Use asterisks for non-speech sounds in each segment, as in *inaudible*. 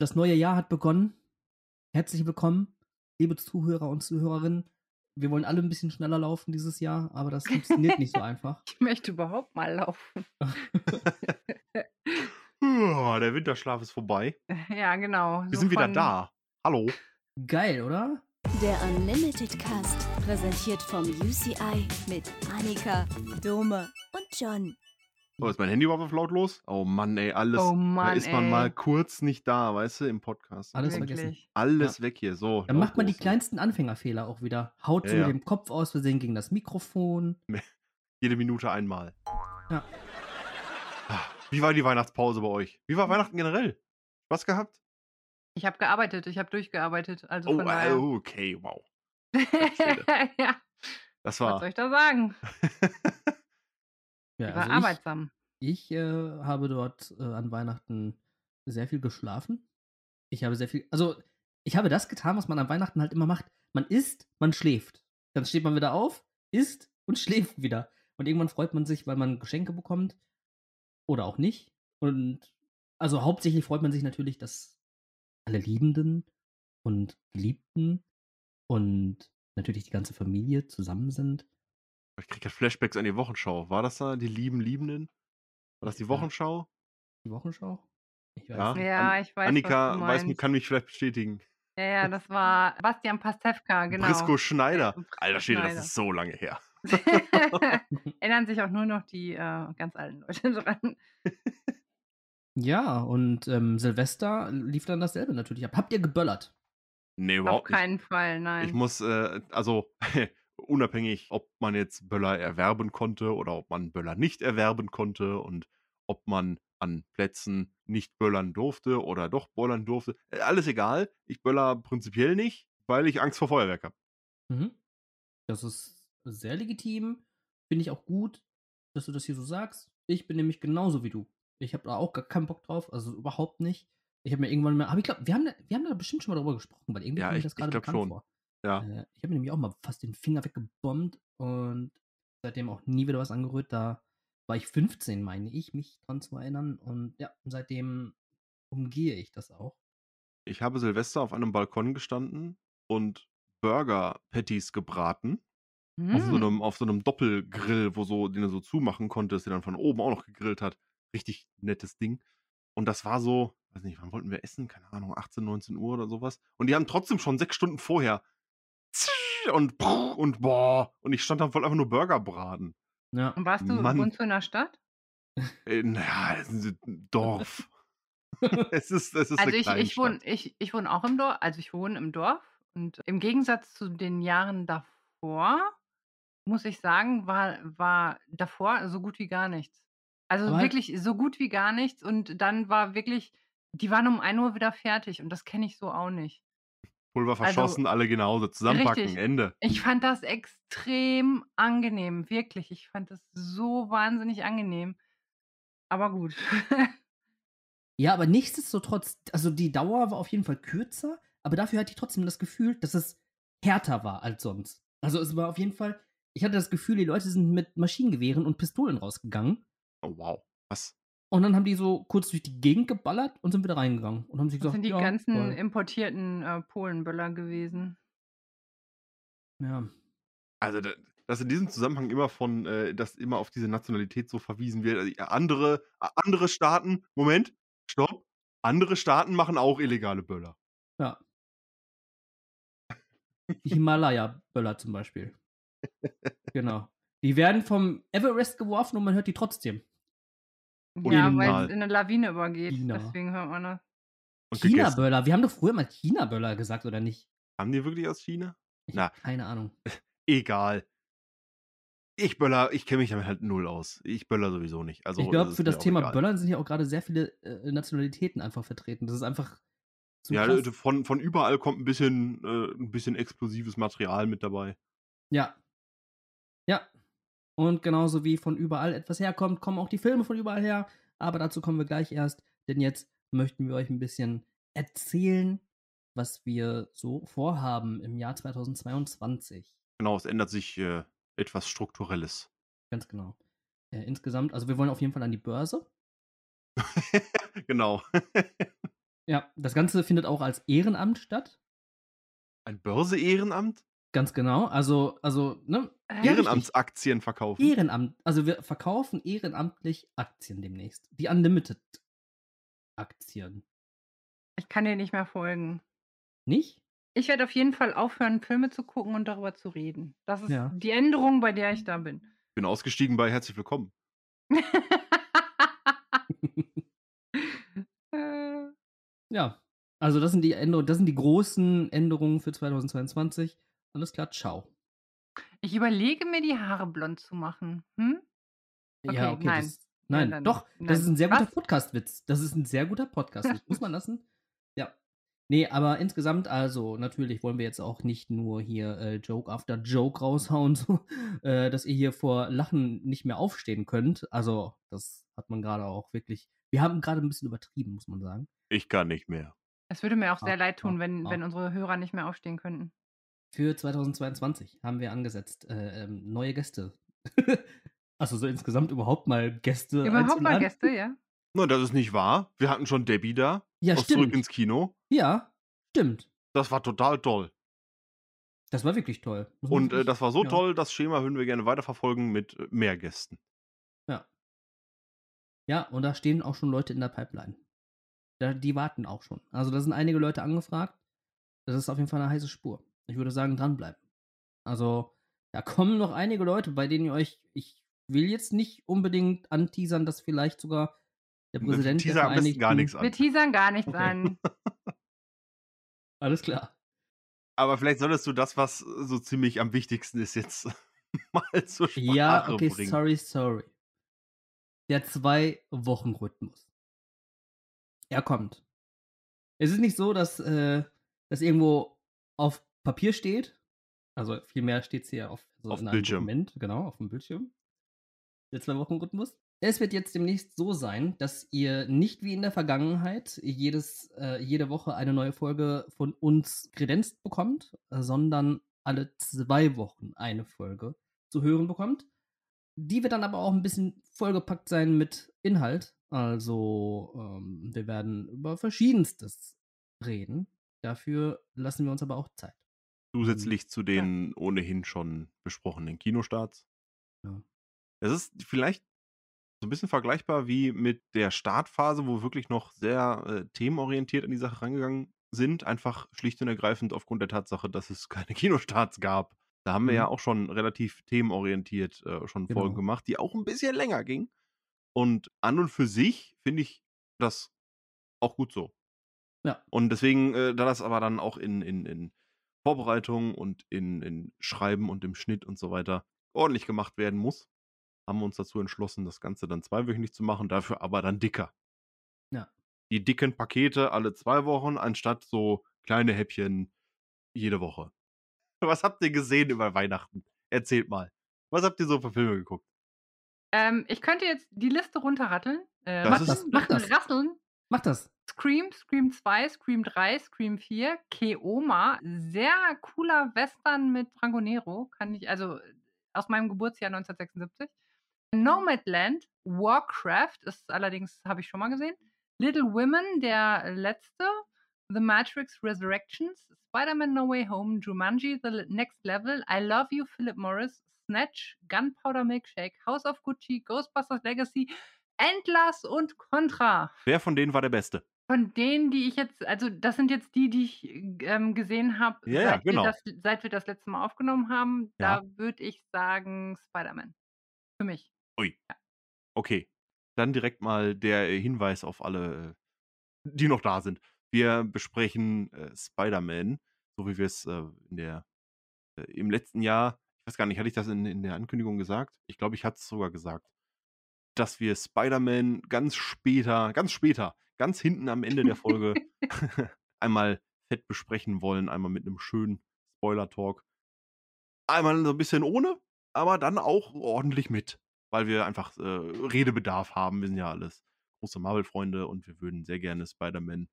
das neue Jahr hat begonnen. Herzlich willkommen, liebe Zuhörer und Zuhörerinnen. Wir wollen alle ein bisschen schneller laufen dieses Jahr, aber das funktioniert nicht so einfach. *laughs* Ich möchte überhaupt mal laufen. *laughs* Oh, der Winterschlaf ist vorbei. Ja, genau. Wir so sind wieder da. Hallo. Geil, oder? Der Unlimited Cast, präsentiert vom UCI mit Annika, Dome und John. Oh, ist mein Handy überhaupt auf lautlos? Oh Mann, ey, alles. Oh da Mann, ist man ey. mal kurz nicht da, weißt du, im Podcast. Alles Wirklich. vergessen. Alles weg hier. So. Dann macht man die lautlos. kleinsten Anfängerfehler auch wieder. Haut Ja, so ja. mit dem Kopf aus Versehen gegen das Mikrofon. Jede Minute einmal. Ja. Ah, Wie war die Weihnachtspause bei euch? Wie war Weihnachten generell? Was gehabt? Ich habe gearbeitet, ich habe durchgearbeitet. Also Oh, von äh, daher. okay, wow. *laughs* ja, Das was war. soll ich da sagen? *laughs* Ja, Ich war also arbeitsam. Ich, ich äh, habe dort äh, an Weihnachten sehr viel geschlafen. Ich habe sehr viel, also ich habe das getan, was man an Weihnachten halt immer macht. Man isst, man schläft. Dann steht man wieder auf, isst und *laughs* schläft wieder. Und irgendwann freut man sich, weil man Geschenke bekommt. Oder auch nicht. Und also hauptsächlich freut man sich natürlich, dass alle Liebenden und Geliebten und natürlich die ganze Familie zusammen sind. Ich krieg gerade Flashbacks an die Wochenschau. War das da die lieben Liebenden? War das die. Wochenschau? Die Wochenschau? Ich weiß Ja. nicht. Ja, An- ich weiß, Annika was du weiß, kann mich vielleicht bestätigen. Ja, ja, *laughs* das war Bastian Pastewka, genau. Brisco Schneider. Brisco Alter Schwede, das ist so lange her. *laughs* *laughs* Erinnern sich auch nur noch die äh, ganz alten Leute dran. Ja, und ähm, Silvester lief dann dasselbe natürlich ab. Habt ihr geböllert? Nee, Auf überhaupt nicht. keinen Fall, nein. Ich muss, äh, also unabhängig, ob man jetzt Böller erwerben konnte oder ob man Böller nicht erwerben konnte und ob man an Plätzen nicht böllern durfte oder doch böllern durfte, äh, alles egal. Ich böller prinzipiell nicht, weil ich Angst vor Feuerwerk habe. Mhm. Das ist sehr legitim. Finde ich auch gut, dass du das hier so sagst. Ich bin nämlich genauso wie du. Ich habe da auch gar keinen Bock drauf, also überhaupt nicht. Ich habe mir irgendwann mal, aber ich glaube, wir haben, da- wir haben da bestimmt schon mal drüber gesprochen, weil irgendwie Ja, ich- das gerade bekannt schon. vor. Ja. Äh, ich habe mir nämlich auch mal fast den Finger weggebombt und seitdem auch nie wieder was angerührt. Da war ich 15, meine ich, mich dran zu erinnern. Und ja, seitdem umgehe ich das auch. Ich habe Silvester auf einem Balkon gestanden und Burger-Patties gebraten. Auf, so Hm. einem, auf so einem Doppelgrill, wo so, den du so zumachen konntest, der dann von oben auch noch gegrillt hat. Richtig nettes Ding. Und das war so, weiß nicht, wann wollten wir essen? Keine Ahnung, 18, 19 Uhr oder sowas. Und die haben trotzdem schon sechs Stunden vorher und und boah. Und ich stand da voll einfach nur Burger braten. Ja. Und warst du, Mann. wohnst du in der Stadt? Äh, naja, es ist ein Dorf. *laughs* es ist, es ist Also eine ich, ich, wohne, ich, ich wohne auch im Dorf, also ich wohne im Dorf und im Gegensatz zu den Jahren davor, muss ich sagen, war, war davor so gut wie gar nichts. Also Aber- wirklich so gut wie gar nichts und dann war wirklich, die waren um 1 Uhr wieder fertig und das kenne ich so auch nicht. Pulver also- verschossen, alle genauso. Zusammenpacken, Richtig. Ende. Ich fand das extrem angenehm, wirklich. Ich fand das so wahnsinnig angenehm. Aber gut. *laughs* Ja, aber nichtsdestotrotz, also die Dauer war auf jeden Fall kürzer, aber dafür hatte ich trotzdem das Gefühl, dass es härter war als sonst. Also es war auf jeden Fall, ich hatte das Gefühl, die Leute sind mit Maschinengewehren und Pistolen rausgegangen Oh, wow. Was? Und dann haben die so kurz durch die Gegend geballert und sind wieder reingegangen und haben sich Das gesagt, sind die ja, ganzen toll. importierten äh, Polenböller gewesen. ja. Also, da- dass in diesem Zusammenhang immer von, äh, dass immer auf diese Nationalität so verwiesen wird. Also, andere, a- andere Staaten, Moment, stopp. Andere Staaten machen auch illegale Böller. Ja. Die Himalaya-Böller zum Beispiel. *laughs* Genau. Die werden vom Everest geworfen und man hört die trotzdem. Ja, weil es in eine Lawine übergeht. China. Deswegen hört man das. Und. China-Böller. Wir haben doch früher mal China-Böller gesagt, oder nicht? Haben die wirklich aus China? Ich Na. keine Ahnung. *laughs* Egal. Ich böller, ich kenne mich damit halt null aus. Ich böller sowieso nicht. Also, ich glaube, für das Thema egal. Böllern sind ja auch gerade sehr viele äh, Nationalitäten einfach vertreten. Das ist einfach zu Ja, krass. von, von überall kommt ein bisschen, äh, ein bisschen explosives Material mit dabei. Ja. Ja. Und genauso wie von überall etwas herkommt, kommen auch die Filme von überall her. Aber dazu kommen wir gleich erst, denn jetzt möchten wir euch ein bisschen erzählen, was wir so vorhaben im Jahr 2022. Genau, es ändert sich äh, etwas Strukturelles. Ganz genau. Äh, insgesamt, also wir wollen auf jeden Fall an die Börse. *laughs* genau. *laughs* Ja, das Ganze findet auch als Ehrenamt statt. Ein Börse-Ehrenamt? Ganz genau. Also, also, ne? Ehrenamtsaktien verkaufen. Ehrenamt. Also wir verkaufen ehrenamtlich Aktien demnächst. Die Unlimited Aktien. Ich kann dir nicht mehr folgen. Nicht? Ich werde auf jeden Fall aufhören, Filme zu gucken und darüber zu reden. Das ist Ja. die Änderung, bei der ich da bin. Bin ausgestiegen bei Herzlich Willkommen. *laughs* Ja. Also das sind die Änderungen, das sind die großen Änderungen für 2022. Alles klar, ciao. ich überlege mir, die Haare blond zu machen. Hm? ja, Okay, okay. nein. Das, nein, dann- doch, nein. das ist ein sehr guter? Podcast-Witz. Das ist ein sehr guter Podcast-Witz. Muss *laughs* man lassen? Ja. Nee, aber insgesamt, also natürlich wollen wir jetzt auch nicht nur hier äh, Joke after Joke raushauen, *laughs* so, äh, dass ihr hier vor Lachen nicht mehr aufstehen könnt. Also, das hat man gerade auch wirklich. Wir haben gerade ein bisschen übertrieben, muss man sagen. Ich kann nicht mehr. Es würde mir auch sehr Ah, leid tun, ah, wenn, ah. wenn unsere Hörer nicht mehr aufstehen könnten. Für 2022 haben wir angesetzt äh, ähm, neue Gäste. *laughs* also so insgesamt überhaupt mal Gäste. Überhaupt mal. Gäste, ja? Na, das ist nicht wahr. Wir hatten schon Debbie da. Ja, aus Zurück stimmt. ins Kino. Ja, stimmt. Das war total toll. Das war wirklich toll. Man Und äh, wirklich- das war so ja. toll, das Schema würden wir gerne weiterverfolgen mit äh, mehr Gästen. Ja. Ja, und da stehen auch schon Leute in der Pipeline. Da, die warten auch schon. Also da sind einige Leute angefragt. Das ist auf jeden Fall eine heiße Spur. Ich würde sagen, dranbleiben. Also, da kommen noch einige Leute, bei denen ihr euch, ich will jetzt nicht unbedingt anteasern, dass vielleicht sogar der Präsident der Teaser am besten gar nichts Wir an. teasern gar nichts Okay. an. *laughs* Alles klar. Aber vielleicht solltest du das, was so ziemlich am wichtigsten ist, jetzt *laughs* mal zur Sprache Ja, okay, bringen. sorry, sorry. Der Zwei-Wochen-Rhythmus. Er kommt. Es ist nicht so, dass äh, das irgendwo auf Papier steht. Also vielmehr steht es hier auf, so Auf in einem Bildschirm. Dokument, genau, auf dem Bildschirm. Der Zwei-Wochen-Rhythmus. Es wird jetzt demnächst so sein, dass ihr nicht wie in der Vergangenheit jedes, äh, jede Woche eine neue Folge von uns kredenzt bekommt, äh, sondern alle zwei Wochen eine Folge zu hören bekommt. Die wird dann aber auch ein bisschen vollgepackt sein mit Inhalt. Also, ähm, wir werden über Verschiedenstes reden. Dafür lassen wir uns aber auch Zeit. Zusätzlich zu den ohnehin schon besprochenen Kinostarts. Ja. Es ist vielleicht so ein bisschen vergleichbar wie mit der Startphase, wo wir wirklich noch sehr äh, themenorientiert an die Sache rangegangen sind. Einfach schlicht und ergreifend aufgrund der Tatsache, dass es *laughs* keine Kinostarts gab. Da haben wir Mhm. ja auch schon relativ themenorientiert äh, schon Genau. Folgen gemacht, die auch ein bisschen länger gingen. Und an und für sich finde ich das auch gut so. Ja. Und deswegen, äh, da das aber dann auch in, in, in Vorbereitung und in, in Schreiben und im Schnitt und so weiter ordentlich gemacht werden muss, haben wir uns dazu entschlossen, das Ganze dann zweiwöchentlich zu machen, dafür aber dann dicker. Ja. Die dicken Pakete alle zwei Wochen, anstatt so kleine Häppchen jede Woche. *laughs* Was habt ihr gesehen über Weihnachten? Erzählt mal. Was habt ihr so für Filme geguckt? Ähm, ich könnte jetzt die Liste runterratteln. Äh, Das Mach ist- das, machen, mach das. rasseln. Mach das. Scream, Scream 2, Scream 3, Scream 4, Keoma, sehr cooler Western mit Franco Nero, kann ich, also aus meinem Geburtsjahr 1976. Nomadland, Warcraft ist allerdings, habe ich schon mal gesehen. Little Women, der letzte. The Matrix Resurrections, Spider-Man No Way Home, Jumanji, The Next Level, I Love You, Philip Morris, Snatch, Gunpowder Milkshake, House of Gucci, Ghostbusters Legacy, Endless und Contra. Wer von denen war der Beste? Von denen, die ich jetzt, also das sind jetzt die, die ich ähm, gesehen habe, Ja, ja, seit, genau. wir das, seit wir das letzte Mal aufgenommen haben. Ja. Da würde ich sagen Spider-Man. Für mich. Okay. Dann direkt mal der äh, Hinweis auf alle, äh, die noch da sind. Wir besprechen äh, Spider-Man, so wie wir es äh, in der äh, im letzten Jahr, ich weiß gar nicht, hatte ich das in, in der Ankündigung gesagt? Ich glaube, ich hatte es sogar gesagt, dass wir Spider-Man ganz später, ganz später, ganz hinten am Ende der Folge *laughs* *laughs* einmal fett besprechen wollen, einmal mit einem schönen Spoiler-Talk. Einmal so ein bisschen ohne, aber dann auch ordentlich mit, weil wir einfach äh, Redebedarf haben. Wir sind ja alles große Marvel-Freunde und wir würden sehr gerne Spider-Man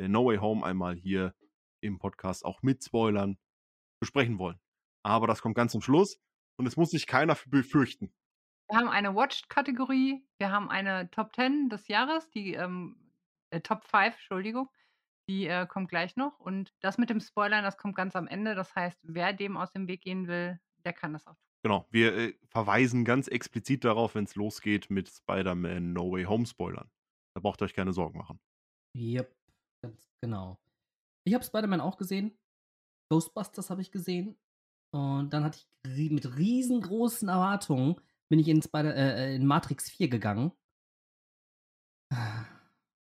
äh, No Way Home einmal hier im Podcast auch mit Spoilern besprechen wollen. Aber das kommt ganz zum Schluss und es muss sich keiner befürchten. Wir haben eine Watched-Kategorie, wir haben eine Top 10 des Jahres, die ähm, äh, Top 5, Entschuldigung. Die äh, kommt gleich noch. Und das mit dem Spoilern, das kommt ganz am Ende. Das heißt, wer dem aus dem Weg gehen will, der kann das auch tun. Genau, wir äh, verweisen ganz explizit darauf, wenn es losgeht mit Spider-Man No Way Home Spoilern. Da braucht ihr euch keine Sorgen machen. Yep, ganz genau. Ich habe Spider-Man auch gesehen. Ghostbusters habe ich gesehen. Und dann hatte ich mit riesengroßen Erwartungen bin ich in, Spider äh, in Matrix 4 gegangen.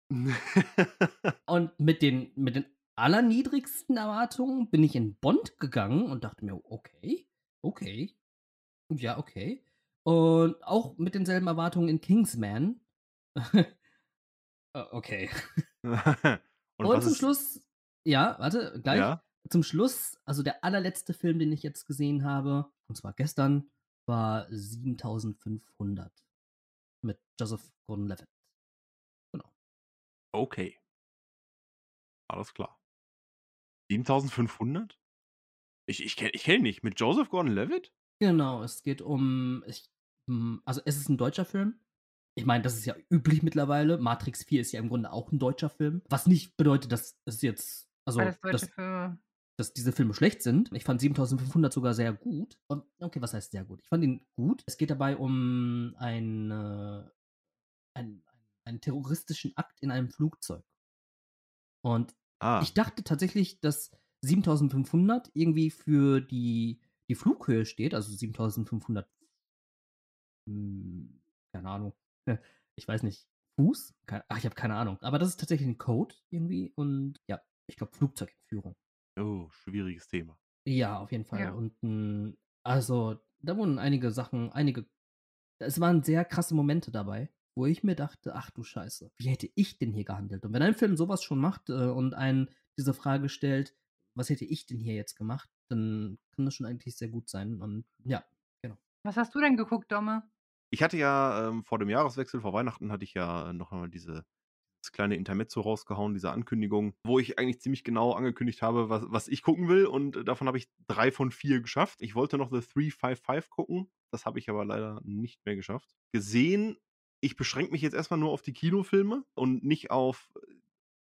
*laughs* Und mit den, mit den allerniedrigsten Erwartungen bin ich in Bond gegangen und dachte mir, okay, okay, ja, okay. Und auch mit denselben Erwartungen in Kingsman. *laughs* Äh, okay. *laughs* Und, Und, zum ist, Schluss, ja, warte, gleich. Ja, Zum Schluss, also der allerletzte Film, den ich jetzt gesehen habe, und zwar gestern, war 7500 mit Joseph Gordon-Levitt. Okay. Alles klar. 7500? Ich, ich kenne ich kenn ihn nicht. Mit Joseph Gordon-Levitt? Genau, es geht um, ich, hm, also es ist ein deutscher Film. Ich meine, das ist ja üblich mittlerweile. Matrix 4 ist ja im Grunde auch ein deutscher Film. Was nicht bedeutet, dass es jetzt, also, Alles deutsche dass, Filme. dass diese Filme schlecht sind. Ich fand 7500 sogar sehr gut. Und, okay, was heißt sehr gut? Ich fand ihn gut. Es geht dabei um ein, äh, ein, einen terroristischen Akt in einem Flugzeug. Und Ah, ich dachte tatsächlich, dass 7500 irgendwie für die, die Flughöhe steht, also 7500, hm, keine Ahnung, *laughs* ich weiß nicht, Fuß? Keine, ach, ich habe keine Ahnung. Aber das ist tatsächlich ein Code irgendwie und ja, ich glaube Flugzeugentführung. oh, schwieriges Thema. Ja, auf jeden Fall. Ja. Und mh, also, da wurden einige Sachen, einige, es waren sehr krasse Momente dabei, wo ich mir dachte, ach du Scheiße, wie hätte ich denn hier gehandelt? Und wenn ein Film sowas schon macht äh, und einen diese Frage stellt, was hätte ich denn hier jetzt gemacht, dann kann das schon eigentlich sehr gut sein. Und ja, Was hast du denn geguckt, Domme? Ich hatte ja ähm, vor dem Jahreswechsel, vor Weihnachten, hatte ich ja äh, noch einmal diese das kleine Intermezzo rausgehauen, diese Ankündigung, wo ich eigentlich ziemlich genau angekündigt habe, was, was ich gucken will. Und davon habe ich drei von vier geschafft. Ich wollte noch The 355 gucken. Das habe ich aber leider nicht mehr geschafft. Gesehen, ich beschränke mich jetzt erstmal nur auf die Kinofilme und nicht auf äh,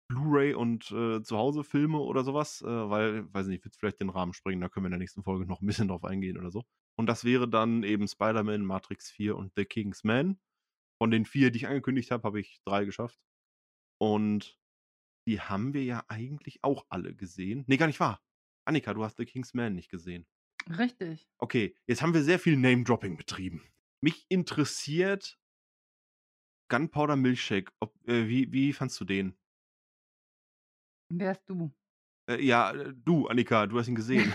Blu-ray und äh, Zuhause-Filme oder sowas, äh, weil, weiß nicht, wird vielleicht den Rahmen springen, da können wir in der nächsten Folge noch ein bisschen drauf eingehen oder so. Und das wäre dann eben Spider-Man, Matrix 4 und The King's Man. Von den vier, die ich angekündigt habe, habe ich drei geschafft. Und die haben wir ja eigentlich auch alle gesehen. Nee, gar nicht wahr. Annika, du hast The King's Man nicht gesehen. Richtig. Okay, jetzt haben wir sehr viel Name-Dropping betrieben. Mich interessiert Gunpowder Milkshake. Ob, äh, wie, wie fandst du den? Wer bist du? Äh, ja, äh, du, Annika, du hast ihn gesehen.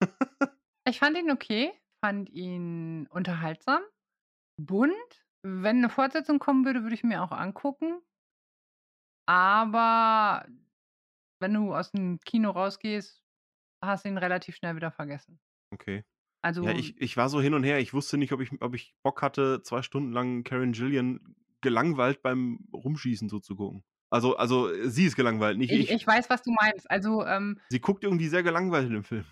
*laughs* Ich fand ihn okay, fand ihn unterhaltsam, bunt. Wenn eine Fortsetzung kommen würde, würde ich mir auch angucken. Aber wenn du aus dem Kino rausgehst, hast du ihn relativ schnell wieder vergessen. okay. Also, Ja, ich, ich war so hin und her. Ich wusste nicht, ob ich, ob ich Bock hatte, zwei Stunden lang Karen Gillian gelangweilt beim Rumschießen so zu gucken. Also, also sie ist gelangweilt, nicht ich, ich. ich weiß, was du meinst. Also, ähm, Sie guckt irgendwie sehr gelangweilt in dem Film.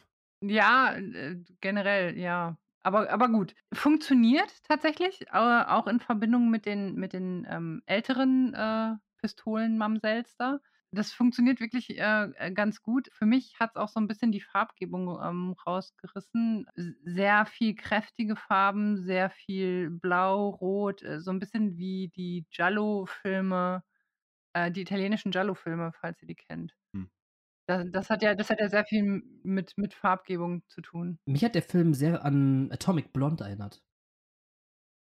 ja, äh, generell, ja. Aber, aber gut. Funktioniert tatsächlich, aber auch in Verbindung mit den, mit den ähm, älteren äh, Pistolen Mamsells da. Das funktioniert wirklich äh, äh, ganz gut. Für mich hat es auch so ein bisschen die Farbgebung ähm, rausgerissen. Sehr viel kräftige Farben, sehr viel Blau, Rot, äh, so ein bisschen wie die Giallo-Filme, äh, die italienischen Giallo-Filme, falls ihr die kennt. Hm. Das, das, hat ja, das hat ja sehr viel mit, mit Farbgebung zu tun. mich hat der Film sehr an Atomic Blonde erinnert.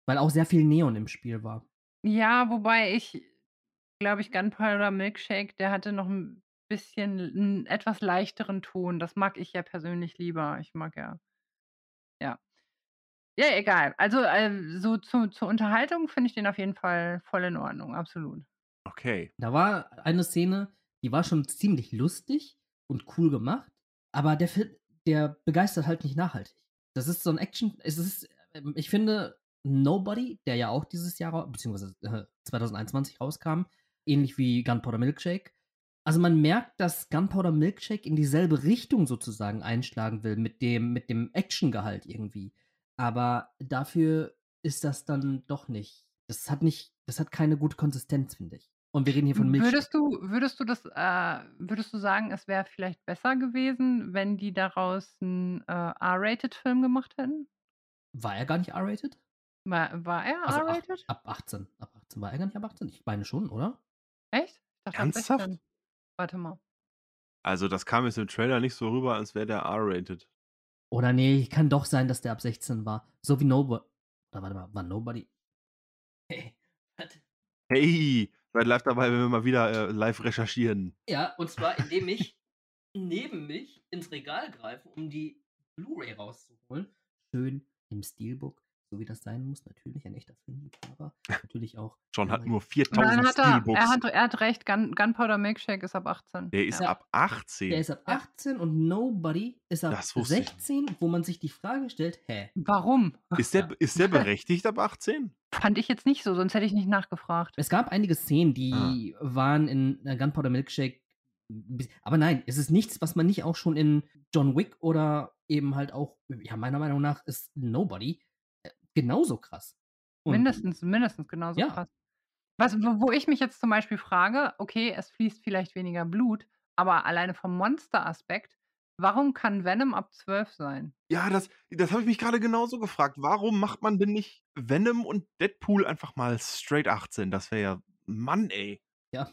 Weil auch sehr viel Neon im Spiel war. Ja, wobei ich, glaube ich, Gunpowder Milkshake, der hatte noch ein bisschen einen etwas leichteren Ton. Das mag ich ja persönlich lieber. Ich mag ja. Ja. Ja, egal. Also, äh, so zu, zur Unterhaltung finde ich den auf jeden Fall voll in Ordnung. Absolut. Okay. Da war eine Szene, die war schon ziemlich lustig und cool gemacht, aber der Film, der begeistert halt nicht nachhaltig. Das ist so ein Action, es ist, ähm, ich finde, Nobody, der ja auch dieses Jahr, beziehungsweise äh, 2021 rauskam, ähnlich wie Gunpowder Milkshake. Also man merkt, dass Gunpowder Milkshake in dieselbe Richtung sozusagen einschlagen will, mit dem, mit dem Actiongehalt irgendwie. Aber dafür ist das dann doch nicht. Das hat nicht, das hat keine gute Konsistenz, finde ich. Und wir reden hier von Milchshake. Würdest du, würdest du das, äh, würdest du sagen, es wäre vielleicht besser gewesen, wenn die daraus einen äh, R-Rated-Film gemacht hätten? War er gar nicht R-rated? War, war er Also ach, R-Rated? ab 18. Ab 18. War er gar nicht ab 18? Ich meine schon, oder? Echt? Ich dachte ab Ernsthaft? 16. Warte mal. Also, das kam jetzt im Trailer nicht so rüber, als wäre der R-rated. Oder nee, kann doch sein, dass der ab 16 war. So wie Nobody. Oder warte mal, war Nobody? *laughs* Hey, warte. Hey, seid live dabei, wenn wir mal wieder äh, live recherchieren. Ja, und zwar indem *laughs* ich neben mich ins Regal greife, um die Blu-ray rauszuholen. Schön im Steelbook, so wie das sein muss. Natürlich ein echter Filmliebhaber. *laughs* Natürlich auch. John hat nur Und 4000 dann hat er, Steelbooks. er, hat, er hat recht, Gun, Gunpowder Milkshake ist ab 18. der ist ja. ab 18. Der ist ab Ja. 18 und Nobody ist ab Das wusste ich nicht. 16, wo man sich die Frage stellt, hä? Warum? Ist der, Ja. *laughs* ist der berechtigt ab 18? Fand ich jetzt nicht so, sonst hätte ich nicht nachgefragt. Es gab einige Szenen, die Ah. waren in äh, Gunpowder Milkshake. Aber nein, es ist nichts, was man nicht auch schon in John Wick oder eben halt auch, ja, meiner Meinung nach ist Nobody genauso krass. Und mindestens, mindestens genauso Ja. krass. Was, wo, wo ich mich jetzt zum Beispiel frage, okay, es fließt vielleicht weniger Blut, aber alleine vom Monster-Aspekt, warum kann Venom ab 12 sein? Ja, das, das habe ich mich gerade genauso gefragt. Warum macht man denn nicht Venom und Deadpool einfach mal straight 18? Das wäre ja. Mann, ey. Ja.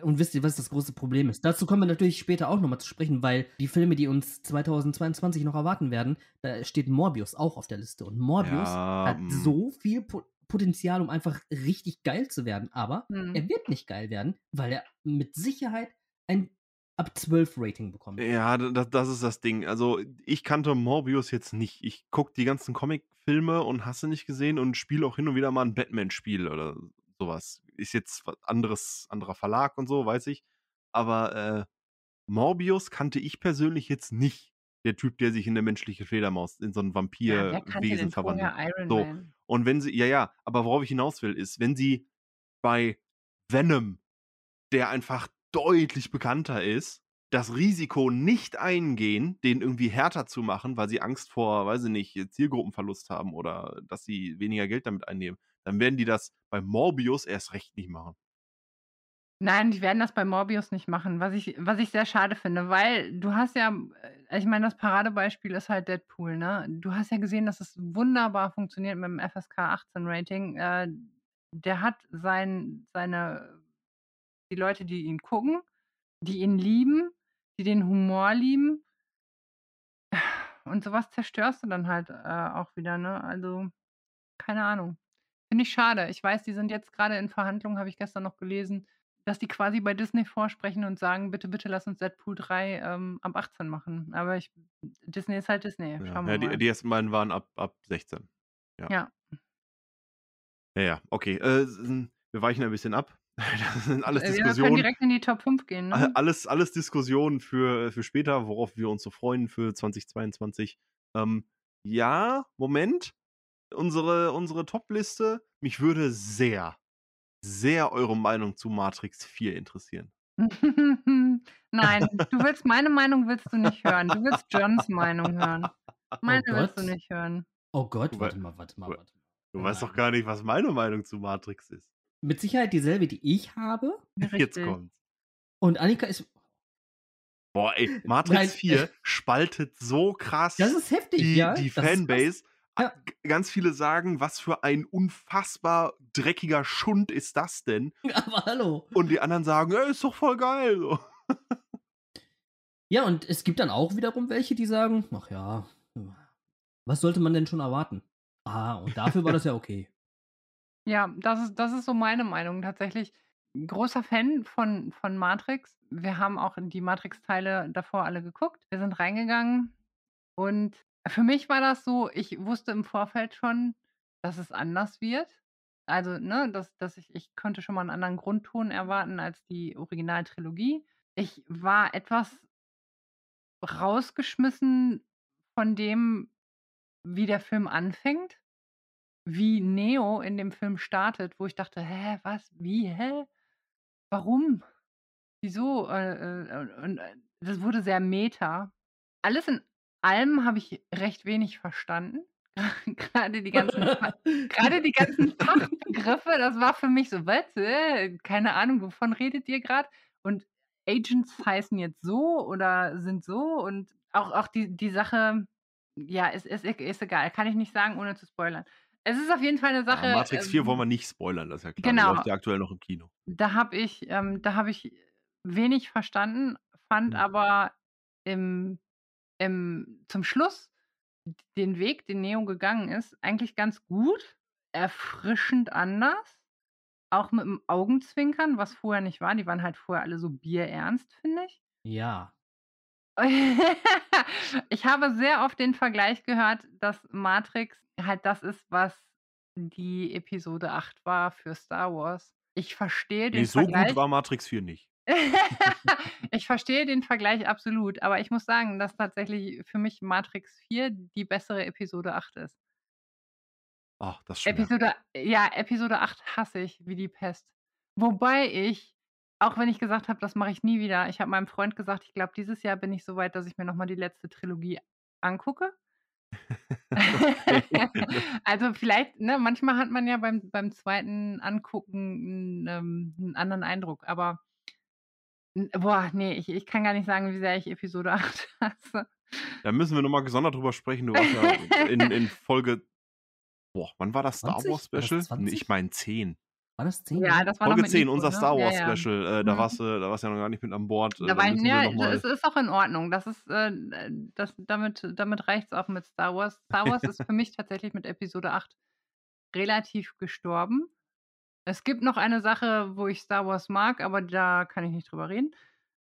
Und wisst ihr, was das große Problem ist? Dazu kommen wir natürlich später auch nochmal zu sprechen, weil die Filme, die uns 2022 noch erwarten werden, da steht Morbius auch auf der Liste. Und Morbius Ja, hat mm. so viel Po- Potenzial, um einfach richtig geil zu werden. Aber Hm. er wird nicht geil werden, weil er mit Sicherheit ein ab 12 Rating bekommt. Ja, das, das ist das Ding. Also, ich kannte Morbius jetzt nicht. Ich gucke die ganzen Comic-Filme und hasse nicht gesehen und spiele auch hin und wieder mal ein Batman-Spiel oder sowas. Ist jetzt was anderes, anderer Verlag und so, weiß ich. Aber äh, Morbius kannte ich persönlich jetzt nicht. Der Typ, der sich in eine menschliche Fledermaus, in so ein Ja, Vampirwesen denn verwandelt. Iron So. Man? Und wenn sie, ja, ja, aber worauf ich hinaus will, ist, wenn sie bei Venom, der einfach deutlich bekannter ist, das Risiko nicht eingehen, den irgendwie härter zu machen, weil sie Angst vor, weiß ich nicht, Zielgruppenverlust haben oder dass sie weniger Geld damit einnehmen, dann werden die das bei Morbius erst recht nicht machen. Nein, die werden das bei Morbius nicht machen, was ich, was ich sehr schade finde, weil du hast ja, äh, ich meine, das Paradebeispiel ist halt Deadpool, ne? Du hast ja gesehen, dass es wunderbar funktioniert mit dem FSK 18 Rating. Äh, der hat sein, seine, die Leute, die ihn gucken, die ihn lieben, die den Humor lieben. Und sowas zerstörst du dann halt äh, auch wieder, ne? Also, keine Ahnung. Finde ich schade. Ich weiß, die sind jetzt gerade in Verhandlungen, habe ich gestern noch gelesen, dass die quasi bei Disney vorsprechen und sagen, bitte, bitte lass uns Deadpool 3 ähm, ab 18 machen. Aber ich, Disney ist halt Disney. Ja, Schauen wir ja, die, mal. die ersten beiden waren ab, ab 16. Ja. Ja. Ja, ja, okay. Äh, wir weichen ein bisschen ab. *laughs* Das sind alles Äh, Wir können Diskussionen. direkt in die Top 5 gehen, ne? Alles, alles Diskussionen für, für später, worauf wir uns so freuen für 2022. Ähm, ja, Moment. Unsere, unsere Top-Liste. Mich würde sehr, sehr eure Meinung zu Matrix 4 interessieren. *laughs* Nein, du willst meine Meinung willst du nicht hören. Du willst Johns Meinung hören. Meine willst du nicht hören. Oh Gott, warte mal, warte mal, du- warte mal. Du Oh weißt doch gar nicht, was meine Meinung zu Matrix ist. Mit Sicherheit dieselbe, die ich habe. Jetzt Richtig. kommt's. Und Annika ist. Boah, ey, Matrix Nein, 4 spaltet so krass Das ist heftig, die, ja. die das ist krass. Fanbase. Ja. Ganz viele sagen, was für ein unfassbar dreckiger Schund ist das denn? *laughs* Aber hallo. Und die anderen sagen, ey, ist doch voll geil. So. Ja, und es gibt dann auch wiederum welche, die sagen, ach ja, was sollte man denn schon erwarten? Ah, und dafür war das ja okay. *laughs* Ja, das ist, das ist so meine Meinung tatsächlich. Großer Fan von, von Matrix. Wir haben auch die Matrix-Teile davor alle geguckt. Wir sind reingegangen und für mich war das so, ich wusste im Vorfeld schon, dass es anders wird. Also, ne, dass, dass ich, ich konnte schon mal einen anderen Grundton erwarten als die Originaltrilogie. Ich war etwas rausgeschmissen von dem, wie der Film anfängt wie Neo in dem Film startet, wo ich dachte, hä, was, wie, hä? Warum? Wieso? Äh, äh, und äh, das wurde sehr meta. Alles in allem habe ich recht wenig verstanden. *laughs* Gerade die *laughs* ganzen gerade die ganzen Fachbegriffe, das war für mich so: „Was? Keine Ahnung, wovon redet ihr gerade? Und Agents heißen jetzt so oder sind so und auch auch die die Sache ja, ist ist ist egal, kann ich nicht sagen, ohne zu spoilern. Es ist auf jeden Fall 'ne Ja, Sache, Matrix 4 wollen ähm wir nicht spoilern, das ist ja klar. Genau. läuft ja aktuell noch im Kino. Da habe ich ähm, da habe ich wenig verstanden, fand Mhm. aber im im zum Schluss den Weg, den Neo gegangen ist, eigentlich ganz gut, erfrischend anders, auch mit 'm Augenzwinkern, was vorher nicht war. Die waren halt vorher alle so bierernst, finde ich. Ja. *laughs* Ich habe sehr oft den Vergleich gehört, dass Matrix halt das ist, was die Episode 8 war für Star Wars. Ich verstehe den Ne, so gut Vergleich. war Matrix 4 nicht. *laughs* Ich verstehe den Vergleich absolut, aber ich muss sagen, dass tatsächlich für mich Matrix 4 die bessere Episode 8 ist. Ach, das schmerzt. Episode ja, Episode 8 hasse ich wie die Pest. Wobei ich, auch wenn ich gesagt habe, das mache ich nie wieder ich habe meinem Freund gesagt, ich glaube, dieses Jahr bin ich so weit, dass ich mir noch mal die letzte Trilogie angucke. *laughs* *laughs* Also, vielleicht ne, manchmal hat man ja beim beim 2. Angucken 'n ähm, 'n anderen Eindruck, aber boah, ne, ich ich kann gar nicht sagen, wie sehr ich Episode *laughs* 8 hasse. Da müssen wir noch mal gesondert drüber sprechen. Du warst ja in *laughs* in Folge boah, wann war das Star 20? Wars War das Special? Ne, 20? ich meine 10. War das 10? Ja, das war noch Folge mit 10, Nico, unser ne? Star Ja, Wars ja. Special. Äh, da Mhm. warst du da warst du ja noch gar nicht mit an Bord. Äh, Da da war ich ja, noch mal es ist auch in Ordnung. Das ist, äh, äh, das damit damit reicht's auch mit Star Wars. Star Wars ist *laughs* für mich tatsächlich mit Episode 8 relativ gestorben. Es gibt noch eine Sache, wo ich Star Wars mag, aber da kann ich nicht drüber reden.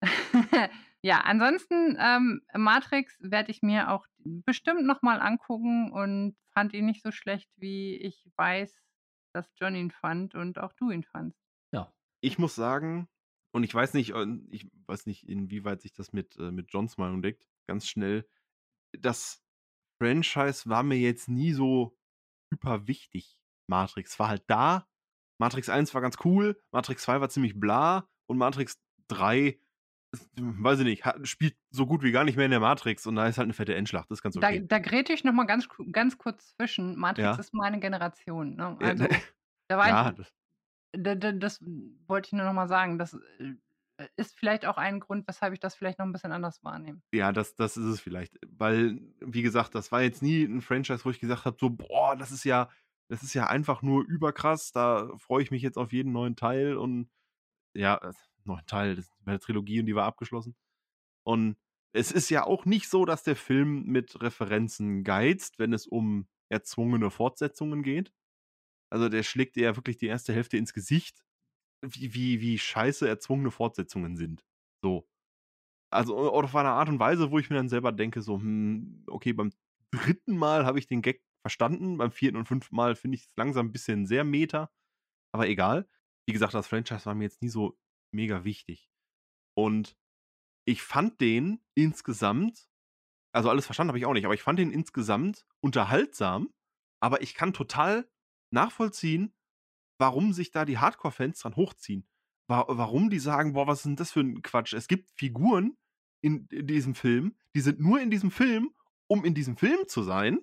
*laughs* Ja, ansonsten, ähm, Matrix werde ich mir auch bestimmt noch mal angucken und fand ihn nicht so schlecht, wie ich weiß, dass John ihn fand und auch du ihn fandst. Ja. Ich muss sagen und ich weiß nicht äh, ich weiß nicht, inwieweit sich das mit äh, mit Johns Meinung deckt, ganz schnell. Das Franchise war mir jetzt nie so hyper wichtig, Matrix. War halt da. Matrix 1 war ganz cool, Matrix 2 war ziemlich bla und Matrix 3, weiß ich nicht, hat spielt so gut wie gar nicht mehr in der Matrix und da ist halt 'ne fette Endschlacht. Das ist ganz Da okay. da grätsche ich noch mal ganz ganz kurz zwischen. Matrix Ja. ist meine Generation, ne? Ja, Also, ne *laughs* da war ja, ich das da da das wollte ich nur noch mal sagen. Das, äh, ist vielleicht auch ein Grund, weshalb ich das vielleicht noch 'n bisschen anders wahrnehme. Ja, das das ist es vielleicht. Weil, wie gesagt, das war jetzt nie 'n Franchise, wo ich gesagt habe, so: „Boah, das ist ja das ist ja einfach nur überkrass. Da freue ich mich jetzt auf jeden neuen Teil“ und ja, äh, neuen Teil, das ist 'ne Trilogie und die war abgeschlossen. Und es ist ja auch nicht so, dass der Film mit Referenzen geizt, wenn es um erzwungene Fortsetzungen geht. Also, der schlägt dir ja wirklich die erste Hälfte ins Gesicht, wie wie wie scheiße erzwungene Fortsetzungen sind. So. Also, auf eine Art und Weise, wo ich mir dann selber denke, so: „Hm, okay, beim 3. Mal habe ich den Gag verstanden, beim 4. und 5. Mal finde ich's langsam 'n bisschen sehr Meta“, aber egal. Wie gesagt, das Franchise war mir jetzt nie so mega wichtig. Und ich fand den insgesamt also, alles verstanden habe ich auch nicht, aber ich fand den insgesamt unterhaltsam, aber ich kann total nachvollziehen, warum sich da die Hardcore-Fans dran hochziehen. Wa warum die sagen: „Boah, was ist 'n das für 'n Quatsch?“ Es gibt Figuren in diesem Film, die sind nur in diesem Film, um in diesem Film zu sein,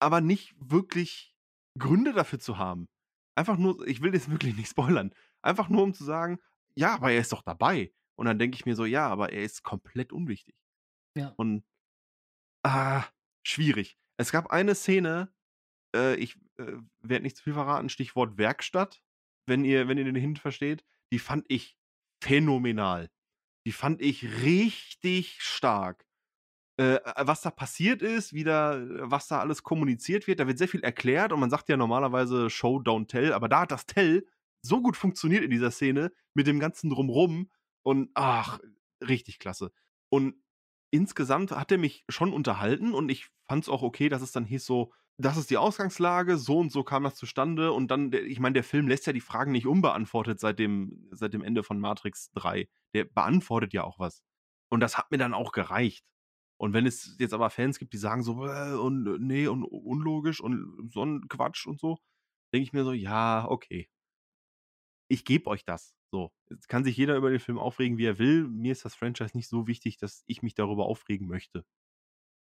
aber nicht wirklich Gründe dafür zu haben. Einfach nur ich will jetzt *laughs* wirklich nicht spoilern. Einfach nur, um zu sagen: „Ja, aber er ist doch dabei.“ Und dann denke ich mir so: „Ja, aber er ist komplett unwichtig.“ Ja. Und ah, schwierig. Es gab eine Szene, äh, ich, äh, werde nicht zu viel verraten, Stichwort Werkstatt, wenn ihr wenn ihr den Hint versteht. Die fand ich phänomenal. Die fand ich richtig stark. Äh, äh, was da passiert ist, wie da was da alles kommuniziert wird, da wird sehr viel erklärt und man sagt ja normalerweise Show don't tell, aber da hat das Tell so gut funktioniert in dieser Szene mit dem ganzen Drumrum und ach, richtig klasse. Und insgesamt hat er mich schon unterhalten und ich fand's auch okay, dass es dann hieß so: „Das ist die Ausgangslage, so und so kam das zustande“ und dann ich meine, der Film lässt ja die Fragen nicht unbeantwortet seit dem seit dem Ende von Matrix 3. Der beantwortet ja auch was. Und das hat mir dann auch gereicht. Und wenn es jetzt aber Fans gibt, die sagen so: „Äh, und ne und unlogisch und so 'n Quatsch und so“, denke ich mir so: „Ja, okay.“ Ich gebe euch das, so. Jetzt kann sich jeder über den Film aufregen, wie er will. Mir ist das Franchise nicht so wichtig, dass ich mich darüber aufregen möchte.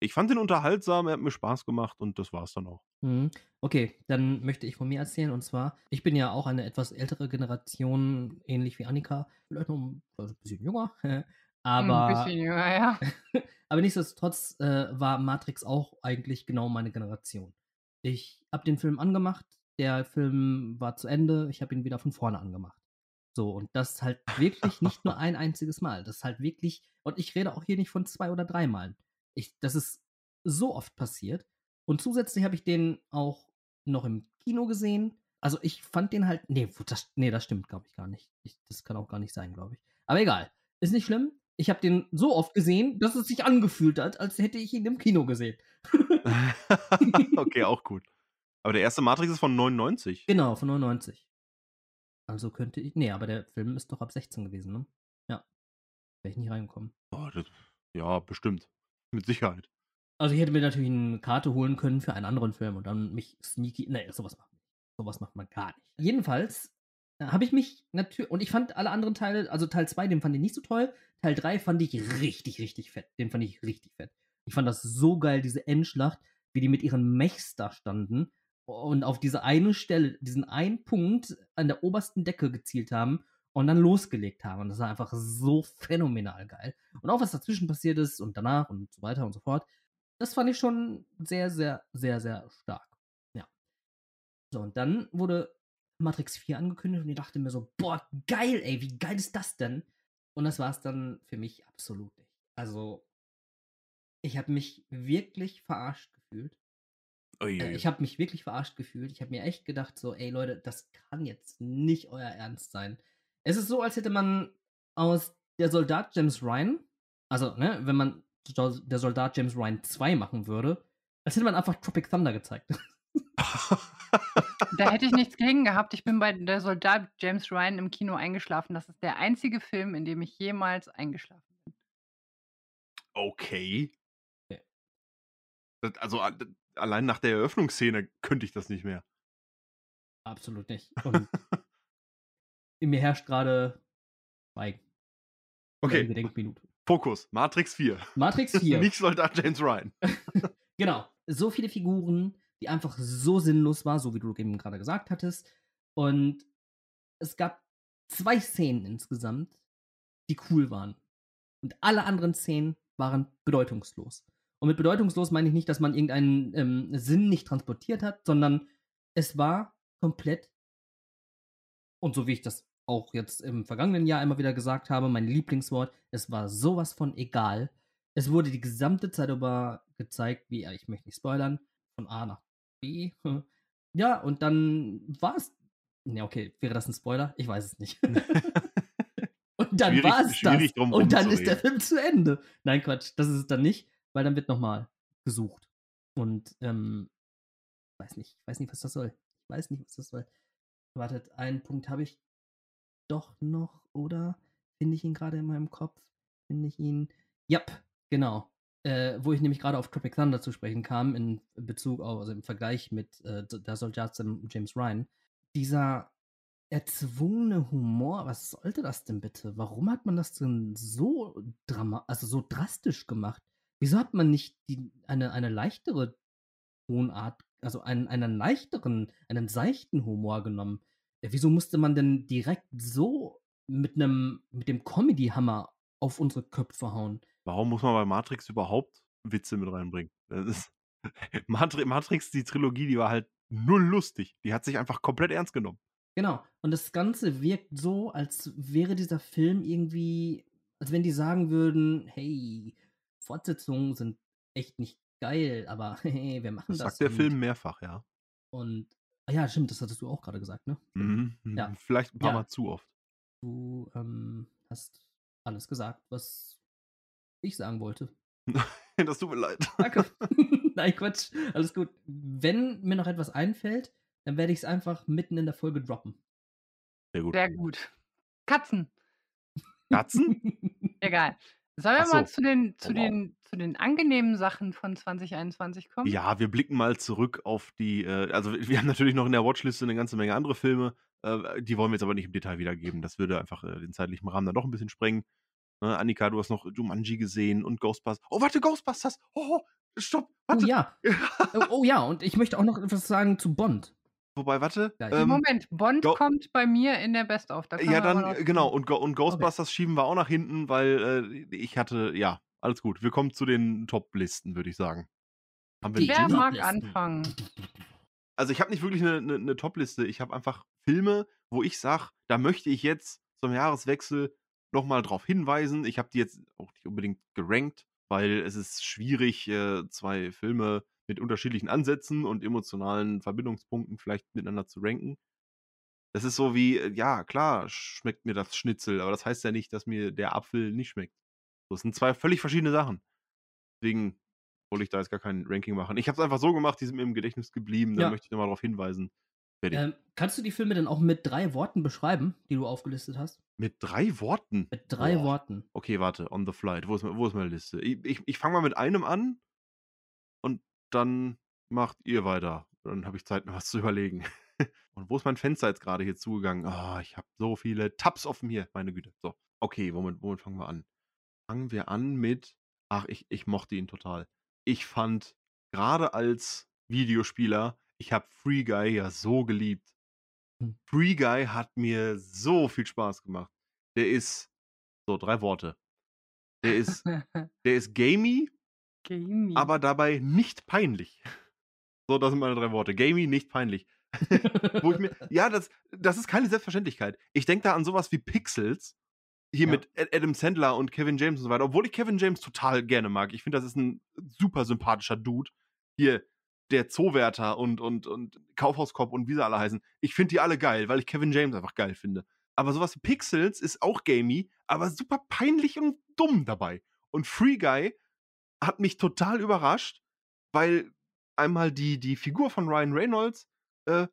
Ich fand den unterhaltsam, er hat mir Spaß gemacht und das war's dann auch. Mhm. Okay, dann möchte ich von mir erzählen. Und zwar, ich bin ja auch eine etwas ältere Generation, ähnlich wie Annika. Vielleicht noch ein, also ein bisschen jünger. *laughs* Aber, Ein bisschen jünger, ja. *laughs* aber nichtsdestotrotz äh, war Matrix auch eigentlich genau meine Generation. Ich habe den Film angemacht, der Film war zu Ende, ich habe ihn wieder von vorne angemacht. So, und das halt wirklich nicht nur *laughs* ein einziges Mal. Das ist halt wirklich, und ich rede auch hier nicht von zwei oder drei Malen. Ich, das ist so oft passiert. Und zusätzlich habe ich den auch noch im Kino gesehen. Also ich fand den halt, nee, das, nee, das stimmt, glaube ich, gar nicht. Ich, das kann auch gar nicht sein, glaube ich. Aber egal, ist nicht schlimm. Ich habe den so oft gesehen, dass es sich angefühlt hat, als hätte ich ihn im Kino gesehen. *laughs* okay, *laughs* auch gut. Aber der erste Matrix ist von 99. Genau, von 99. Also könnte ich. Nee, aber der Film ist doch ab 16 gewesen, ne? Ja. Wäre ich nicht reingekommen. Oh, das, ja, bestimmt. Mit Sicherheit. Also ich hätte mir natürlich eine Karte holen können für einen anderen Film und dann mich sneaky. Nee, sowas macht. Sowas macht man gar nicht. Jedenfalls habe ich mich natürlich. Und ich fand alle anderen Teile, also Teil 2, den fand ich nicht so toll. Teil 3 fand ich richtig, richtig fett. Den fand ich richtig fett. Ich fand das so geil, diese Endschlacht, wie die mit ihren Mechs da standen und auf diese eine Stelle, diesen einen Punkt an der obersten Decke gezielt haben und dann losgelegt haben. Und das war einfach so phänomenal geil. Und auch was dazwischen passiert ist und danach und so weiter und so fort. Das fand ich schon sehr, sehr, sehr, sehr stark. Ja. So, und dann wurde Matrix 4 angekündigt und ich dachte mir so, boah, geil, ey, wie geil ist das denn? Und das war es dann für mich absolut nicht. Also, ich habe mich wirklich verarscht gefühlt. Ui, Äh, ui. ich habe mich wirklich verarscht gefühlt. Ich habe mir echt gedacht, so, ey Leute, das kann jetzt nicht euer Ernst sein. Es ist so, als hätte man aus der Soldat James Ryan, also, ne, wenn man der Soldat James Ryan 2 machen würde, als hätte man einfach Tropic Thunder gezeigt. *laughs* *laughs* Da hätte ich nichts gegen gehabt. Ich bin bei der Soldat James Ryan im Kino eingeschlafen. Das ist der einzige Film, in dem ich jemals eingeschlafen bin. okay. Also allein nach der Eröffnungsszene könnte ich das nicht mehr. Absolut nicht. Und *laughs* in mir herrscht gerade Schweigen. Okay, eine Gedenkminute. Fokus. Matrix 4. Matrix 4. *laughs* Nicht Soldat James Ryan. *laughs* Genau. So viele Figuren, die einfach so sinnlos war, so wie du eben gerade gesagt hattest. Und es gab zwei Szenen insgesamt, die cool waren. Und alle anderen Szenen waren bedeutungslos. Und mit bedeutungslos meine ich nicht, dass man irgendeinen ähm, Sinn nicht transportiert hat, sondern es war komplett, und so wie ich das auch jetzt im vergangenen Jahr immer wieder gesagt habe, mein Lieblingswort, es war sowas von egal. Es wurde die gesamte Zeit über gezeigt, wie, ja, ich möchte nicht spoilern, von A nach B. Ja, und dann war es. Ja, okay, wäre das ein Spoiler? Ich weiß es nicht. *laughs* *laughs* und dann war es das. Und dann ist der Film zu Ende. Nein, Quatsch, das ist es dann nicht, weil dann wird nochmal gesucht. Und, ähm, weiß nicht, ich weiß nicht, was das soll. Ich weiß nicht, was das soll. Wartet, einen Punkt habe ich doch noch, oder? Finde ich ihn gerade in meinem Kopf? Finde ich ihn. Jap, genau. Äh, wo ich nämlich gerade auf Tropic Thunder zu sprechen kam, in Bezug auf, also im Vergleich mit äh, der Soldat James Ryan. Dieser erzwungene Humor, was sollte das denn bitte? Warum hat man das denn so drama also so drastisch gemacht? Wieso hat man nicht die, eine, eine leichtere Tonart, also einen, einen leichteren, einen seichten Humor genommen? Wieso musste man denn direkt so mit einem, mit dem Comedy-Hammer auf unsere Köpfe hauen? Warum muss man bei Matrix überhaupt Witze mit reinbringen? Das ist *laughs* Matri Matrix, die Trilogie, die war halt null lustig. Die hat sich einfach komplett ernst genommen. Genau. Und das Ganze wirkt so, als wäre dieser Film irgendwie, als wenn die sagen würden, hey, Fortsetzungen sind echt nicht geil, aber *laughs* hey, wir machen Das das. sagt der Film mehrfach, ja. Und, ah ja, stimmt, das hattest du auch gerade gesagt, ne? Mhm. Ja. Vielleicht ein paar Ja. Mal zu oft. Du ähm, hast alles gesagt, was ich sagen wollte. *laughs* das tut mir leid. Danke. *laughs* *laughs* Nein, Quatsch. Alles gut. Wenn mir noch etwas einfällt, dann werde ich es einfach mitten in der Folge droppen. Sehr gut. Sehr gut. Katzen. Katzen? Egal. Sollen wir Ach mal so. zu den, zu, Oh, wow. den, zu den angenehmen Sachen von 2021 kommen? Ja, wir blicken mal zurück auf die, äh, also wir haben natürlich noch in der Watchliste eine ganze Menge andere Filme, äh, die wollen wir jetzt aber nicht im Detail wiedergeben. Das würde einfach äh, den zeitlichen Rahmen dann doch ein bisschen sprengen. Ne, Annika, du hast noch Jumanji gesehen und Ghostbusters. Oh, warte, Ghostbusters! Oh, stopp, Oh warte. ja. Oh, *laughs* oh ja, und ich möchte auch noch etwas sagen zu Bond. Wobei, warte. Ähm, Moment, Bond Go- kommt bei mir in der Best-of. Da ja, dann, genau, und, Go und Ghostbusters schieben wir auch nach hinten, weil äh, ich hatte, ja, alles gut. Wir kommen zu den Top-Listen, würde ich sagen. Haben wir Die Wer mag anfangen? Also ich habe nicht wirklich eine, eine, eine Top-Liste. Ich habe einfach Filme, wo ich sage, da möchte ich jetzt zum Jahreswechsel nochmal drauf hinweisen. Ich habe die jetzt auch nicht unbedingt gerankt, weil es ist schwierig, äh, zwei Filme mit unterschiedlichen Ansätzen und emotionalen Verbindungspunkten vielleicht miteinander zu ranken. Das ist so wie, äh, ja, klar, schmeckt mir das Schnitzel, aber das heißt ja nicht, dass mir der Apfel nicht schmeckt. Das sind zwei völlig verschiedene Sachen. Deswegen wollte ich da jetzt gar kein Ranking machen. Ich habe es einfach so gemacht, die sind mir im Gedächtnis geblieben, da Ja. möchte ich nochmal darauf hinweisen. Ähm, kannst du die Filme denn auch mit drei Worten beschreiben, die du aufgelistet hast? Mit drei Worten? Mit drei Boah. Worten. Okay, warte, on the flight. Wo ist, wo ist meine Liste? Ich, ich, ich fange mal mit einem an und dann macht ihr weiter. Dann habe ich Zeit, mir was zu überlegen. *laughs* und wo ist mein Fenster jetzt gerade hier zugegangen? Ah, ich habe so viele Tabs offen hier, meine Güte. So, okay, womit, womit fangen wir an? Fangen wir an mit, ach, ich, ich mochte ihn total. Ich fand, gerade als Videospieler, ich habe Free Guy ja so geliebt. Hm. Free Guy hat mir so viel Spaß gemacht. Der ist, so, drei Worte. Der ist, *laughs* der ist gamey, Gamey. aber dabei nicht peinlich. So, das sind meine drei Worte. Gamey, nicht peinlich. *laughs* Wo ich mir, *laughs* ja, das, das ist keine Selbstverständlichkeit. Ich denke da an sowas wie Pixels. Hier Ja. mit Ad- Adam Sandler und Kevin James und so weiter. Obwohl ich Kevin James total gerne mag. Ich finde, das ist ein super sympathischer Dude. Hier, der Zoowärter und, und, und Kaufhauskopf und wie sie alle heißen. Ich finde die alle geil, weil ich Kevin James einfach geil finde. Aber sowas wie Pixels ist auch gamey, aber super peinlich und dumm dabei. Und Free Guy hat mich total überrascht, weil einmal die, die Figur von Ryan Reynolds äh,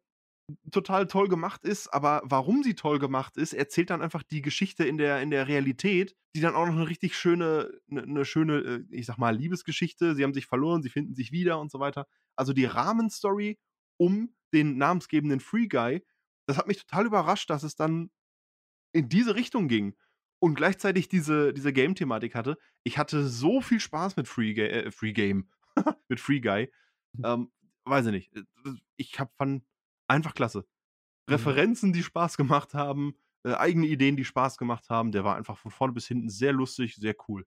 total toll gemacht ist, aber warum sie toll gemacht ist, erzählt dann einfach die Geschichte in der, in der Realität, die dann auch noch eine richtig schöne, eine, eine schöne, äh, ich sag mal, Liebesgeschichte. Sie haben sich verloren, sie finden sich wieder und so weiter. Also die Rahmenstory um den namensgebenden Free Guy, das hat mich total überrascht, dass es dann in diese Richtung ging und gleichzeitig diese, diese Game-Thematik hatte. Ich hatte so viel Spaß mit Free, Ga äh, Free Game, *laughs* mit Free Guy. Ähm, weiß ich nicht. Äh, Ich hab fand einfach klasse. Referenzen, die Spaß gemacht haben, äh, eigene Ideen, die Spaß gemacht haben. Der war einfach von vorne bis hinten sehr lustig, sehr cool.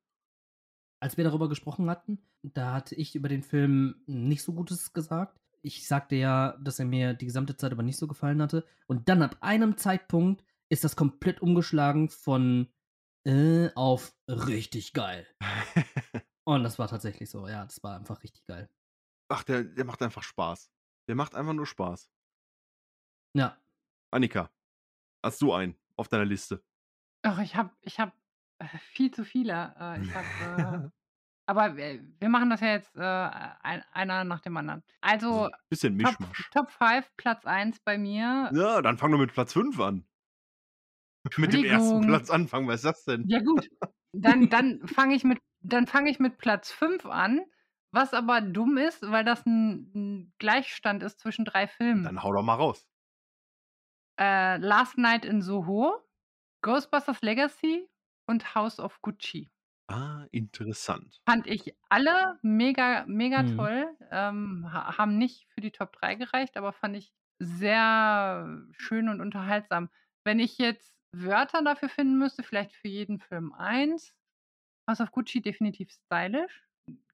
Als wir darüber gesprochen hatten, da hatte ich über den Film nicht so Gutes gesagt. Ich sagte ja, dass er mir die gesamte Zeit aber nicht so gefallen hatte. Und dann ab einem Zeitpunkt ist das komplett umgeschlagen von äh, auf richtig geil. *laughs* Und das war tatsächlich so, ja, das war einfach richtig geil. Ach, der, der macht einfach Spaß. Der macht einfach nur Spaß. Ja. Annika, hast du einen auf deiner Liste? Ach, ich habe ich hab äh, viel zu viele. Äh, hab, äh, *laughs* aber wir, machen das ja jetzt äh, ein, einer nach dem anderen. Also Bisschen Top, Mischmasch. Top 5, Platz 1 bei mir. Ja, dann fang doch mit Platz 5 an. *laughs* Mit dem ersten. Platz anfangen, was ist das denn? Ja gut, dann, dann fange ich, mit- dann fang ich mit Platz 5 an, was aber dumm ist, weil das ein, ein Gleichstand ist zwischen drei Filmen. Dann hau doch mal raus. Äh, Last Night in Soho, Ghostbusters Legacy und House of Gucci. Ah, interessant. Fand ich alle mega, mega Mhm. toll. Ähm, ha haben nicht für die Top 3 gereicht, aber fand ich sehr schön und unterhaltsam. Wenn ich jetzt Wörter dafür finden müsste, vielleicht für jeden Film eins. House of Gucci definitiv stylisch.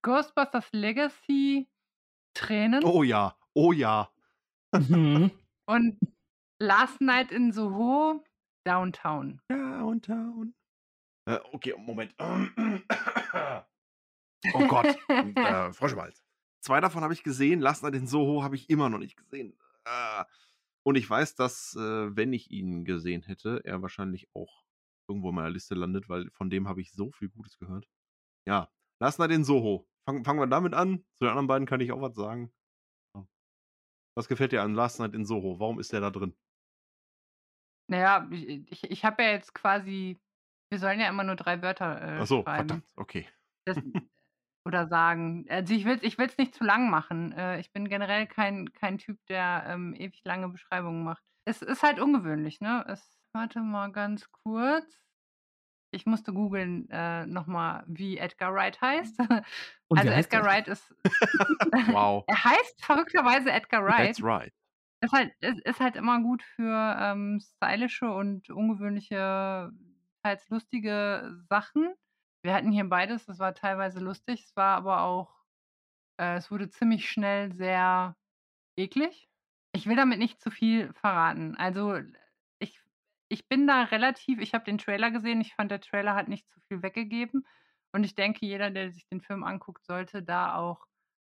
Ghostbusters Legacy Tränen. Oh ja, oh ja. Mhm. Und *laughs* *laughs* Last Night in Soho Downtown. Downtown. Äh, okay, Moment. *coughs* Oh Gott. *laughs* äh, Frosch im Hals. Zwei davon habe ich gesehen. Last Night in Soho habe ich immer noch nicht gesehen. Äh, und ich weiß, dass, äh, wenn ich ihn gesehen hätte, er wahrscheinlich auch irgendwo in meiner Liste landet, weil von dem habe ich so viel Gutes gehört. Ja, Last Night in Soho. Fang, fangen wir damit an. Zu den anderen beiden kann ich auch was sagen. Was gefällt dir an Last Night in Soho? Warum ist der da drin? Naja, ich, ich, ich habe ja jetzt quasi, wir sollen ja immer nur drei Wörter äh, Ach so, schreiben. verdammt. Okay. Das, *laughs* oder sagen. Also ich will es ich will's nicht zu lang machen. Äh, ich bin generell kein, kein Typ, der ähm, ewig lange Beschreibungen macht. Es ist halt ungewöhnlich, ne? Es, warte mal ganz kurz. Ich musste googeln äh, nochmal, wie Edgar Wright heißt. Und also heißt Edgar er? Wright ist. *laughs* Wow. *laughs* er heißt verrückterweise Edgar Wright. That's right. Ist halt, ist, halt immer gut für ähm, stylische und ungewöhnliche, teils lustige Sachen. Wir hatten hier beides, das war teilweise lustig, es war aber auch, äh, es wurde ziemlich schnell sehr eklig. Ich will damit nicht zu viel verraten. Also ich, ich bin da relativ, ich habe den Trailer gesehen, ich fand, der Trailer hat nicht zu viel weggegeben. Und ich denke, jeder, der sich den Film anguckt, sollte da auch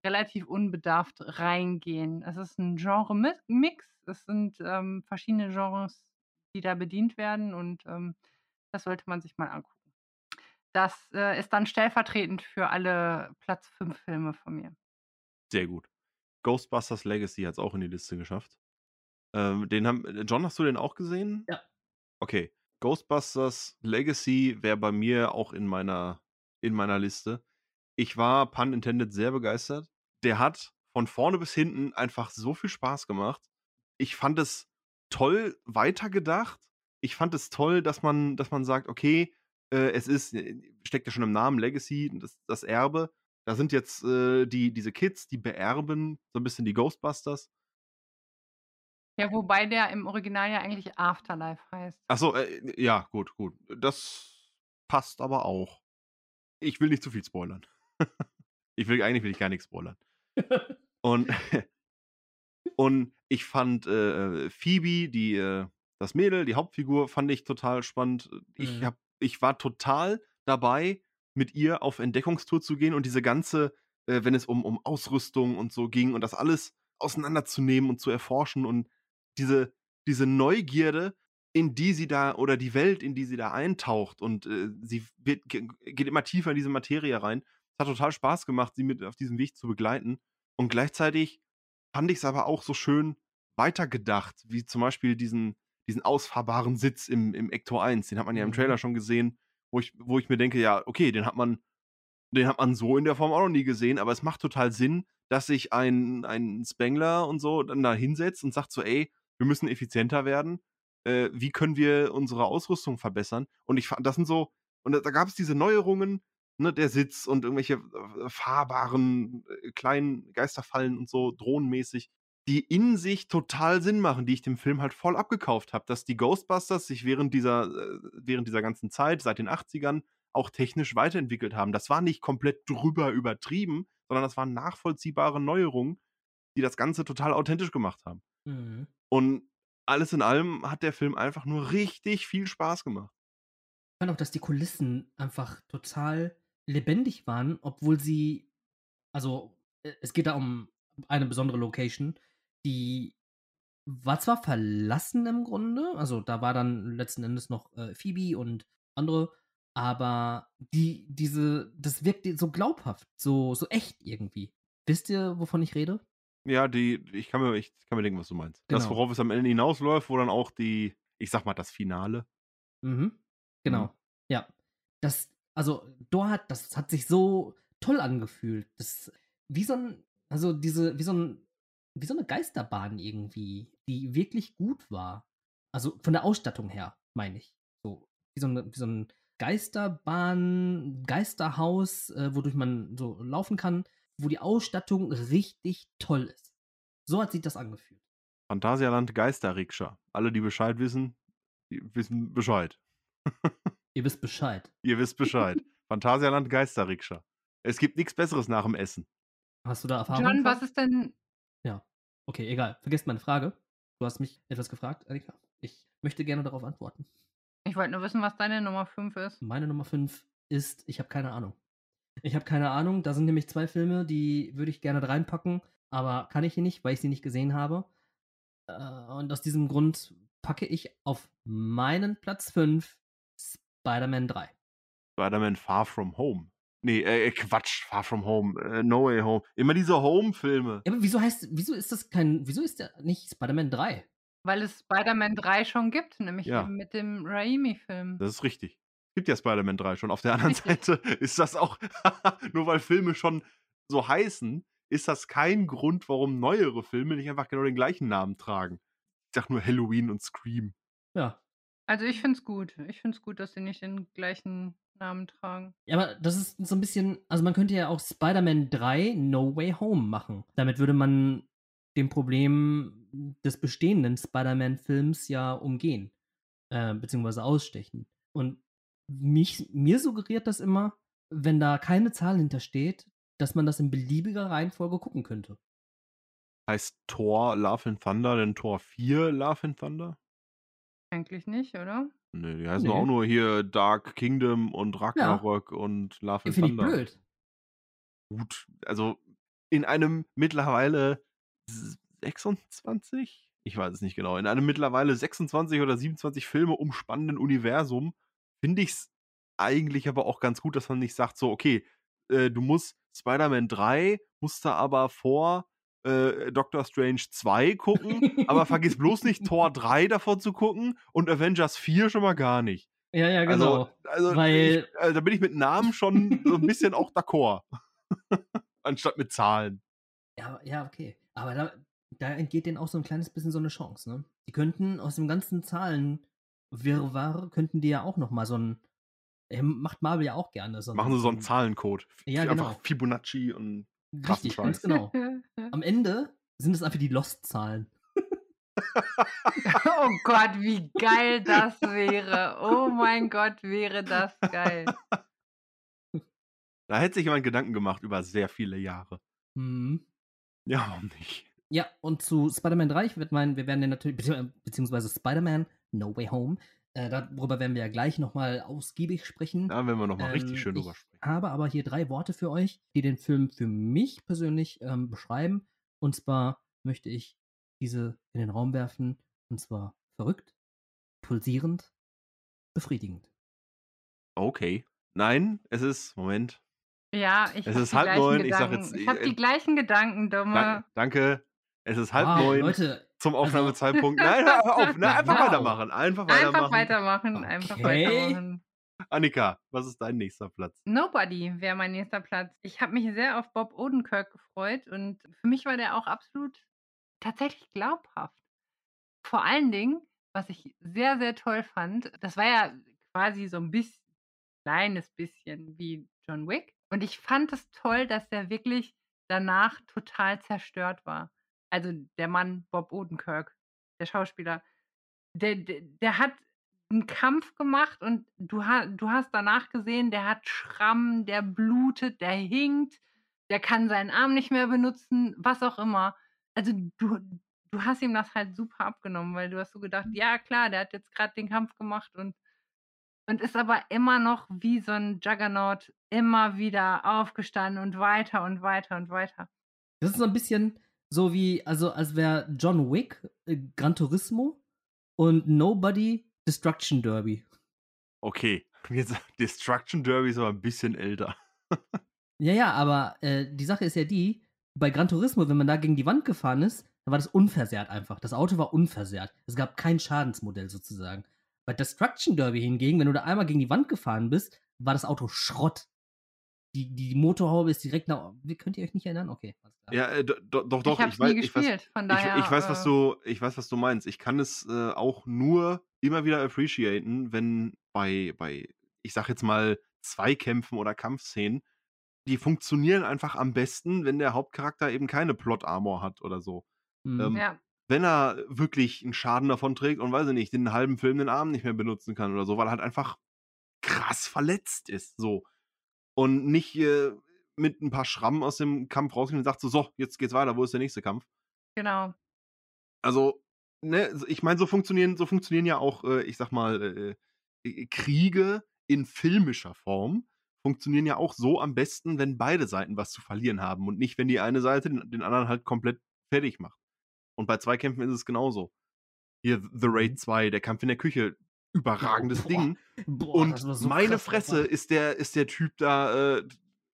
relativ unbedarft reingehen. Es ist ein Genre-Mix, es sind ähm, verschiedene Genres, die da bedient werden und ähm, das sollte man sich mal angucken. Das äh, ist dann stellvertretend für alle Platz 5 Filme von mir. Sehr gut. Ghostbusters Legacy hat es auch in die Liste geschafft. Ähm, den haben, John, hast du den auch gesehen? Ja. Okay. Ghostbusters Legacy wäre bei mir auch in meiner, in meiner Liste. Ich war, pun intended, sehr begeistert. Der hat von vorne bis hinten einfach so viel Spaß gemacht. Ich fand es toll weitergedacht. Ich fand es toll, dass man, dass man sagt, okay, äh, es ist, äh, steckt ja schon im Namen Legacy, das, das Erbe. Da sind jetzt äh, die, diese Kids, die beerben so ein bisschen die Ghostbusters. Ja, wobei der im Original ja eigentlich Afterlife heißt. Achso, äh, ja, gut, gut. Das passt aber auch. Ich will nicht zu viel spoilern. *laughs* ich will, eigentlich will ich gar nichts spoilern. Und, und ich fand äh, Phoebe, die, äh, das Mädel, die Hauptfigur, fand ich total spannend. Ich, Mhm. hab, ich war total dabei, mit ihr auf Entdeckungstour zu gehen und diese ganze, äh, wenn es um, um Ausrüstung und so ging und das alles auseinanderzunehmen und zu erforschen und diese, diese Neugierde, in die sie da, oder die Welt, in die sie da eintaucht und äh, sie wird, ge- geht immer tiefer in diese Materie rein. Es hat total Spaß gemacht, sie mit auf diesem Weg zu begleiten. Und gleichzeitig fand ich es aber auch so schön weitergedacht, wie zum Beispiel diesen, diesen ausfahrbaren Sitz im, im Ector 1. Den hat man ja im Mhm. Trailer schon gesehen, wo ich, wo ich mir denke, ja, okay, den hat man, den hat man so in der Form auch noch nie gesehen, aber es macht total Sinn, dass sich ein, ein Spengler und so dann da hinsetzt und sagt so, ey, wir müssen effizienter werden. Äh, wie können wir unsere Ausrüstung verbessern? Und ich fand, das sind so, und da, da gab es diese Neuerungen, ne, der Sitz und irgendwelche äh, fahrbaren äh, kleinen Geisterfallen und so, drohnenmäßig, die in sich total Sinn machen, die ich dem Film halt voll abgekauft habe, dass die Ghostbusters sich während dieser, äh, während dieser ganzen Zeit, seit den 80ern, auch technisch weiterentwickelt haben. Das war nicht komplett drüber übertrieben, sondern das waren nachvollziehbare Neuerungen, die das Ganze total authentisch gemacht haben. Mhm. Und alles in allem hat der Film einfach nur richtig viel Spaß gemacht. Ich fand auch, dass die Kulissen einfach total lebendig waren, obwohl sie, also äh, es geht da um eine besondere Location, die war zwar verlassen im Grunde, also da war dann letzten Endes noch äh, Phoebe und andere, aber die, diese, das wirkt so glaubhaft, so, so echt irgendwie. Wisst ihr, wovon ich rede? Ja, die, ich kann mir, ich kann mir denken, was du meinst. Das, Genau. worauf es am Ende hinausläuft, wo dann auch die, ich sag mal, das Finale. Mhm. Genau. Ja. Das, also dort, das hat sich so toll angefühlt. Das, wie so ein, also diese, wie so ein, wie so eine Geisterbahn irgendwie, die wirklich gut war. Also von der Ausstattung her, meine ich. So, wie so, eine, wie so ein Geisterbahn, Geisterhaus, äh, wodurch man so laufen kann, wo die Ausstattung richtig toll ist. So hat sich das angefühlt. Phantasialand Geisterrikscha. Alle, die Bescheid wissen, die wissen Bescheid. *laughs* Ihr wisst Bescheid. Ihr wisst Bescheid. Phantasialand Geisterrikscha. Es gibt nichts Besseres nach dem Essen. Hast du da Erfahrung? John, was ist denn. Okay, egal. Vergesst meine Frage. Du hast mich etwas gefragt, Annika. Ich möchte gerne darauf antworten. Ich wollte nur wissen, was deine Nummer 5 ist. Meine Nummer 5 ist, ich habe keine Ahnung. Ich habe keine Ahnung. Da sind nämlich zwei Filme, die würde ich gerne reinpacken, aber kann ich hier nicht, weil ich sie nicht gesehen habe. Äh, und aus diesem Grund packe ich auf meinen Platz 5 Spider-Man 3. Spider-Man Far From Home. Nee, äh, Quatsch, Far From Home, äh, No Way Home. Immer diese Home-Filme. Ja, aber wieso heißt, wieso ist das kein, wieso ist der nicht Spider-Man 3? Weil es Spider-Man 3 schon gibt, nämlich Ja. mit dem Raimi-Film. Das ist richtig. Es gibt ja Spider-Man 3 schon. Auf der anderen Richtig. Seite *laughs* ist das auch, *laughs* nur weil Filme schon so heißen, ist das kein Grund, warum neuere Filme nicht einfach genau den gleichen Namen tragen. Ich sag nur Halloween und Scream. Ja. Also ich finde es gut. Ich finde es gut, dass sie nicht den gleichen Namen tragen. Ja, aber das ist so ein bisschen, also man könnte ja auch Spider-Man 3 No Way Home machen. Damit würde man dem Problem des bestehenden Spider-Man-Films ja umgehen, äh, beziehungsweise ausstechen. Und mich, mir suggeriert das immer, wenn da keine Zahl hintersteht, dass man das in beliebiger Reihenfolge gucken könnte. Heißt Thor Love and Thunder denn Thor 4 Love and Thunder? Eigentlich nicht, oder? Nee, die heißen Nee. auch nur hier Dark Kingdom und Ragnarök und Love and Finde ich blöd. Gut, also in einem mittlerweile s- 26, ich weiß es nicht genau, in einem mittlerweile 26 oder 27 Filme umspannenden Universum finde ich es eigentlich aber auch ganz gut, dass man nicht sagt, so, okay, äh, du musst Spider-Man 3, musst du aber vor äh, Doctor Strange 2 gucken, *laughs* aber vergiss bloß nicht Tor 3 davor zu gucken und Avengers 4 schon mal gar nicht. Ja, ja, genau. Also, also Weil- ich, also da bin ich mit Namen schon so ein bisschen auch d'accord. *laughs* Anstatt mit Zahlen. Ja, ja, okay. Aber da, da entgeht denen auch so ein kleines bisschen so eine Chance, ne? Die könnten aus dem ganzen Zahlenwirrwarr, könnten die ja auch noch mal so ein, äh, macht Marvel ja auch gerne. So Machen sie so einen Zahlencode. Ja, Einfach genau. Fibonacci und Richtig, ganz genau. Am *laughs* Ende sind es einfach die Lost-Zahlen. *laughs* oh Gott, wie geil das wäre. Oh mein Gott, wäre das geil. Da hätte sich jemand Gedanken gemacht über sehr viele Jahre. Mhm. Ja, warum nicht? Ja, und zu Spider-Man 3, ich würde meinen, wir werden den natürlich, bezieh- beziehungsweise Spider-Man No Way Home, äh, darüber werden wir ja gleich nochmal ausgiebig sprechen. Da werden wir nochmal Ähm, richtig schön ich drüber sprechen. habe aber hier drei Worte für euch, die den Film für mich persönlich ähm, beschreiben. Und zwar möchte ich diese in den Raum werfen. Und zwar verrückt, pulsierend, befriedigend. Okay. Nein, es ist, Moment. Ja, ich Es habe ist die halb gleichen neun, ich sag Gedanken. jetzt, Ich habe äh, die gleichen Gedanken, Dan Dumme. danke. Es ist halb Ah, neun Leute, zum Aufnahmezeitpunkt. *laughs* Nein, hör auf. Nein, einfach Wow. weitermachen. Einfach weitermachen. Einfach weitermachen, einfach Okay. weitermachen. Annika, was ist dein nächster Platz? Nobody wäre mein nächster Platz. Ich habe mich sehr auf Bob Odenkirk gefreut und für mich war der auch absolut tatsächlich glaubhaft. Vor allen Dingen, was ich sehr, sehr toll fand, das war ja quasi so ein bisschen, kleines bisschen wie John Wick. Und ich fand es toll, dass der wirklich danach total zerstört war. Also der Mann Bob Odenkirk, der Schauspieler, der, der, der hat einen Kampf gemacht und du, ha du hast danach gesehen, der hat Schrammen, der blutet, der hinkt, der kann seinen Arm nicht mehr benutzen, was auch immer. Also du, du hast ihm das halt super abgenommen, weil du hast so gedacht, ja klar, der hat jetzt gerade den Kampf gemacht und, und ist aber immer noch wie so ein Juggernaut immer wieder aufgestanden und weiter und weiter und weiter. das ist so ein bisschen so wie, also als wäre John Wick äh, Gran Turismo und Nobody Destruction Derby. Okay. *laughs* Jetzt, Destruction Derby ist aber ein bisschen älter. Ja, ja, aber äh, die Sache ist ja die, bei Gran Turismo, wenn man da gegen die Wand gefahren ist, dann war das unversehrt einfach. Das Auto war unversehrt. Es gab kein Schadensmodell sozusagen. Bei Destruction Derby hingegen, wenn du da einmal gegen die Wand gefahren bist, war das Auto Schrott. Die, die Motorhaube ist direkt nach. Könnt ihr euch nicht erinnern? Okay, alles klar. Ja, äh, do- do- doch, doch. ich habe weiß, nie ich weiß, gespielt, von ich, daher. ich weiß, was äh, du, ich weiß, was du meinst. Ich kann es äh, auch nur immer wieder appreciaten, wenn bei, bei, ich sag jetzt mal, Zweikämpfen oder Kampfszenen, die funktionieren einfach am besten, wenn der Hauptcharakter eben keine Plot-Armor hat oder so. Mhm. ähm, Ja, Wenn er wirklich einen Schaden davon trägt und weiß ich nicht, den halben Film den Arm nicht mehr benutzen kann oder so, weil er halt einfach krass verletzt ist, so. Und nicht äh, mit ein paar Schrammen aus dem Kampf rausgeht und sagt so, so, jetzt geht's weiter, wo ist der nächste Kampf? genau. Also, ne, ich meine, so funktionieren, so funktionieren ja auch, äh, ich sag mal, äh, äh, Kriege in filmischer Form funktionieren ja auch so am besten, wenn beide Seiten was zu verlieren haben und nicht, wenn die eine Seite den, den anderen halt komplett fertig macht. Und bei Zweikämpfen ist es genauso. Hier The Raid 2, der Kampf in der Küche, überragendes Boah. Ding. Boah, Und so meine krass Fresse einfach. ist der, ist der Typ da, äh,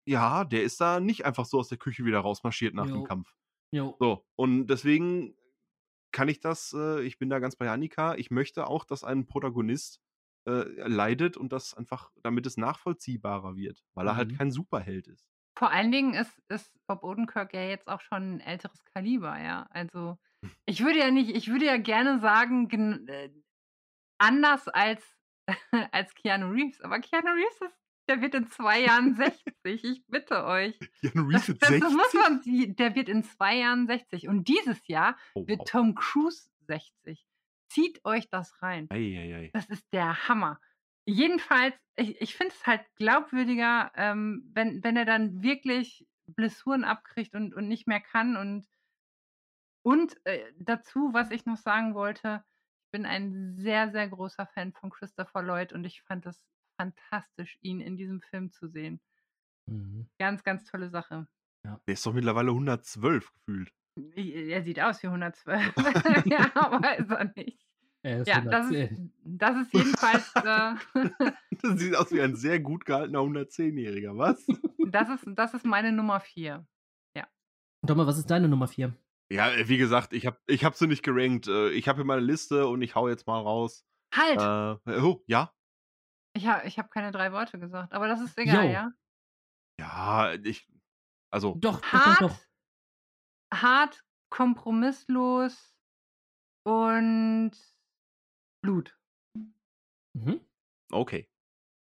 ja, der ist da nicht einfach so aus der Küche wieder rausmarschiert nach dem Jo. Kampf. Jo. So, und deswegen kann ich das, äh, ich bin da ganz bei Annika, ich möchte auch, dass ein Protagonist äh, leidet und das einfach, damit es nachvollziehbarer wird, weil er halt Mhm. kein Superheld ist. Vor allen Dingen ist, ist Bob Odenkirk ja jetzt auch schon ein älteres Kaliber, ja. Also *laughs* ich würde ja nicht, ich würde ja gerne sagen, gen- äh, anders als, *laughs* als Keanu Reeves. Aber Keanu Reeves ist, der wird in zwei Jahren 60. Ich bitte euch. Keanu Reeves wird das 60? muss man, der wird in zwei Jahren 60. Und dieses Jahr Oh, wird wow. Tom Cruise 60. Zieht euch das rein. Eieiei. Das ist der Hammer. Jedenfalls, ich, ich finde es halt glaubwürdiger, ähm, wenn, wenn er dann wirklich Blessuren abkriegt und, und nicht mehr kann. Und, und äh, dazu, was ich noch sagen wollte, bin ein sehr, sehr großer Fan von Christopher Lloyd und ich fand es fantastisch, ihn in diesem Film zu sehen. Mhm. Ganz, ganz tolle Sache. Der ist doch mittlerweile 112 gefühlt. Er sieht aus wie 112. *laughs* *laughs* ja, aber ist er nicht. Er ist Ja, das ist, 110. das ist jedenfalls, äh, *laughs* Das sieht aus wie ein sehr gut gehaltener 110-Jähriger, was? das ist, das ist meine Nummer 4. Doma, was ist deine Nummer 4? Ja, äh, wie gesagt, ich habe ich hab sie nicht gerankt. Äh, Ich habe hier meine Liste und ich hau jetzt mal raus. Halt! Äh, oh, ja? Ich habe ich hab keine drei Worte gesagt, aber das ist egal, Jo. ja? Ja, ich. Also, Doch, doch, doch, Hart, doch. hart, kompromisslos und Blut. Mhm. okay.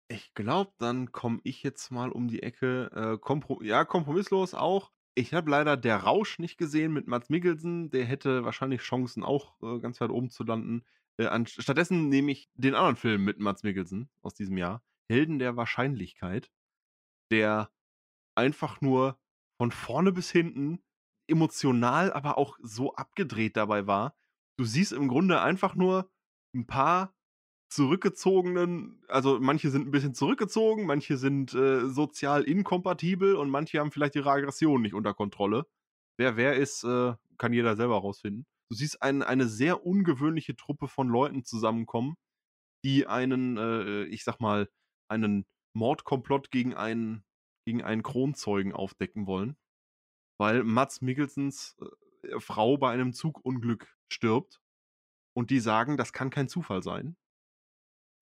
Ich glaube, dann komme ich jetzt mal um die Ecke. Äh, kompro ja, kompromisslos auch. Ich habe leider der Rausch nicht gesehen mit Mats Mikkelsen. Der hätte wahrscheinlich Chancen, auch äh, ganz weit oben zu landen. Äh, stattdessen nehme ich den anderen Film mit Mats Mikkelsen aus diesem Jahr. Helden der Wahrscheinlichkeit. Der einfach nur von vorne bis hinten emotional, aber auch so abgedreht dabei war. Du siehst im Grunde einfach nur ein paar zurückgezogenen, also manche sind ein bisschen zurückgezogen, manche sind äh, sozial inkompatibel und manche haben vielleicht ihre Aggression nicht unter Kontrolle. Wer wer ist, äh, kann jeder selber rausfinden. Du siehst ein, eine sehr ungewöhnliche Truppe von Leuten zusammenkommen, die einen, äh, ich sag mal, einen Mordkomplott gegen einen, gegen einen Kronzeugen aufdecken wollen, weil Mats Mikkelsens äh, Frau bei einem Zugunglück stirbt und die sagen, das kann kein Zufall sein,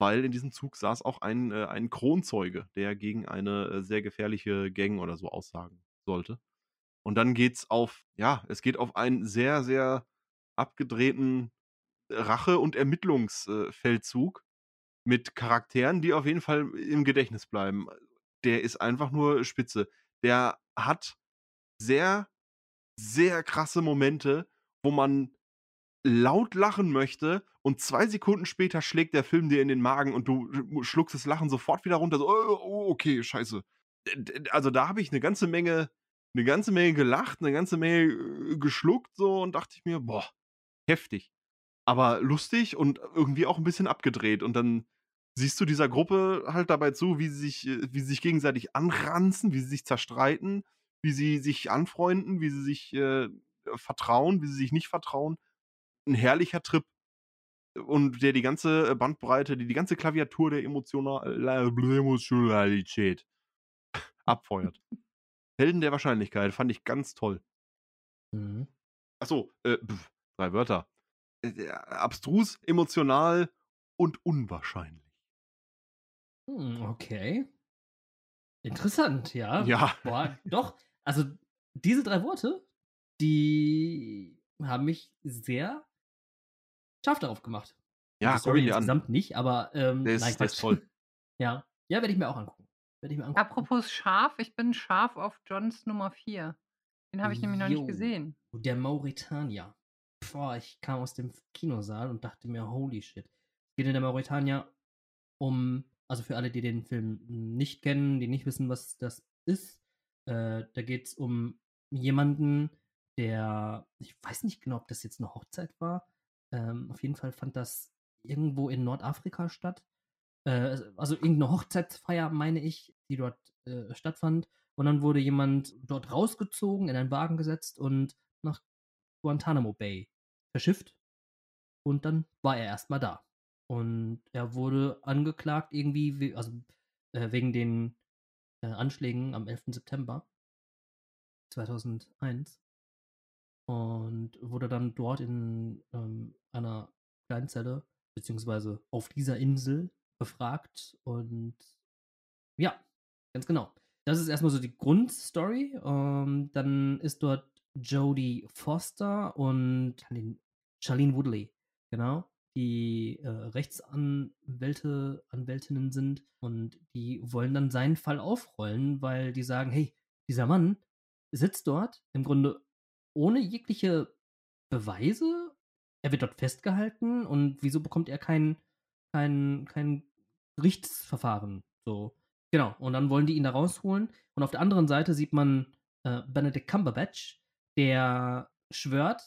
weil in diesem Zug saß auch ein, äh, ein Kronzeuge, der gegen eine äh, sehr gefährliche Gang oder so aussagen sollte. Und dann geht's auf, ja, es geht auf einen sehr, sehr abgedrehten Rache- und Ermittlungsfeldzug mit Charakteren, die auf jeden Fall im Gedächtnis bleiben. Der ist einfach nur spitze. Der hat sehr, sehr krasse Momente, wo man laut lachen möchte und zwei Sekunden später schlägt der Film dir in den Magen und du schluckst das Lachen sofort wieder runter. So, oh, oh, okay, scheiße. Also da habe ich eine ganze Menge, eine ganze Menge gelacht, eine ganze Menge äh, geschluckt so und dachte ich mir, boah, heftig. Aber lustig und irgendwie auch ein bisschen abgedreht. Und dann siehst du dieser Gruppe halt dabei zu, wie sie sich, äh, wie sie sich gegenseitig anranzen, wie sie sich zerstreiten, wie sie sich anfreunden, wie sie sich äh, vertrauen, wie sie sich nicht vertrauen. Ein herrlicher Trip. Und der die ganze Bandbreite, die, die ganze Klaviatur der Emotional Emotionalität *laughs* abfeuert. Helden der Wahrscheinlichkeit fand ich ganz toll. Mhm. Achso, äh, pf, drei Wörter. Äh, äh, abstrus, emotional und unwahrscheinlich. Hm, okay. Interessant, ja. Ja. Boah, doch. Also, diese drei Worte, die haben mich sehr scharf darauf gemacht. Ja, die guck Story dir an. insgesamt nicht, aber ähm, Der ist, nein, der ist toll. *laughs* Ja, ja werde ich mir auch angucken. Werde ich mir angucken. Apropos scharf, ich bin scharf auf Johns Nummer 4. Den habe ich nämlich noch nicht gesehen. Der Mauretanier. Boah, ich kam aus dem Kinosaal und dachte mir, holy shit. Es geht in der Mauretanier um, also für alle, die den Film nicht kennen, die nicht wissen, was das ist, äh, da geht es um jemanden, der, ich weiß nicht genau, ob das jetzt eine Hochzeit war. Ähm, auf jeden Fall fand das irgendwo in Nordafrika statt. Äh, also irgendeine Hochzeitsfeier, meine ich, die dort äh, stattfand. Und dann wurde jemand dort rausgezogen, in einen Wagen gesetzt und nach Guantanamo Bay verschifft. Und dann war er erstmal da. Und er wurde angeklagt, irgendwie, also äh, wegen den äh, Anschlägen am 11. September 2001. Und wurde dann dort in ähm, einer kleinen Zelle, beziehungsweise auf dieser Insel befragt. Und ja, ganz genau. Das ist erstmal so die Grundstory. Ähm, dann ist dort Jodie Foster und Charlene- Charlene Woodley, genau, die äh, Rechtsanwälte, Anwältinnen sind und die wollen dann seinen Fall aufrollen, weil die sagen, hey, dieser Mann sitzt dort im Grunde ohne jegliche Beweise, er wird dort festgehalten und wieso bekommt er kein, kein, kein Gerichtsverfahren? So, genau. Und dann wollen die ihn da rausholen. Und auf der anderen Seite sieht man äh, Benedict Cumberbatch, der schwört,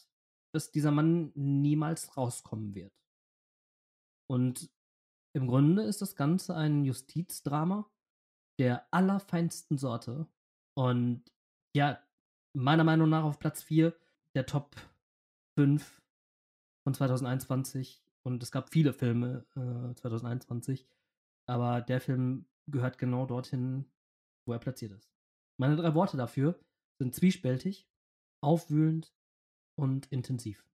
dass dieser Mann niemals rauskommen wird. Und im Grunde ist das Ganze ein Justizdrama der allerfeinsten Sorte. Und ja, meiner Meinung nach auf Platz 4 der Top 5 von 2021. Und es gab viele Filme äh, 2021. Aber der Film gehört genau dorthin, wo er platziert ist. Meine drei Worte dafür sind zwiespältig, aufwühlend und intensiv.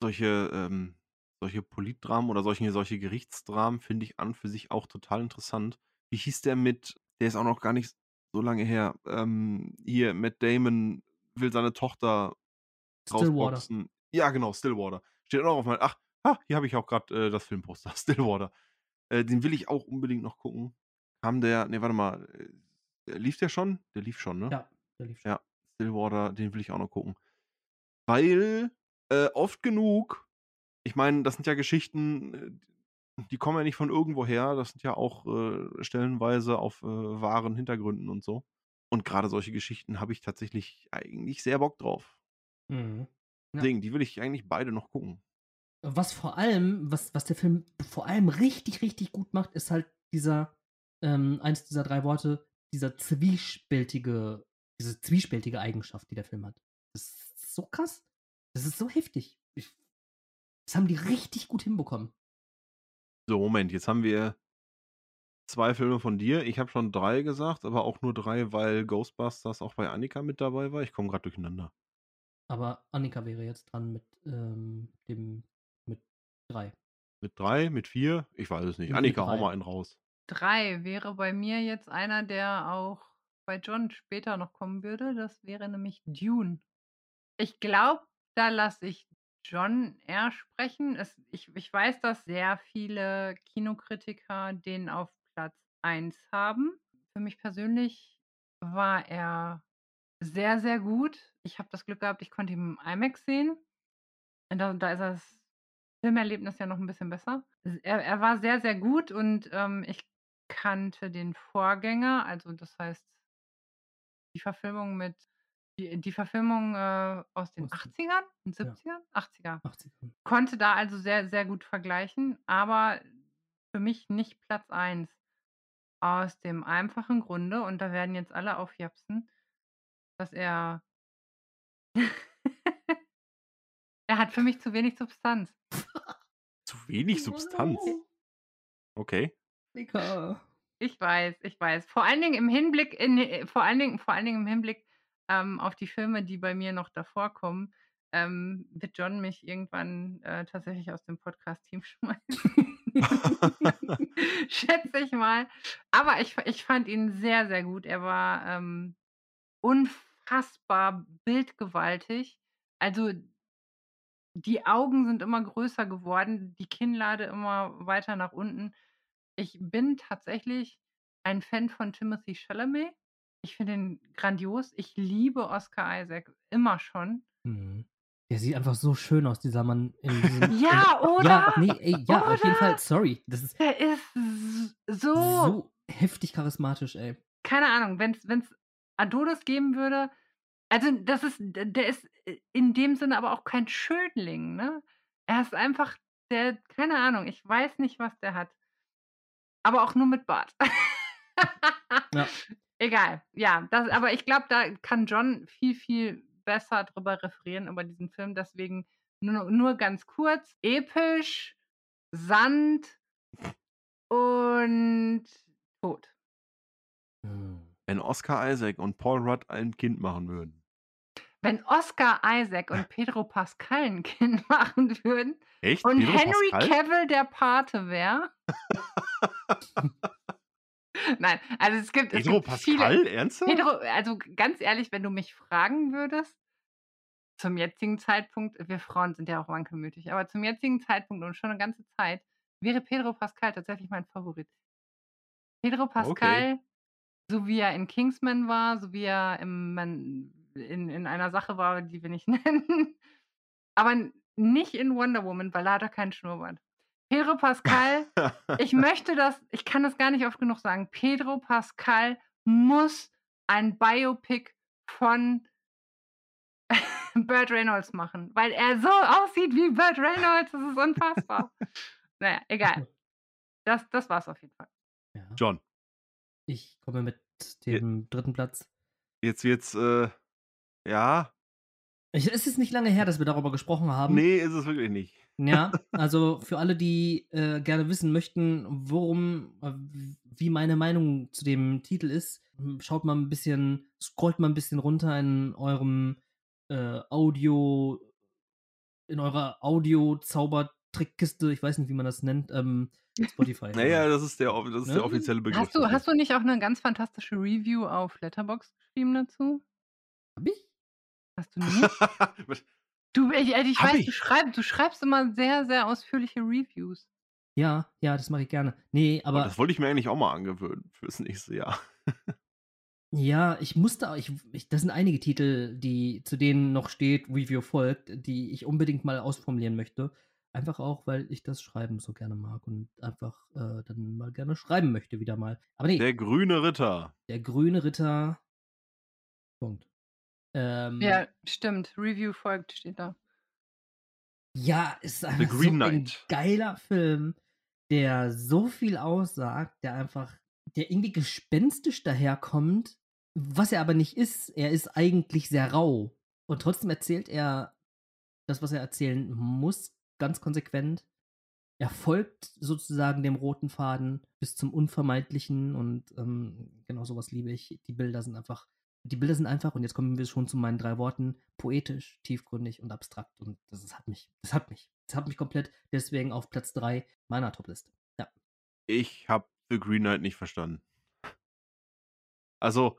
Solche, ähm, solche Politdramen oder solche, solche Gerichtsdramen finde ich an für sich auch total interessant. Wie hieß der mit, der ist auch noch gar nicht so lange her, ähm, hier, Matt Damon will seine Tochter Stillwater. rausboxen. Ja, genau, Stillwater. Steht auch auf meinem, ach, ah, hier habe ich auch gerade äh, das Filmposter, *laughs* Stillwater. Äh, den will ich auch unbedingt noch gucken. Kam der, ne, warte mal, äh, lief der schon? Der lief schon, ne? Ja, der lief schon. Ja, Stillwater, den will ich auch noch gucken. Weil äh, oft genug, ich meine, das sind ja Geschichten, äh, die kommen ja nicht von irgendwoher, das sind ja auch äh, stellenweise auf äh, wahren Hintergründen und so. Und gerade solche Geschichten habe ich tatsächlich eigentlich sehr Bock drauf. Mhm. Ja. Deswegen, die will ich eigentlich beide noch gucken. Was vor allem, was, was der Film vor allem richtig, richtig gut macht, ist halt dieser, ähm, eins dieser drei Worte, dieser zwiespältige, diese zwiespältige Eigenschaft, die der Film hat. Das ist so krass. Das ist so heftig. Ich, das haben die richtig gut hinbekommen. So, Moment, jetzt haben wir zwei Filme von dir. Ich habe schon drei gesagt, aber auch nur drei, weil Ghostbusters auch bei Annika mit dabei war. Ich komme gerade durcheinander. Aber Annika wäre jetzt dran mit ähm, dem mit drei. Mit drei, mit vier? Ich weiß es nicht. Mit Annika, hau mal einen raus. Drei wäre bei mir jetzt einer, der auch bei John später noch kommen würde. Das wäre nämlich Dune. Ich glaube, da lasse ich John eher sprechen. Es, ich, ich weiß, dass sehr viele Kinokritiker den auf Platz 1 haben. Für mich persönlich war er sehr, sehr gut. Ich habe das Glück gehabt, ich konnte ihn im IMAX sehen. Da, da ist das Filmerlebnis ja noch ein bisschen besser. Er, er war sehr, sehr gut und ähm, ich kannte den Vorgänger, also das heißt die Verfilmung mit die, die Verfilmung äh, aus den Aus den- 80ern und 70ern? 80er. 80 Konnte da also sehr, sehr gut vergleichen, aber für mich nicht Platz 1. Aus dem einfachen Grunde, und da werden jetzt alle aufjapsen, dass er. *laughs* er hat für mich zu wenig Substanz. *laughs* Zu wenig Substanz. Okay. Ich weiß, ich weiß. Vor allen Dingen im Hinblick, in, vor allen Dingen, vor allen Dingen im Hinblick ähm, auf die Filme, die bei mir noch davor kommen, ähm, wird John mich irgendwann äh, tatsächlich aus dem Podcast-Team *laughs* schmeißen. *laughs* Schätze ich mal. Aber ich, ich fand ihn sehr, sehr gut. Er war ähm, unfassbar bildgewaltig. Also die Augen sind immer größer geworden, die Kinnlade immer weiter nach unten. Ich bin tatsächlich ein Fan von Timothy Chalamet. Ich finde ihn grandios. Ich liebe Oscar Isaac immer schon. Mhm. Der sieht einfach so schön aus, dieser Mann. In diesem, *laughs* Ja, in, oder? Ja, nee, ey, ja, auf jeden Oder? Fall. Sorry. Das ist Der ist so, so heftig charismatisch, ey. keine Ahnung, wenn es Adonis geben würde. Also, das ist, der ist in dem Sinne aber auch kein Schönling, ne? Er ist einfach, der, keine Ahnung, ich weiß nicht, was der hat. Aber auch nur mit Bart. Ja. *laughs* Egal, ja, das, aber ich glaube, da kann John viel, viel besser drüber referieren, über diesen Film. Deswegen nur, nur ganz kurz. Episch, Sand und Tod. Wenn Oscar Isaac und Paul Rudd ein Kind machen würden. Wenn Oscar Isaac und Pedro Pascal ein Kind *laughs* machen würden Echt? und Pedro Henry Pascal? Cavill der Pate wäre. *laughs* *laughs* Nein, also es gibt, es Pedro gibt viele. Pascal? Ernsthaft? Pedro, also ganz ehrlich, wenn du mich fragen würdest, zum jetzigen Zeitpunkt, wir Frauen sind ja auch wankelmütig, aber zum jetzigen Zeitpunkt und schon eine ganze Zeit wäre Pedro Pascal tatsächlich mein Favorit. Pedro Pascal, so wie er in Kingsman war, so wie er im, in, in einer Sache war, die wir nicht *laughs* nennen, aber nicht in Wonder Woman, weil er hat keinen Schnurrbart. Pedro Pascal, *laughs* ich möchte das, ich kann das gar nicht oft genug sagen. Pedro Pascal muss ein Biopic von *laughs* Burt Reynolds machen, weil er so aussieht wie Burt Reynolds. Das ist unfassbar. *laughs* naja, egal. Das, das war's auf jeden Fall. Ja. John, Ich komme mit dem dritten Platz. jetzt wird's, äh, ja, Ich, es ist nicht lange her, dass wir darüber gesprochen haben. nee, ist es wirklich nicht. Ja, also für alle, die äh, gerne wissen möchten, worum, äh, wie meine Meinung zu dem Titel ist, schaut mal ein bisschen, scrollt mal ein bisschen runter in eurem äh, Audio, in eurer Audio-Zaubertrickkiste, ich weiß nicht, wie man das nennt, ähm, Spotify. Naja, das ist der, das ist Ne? der offizielle Begriff. Hast du, hast du nicht auch eine ganz fantastische Review auf Letterbox geschrieben dazu? Hab ich? Hast du nicht? *laughs* Du, ich, ich Hab weiß, ich. Du, schreib, du schreibst immer sehr, sehr ausführliche Reviews. Ja, ja, das mache ich gerne. Nee, Aber aber das wollte ich mir eigentlich auch mal angewöhnen fürs nächste Jahr. *laughs* Ja, ich musste, ich, ich, das sind einige Titel, die zu denen noch steht, Review folgt, die ich unbedingt mal ausformulieren möchte. Einfach auch, weil ich das Schreiben so gerne mag und einfach äh, dann mal gerne schreiben möchte wieder mal. Aber nee, der, Der grüne Ritter. grüne Ritter. Punkt. Ähm, Ja, stimmt. Review folgt, steht da. Ja, es ist einfach so ein geiler Film, der so viel aussagt, der einfach, der irgendwie gespenstisch daherkommt, was er aber nicht ist. Er ist eigentlich sehr rau. Und trotzdem erzählt er das, was er erzählen muss, ganz konsequent. Er folgt sozusagen dem roten Faden bis zum Unvermeidlichen und ähm, genau sowas liebe ich. Die Bilder sind einfach, die Bilder sind einfach, und jetzt kommen wir schon zu meinen drei Worten, poetisch, tiefgründig und abstrakt. Und das, ist, hat mich, das hat mich, das hat mich komplett deswegen auf Platz drei meiner Topliste. Ja. Ich habe The Green Knight nicht verstanden. Also,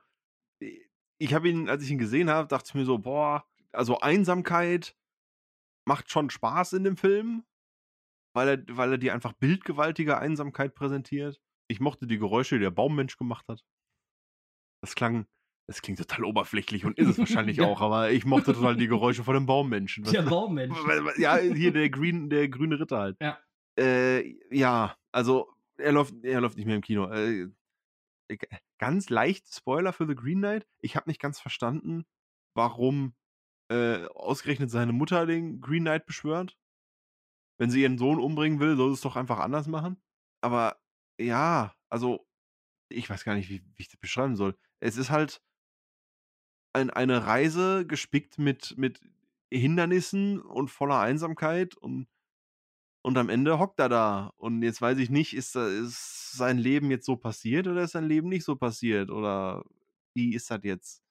ich habe ihn, als ich ihn gesehen habe, dachte ich mir so, boah, also Einsamkeit macht schon Spaß in dem Film, weil er, weil er dir einfach bildgewaltige Einsamkeit präsentiert. Ich mochte die Geräusche, die der Baummensch gemacht hat. Das klang, das klingt total oberflächlich und *laughs* ist es wahrscheinlich Ja. auch, aber ich mochte total die Geräusche von dem Baummenschen. Der *laughs* Baummensch. Ja, hier der, Green, der grüne Ritter halt. Ja. Äh, ja, also er läuft, er läuft nicht mehr im Kino. Äh, ganz leicht Spoiler für The Green Knight. Ich habe nicht ganz verstanden, warum äh, ausgerechnet seine Mutter den Green Knight beschwört. Wenn sie ihren Sohn umbringen will, soll sie es doch einfach anders machen. Aber ja, also ich weiß gar nicht, wie, wie ich das beschreiben soll. Es ist halt ein, eine Reise gespickt mit, mit Hindernissen und voller Einsamkeit und, und am Ende hockt er da. Und jetzt weiß ich nicht, ist, da- ist sein Leben jetzt so passiert oder ist sein Leben nicht so passiert? Oder wie ist das jetzt?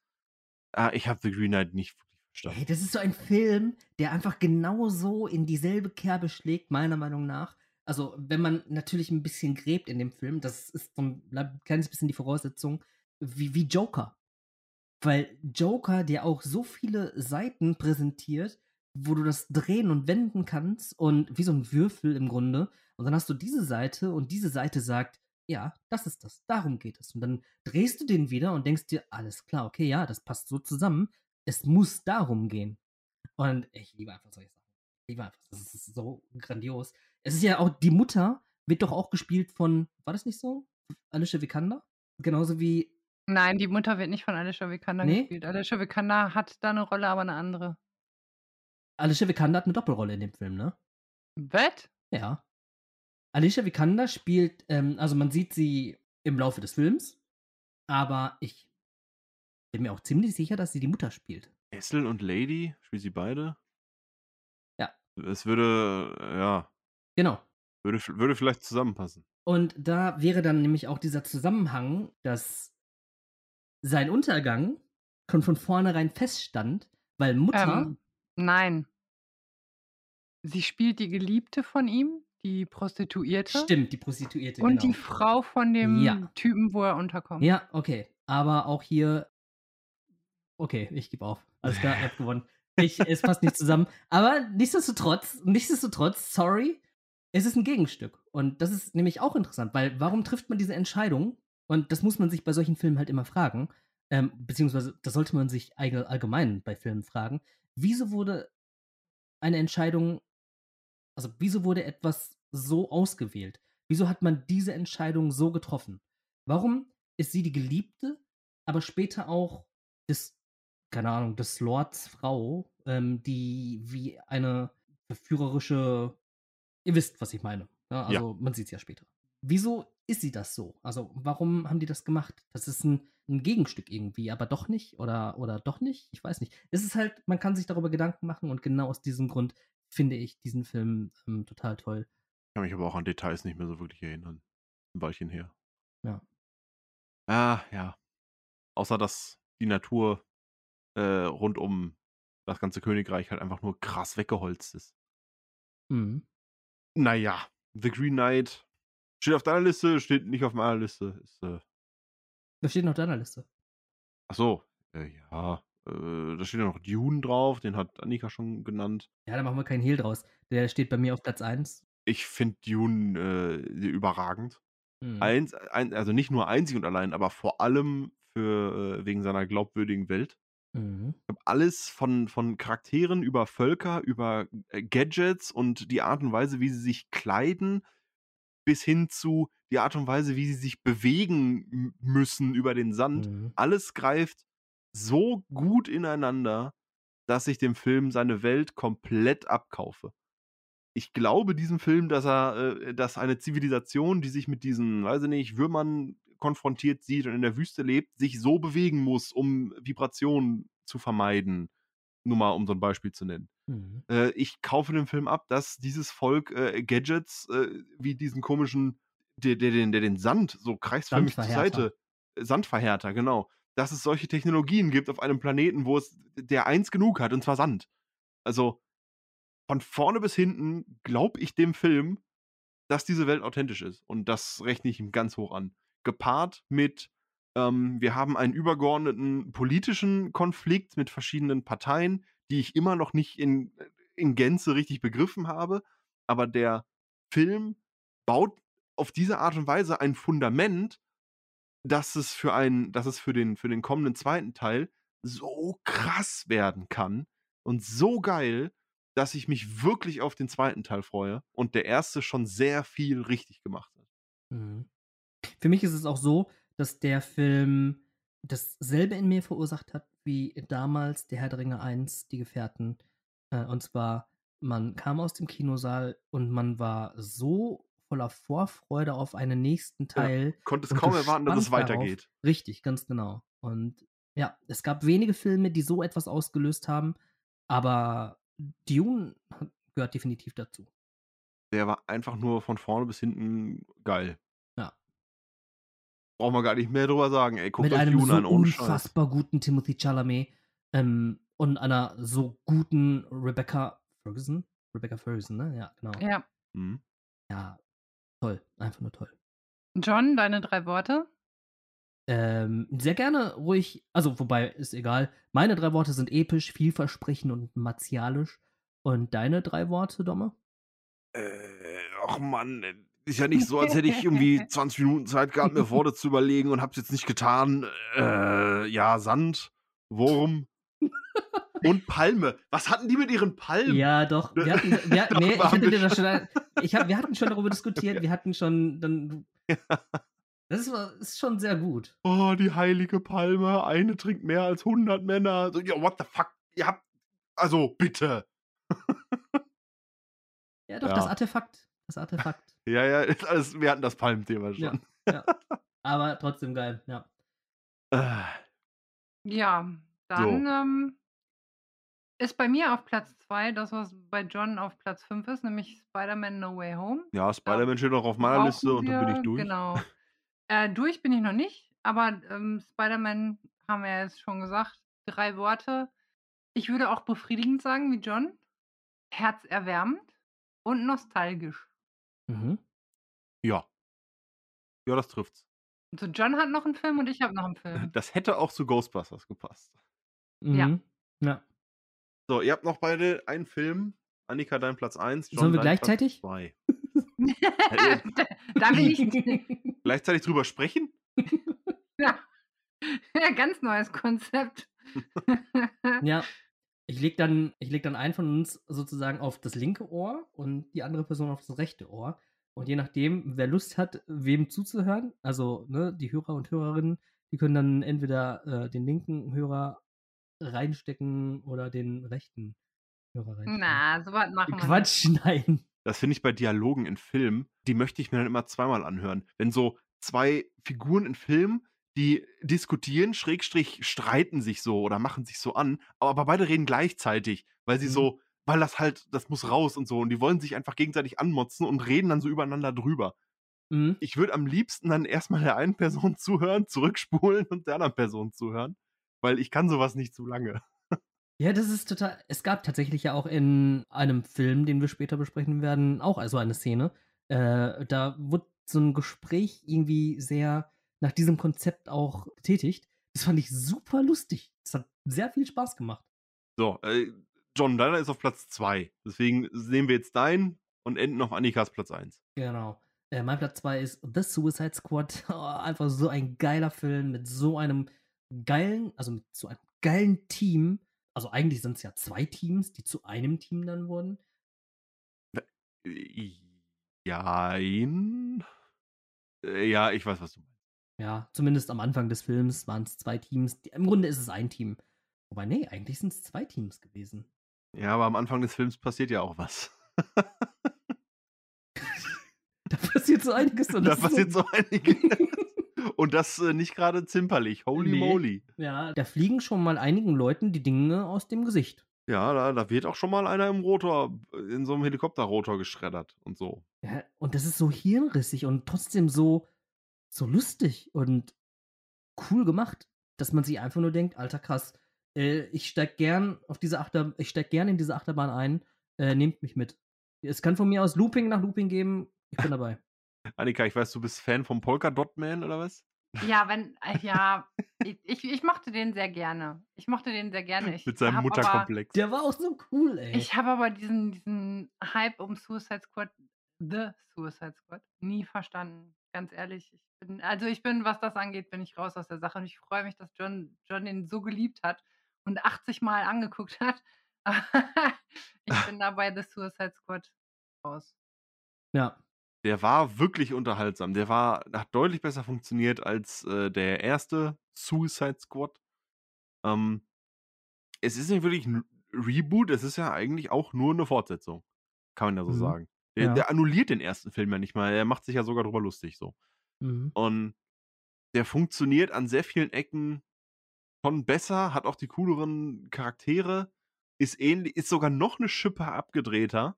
Ah, ich habe The Green Knight nicht verstanden. Hey, das ist so ein Film, der einfach genauso in dieselbe Kerbe schlägt, meiner Meinung nach. Also, wenn man natürlich ein bisschen gräbt in dem Film, das ist so ein ein kleines bisschen die Voraussetzung, wie, wie Joker. Weil Joker, der auch so viele Seiten präsentiert, wo du das drehen und wenden kannst und wie so ein Würfel im Grunde. Und dann hast du diese Seite und diese Seite sagt, ja, das ist das, darum geht es. Und dann drehst du den wieder und denkst dir, alles klar, okay, ja, das passt so zusammen. Es muss darum gehen. Und ich liebe einfach solche Sachen. Ich liebe einfach, das ist so grandios. Es ist ja auch, die Mutter wird doch auch gespielt von, war das nicht so? Alicia Vikander? Genauso wie, Nein, die Mutter wird nicht von Alicia Vikander Nee? gespielt. Alicia Vikander hat da eine Rolle, aber eine andere. Alicia Vikander hat eine Doppelrolle in dem Film, ne? Was? Ja. Alicia Vikander spielt, ähm, also man sieht sie im Laufe des Films, aber ich bin mir auch ziemlich sicher, dass sie die Mutter spielt. Essel und Lady, spielt sie beide? Ja. Es würde, äh, ja, Genau. würde, würde vielleicht zusammenpassen. Und da wäre dann nämlich auch dieser Zusammenhang, dass sein Untergang schon von vornherein feststand, weil Mutter. Ähm, nein. Sie spielt die Geliebte von ihm, die Prostituierte. stimmt, die Prostituierte. Und genau. die Frau von dem Ja. Typen, wo er unterkommt. Ja, okay. Aber auch hier. Okay, ich gebe auf. Alles klar, er hat gewonnen. Ich, es passt nicht zusammen. Aber nichtsdestotrotz, nichtsdestotrotz, sorry, es ist ein Gegenstück. Und das ist nämlich auch interessant, weil warum trifft man diese Entscheidung? Und das muss man sich bei solchen Filmen halt immer fragen. Ähm, beziehungsweise, das sollte man sich allge- allgemein bei Filmen fragen. Wieso wurde eine Entscheidung, also wieso wurde etwas so ausgewählt? Wieso hat man diese Entscheidung so getroffen? Warum ist sie die Geliebte, aber später auch des, keine Ahnung, des Lords Frau, ähm, die wie eine verführerische, ihr wisst, was ich meine. Ja, Ja. also man sieht es ja später. Wieso ist sie das so? Also warum haben die das gemacht? Das ist ein, ein Gegenstück irgendwie, aber doch nicht oder, oder doch nicht? Ich weiß nicht. Es ist halt, man kann sich darüber Gedanken machen und genau aus diesem Grund finde ich diesen Film ähm, total toll. Ich kann mich aber auch an Details nicht mehr so wirklich erinnern. Ein Weilchen her. Ja. Ah, ja. Außer, dass die Natur äh, rund um das ganze Königreich halt einfach nur krass weggeholzt ist. Mhm. Naja, The Green Knight steht auf deiner Liste, steht nicht auf meiner Liste. Ist, äh, Was steht noch auf deiner Liste? ach so, äh, ja. Äh, da steht ja noch Dune drauf, den hat Annika schon genannt. Ja, da machen wir keinen Hehl draus. Der steht bei mir auf Platz 1. Ich finde Dune äh, überragend. Mhm. Eins, ein, also nicht nur einzig und allein, aber vor allem für, äh, wegen seiner glaubwürdigen Welt. Mhm. Ich habe alles von, von Charakteren über Völker, über äh, Gadgets und die Art und Weise, wie sie sich kleiden, bis hin zu die Art und Weise, wie sie sich bewegen müssen über den Sand. Mhm. Alles greift so gut ineinander, dass ich dem Film seine Welt komplett abkaufe. Ich glaube diesem Film, dass er, äh, dass eine Zivilisation, die sich mit diesen, weiß ich nicht, Würmern konfrontiert sieht und in der Wüste lebt, sich so bewegen muss, um Vibrationen zu vermeiden. Nur mal, um so ein Beispiel zu nennen. Mhm. Äh, ich kaufe dem Film ab, dass dieses Volk äh, Gadgets äh, wie diesen komischen, der, der, den, der den Sand so kreisförmig zur. Seite, äh, Sandverhärter, genau, dass es solche Technologien gibt auf einem Planeten, wo es der eins genug hat, und zwar Sand. Also von vorne bis hinten glaube ich dem Film, dass diese Welt authentisch ist. Und das rechne ich ihm ganz hoch an. Gepaart mit, ähm, wir haben einen übergeordneten politischen Konflikt mit verschiedenen Parteien, die ich immer noch nicht in, in Gänze richtig begriffen habe. Aber der Film baut auf diese Art und Weise ein Fundament, dass es für einen, dass es für den, für den kommenden zweiten Teil so krass werden kann und so geil, dass ich mich wirklich auf den zweiten Teil freue und der erste schon sehr viel richtig gemacht hat. Mhm. Für mich ist es auch so, dass der Film dasselbe in mir verursacht hat wie damals der Herr der Ringe 1, die Gefährten. Äh, und zwar, man kam aus dem Kinosaal und man war so voller Vorfreude auf einen nächsten Teil. Konnte es kaum erwarten, dass es gespannt darauf. weitergeht. Richtig, ganz genau. Und ja, es gab wenige Filme, die so etwas ausgelöst haben, aber Dune gehört definitiv dazu. Der war einfach nur von vorne bis hinten geil. Ja. Brauchen wir gar nicht mehr drüber sagen, ey. Guckt mit einem Dune so an, ohne Scheiß. unfassbar guten Timothy Chalamet ähm, und einer so guten Rebecca Ferguson. Rebecca Ferguson, ne? Ja, genau. Ja, Ja. Mhm. toll. Einfach nur toll. John, deine drei Worte? Ähm, sehr gerne ruhig, also wobei, ist egal. Meine drei Worte sind episch, vielversprechend und martialisch. Und deine drei Worte, Domme? Äh, ach Mann, ist ja nicht so, als hätte ich irgendwie *laughs* 20 Minuten Zeit gehabt, mir Worte zu überlegen und hab's jetzt nicht getan. Äh, ja, Sand, Wurm und Palme. Was hatten die mit ihren Palmen? Ja, doch. Wir hatten, wir, *laughs* nee, ich hatte das schon- schon, *laughs* ich hab, wir hatten schon darüber diskutiert, wir hatten schon dann. Das ist, ist schon sehr gut. Oh, die heilige Palme, eine trinkt mehr als 100 Männer. So, ja, what the fuck? Ihr habt, also, bitte. Ja, doch, das Ja. Artefakt. Das Artefakt. Ja, ja, *laughs* ist alles, wir hatten das Palmthema Ja. schon. Aber trotzdem geil, ja. Äh, Ja, dann ähm, ist bei mir auf Platz 2 das, was bei John auf Platz 5 ist, nämlich Spider-Man No Way Home. ja, Spider-Man steht auch auf meiner Liste und dann bin ich durch. Genau. *laughs* Äh, durch bin ich noch nicht, aber ähm, Spider-Man haben wir ja jetzt schon gesagt. Drei Worte. Ich würde auch befriedigend sagen, wie John. Herzerwärmend und nostalgisch. Mhm. Ja. Ja, das trifft's. Also John hat noch einen Film und ich habe noch einen Film. Das hätte auch zu Ghostbusters gepasst. Ja. Mhm. Ja. So, ihr habt noch beide einen Film. Annika, dein Platz 1. Sollen wir gleichzeitig? Zwei. *laughs* *laughs* da, da bin ich. *laughs* Gleichzeitig drüber sprechen? Ja. ja, ganz neues Konzept. Ja, ich leg dann, ich leg dann einen von uns sozusagen auf das linke Ohr und die andere Person auf das rechte Ohr. Und je nachdem, wer Lust hat, wem zuzuhören, also ne, die Hörer und Hörerinnen, die können dann entweder äh, den linken Hörer reinstecken oder den rechten Hörer reinstecken. Na, so was machen wir. nicht. Quatsch, *laughs* nein. Das finde ich bei Dialogen in Filmen, die möchte ich mir dann immer zweimal anhören. Wenn so zwei Figuren in Filmen, die diskutieren, Schrägstrich, streiten sich so oder machen sich so an, aber beide reden gleichzeitig, weil sie Mhm. so, weil das halt, das muss raus und so und die wollen sich einfach gegenseitig anmotzen und reden dann so übereinander drüber. Mhm. Ich würde am liebsten dann erstmal der einen Person *laughs* zuhören, zurückspulen und der anderen Person zuhören, weil ich kann sowas nicht zu lange. Ja, das ist total. Es gab tatsächlich ja auch in einem Film, den wir später besprechen werden, auch also eine Szene. Äh, da wurde so ein Gespräch irgendwie sehr nach diesem Konzept auch getätigt. Das fand ich super lustig. Das hat sehr viel Spaß gemacht. So, äh, John, deiner ist auf Platz 2. Deswegen nehmen wir jetzt deinen und enden auf Annikas Platz 1. Genau. Äh, mein Platz 2 ist The Suicide Squad. *laughs* Oh, einfach so ein geiler Film mit so einem geilen, also mit so einem geilen Team. Also eigentlich sind es ja zwei Teams, die zu einem Team dann wurden. Jein. Äh, Ja, ich weiß, was du meinst. Ja, zumindest am Anfang des Films waren es zwei Teams. Im Grunde ist es ein Team. Wobei, nee, eigentlich sind es zwei Teams gewesen. Ja, aber am Anfang des Films passiert ja auch was. *laughs* Da passiert so einiges. Und da passiert so einiges. *laughs* Und das äh, nicht gerade zimperlich. Holy Nee. moly. Ja, da fliegen schon mal einigen Leuten die Dinge aus dem Gesicht. Ja, da, da wird auch schon mal einer im Rotor, in so einem Helikopterrotor geschreddert und so. Ja, und das ist so hirnrissig und trotzdem so, so lustig und cool gemacht, dass man sich einfach nur denkt, alter krass, äh, ich steig gern auf diese Achter, ich steig gern in diese Achterbahn ein, äh, nehmt mich mit. Es kann von mir aus Looping nach Looping geben, ich bin dabei. *laughs* Annika, ich weiß, du bist Fan vom Polka Dot Man oder was? Ja, wenn, *laughs* äh, ja, ich, ich, mochte den sehr gerne. Ich mochte den sehr gerne. Ich Mit seinem hab aber, Mutterkomplex. Der war auch so cool, ey. ich habe aber diesen, diesen Hype um Suicide Squad, The Suicide Squad, nie verstanden. Ganz ehrlich. Ich bin, also ich bin, was das angeht, bin ich raus aus der Sache. Und ich freue mich, dass John, John den so geliebt hat und 80 Mal angeguckt *laughs* hat. ich bin da bei The Suicide Squad raus. ja. Der war wirklich unterhaltsam. Der war, hat deutlich besser funktioniert als äh, der erste Suicide Squad. Ähm, es ist nicht wirklich ein Reboot, es ist ja eigentlich auch nur eine Fortsetzung. Kann man ja so Mhm. sagen. Der, Ja. der annulliert den ersten Film ja nicht mal. Er macht sich ja sogar drüber lustig so. Mhm. Und der funktioniert an sehr vielen Ecken schon besser, hat auch die cooleren Charaktere, ist ähnlich, ist sogar noch eine Schippe abgedrehter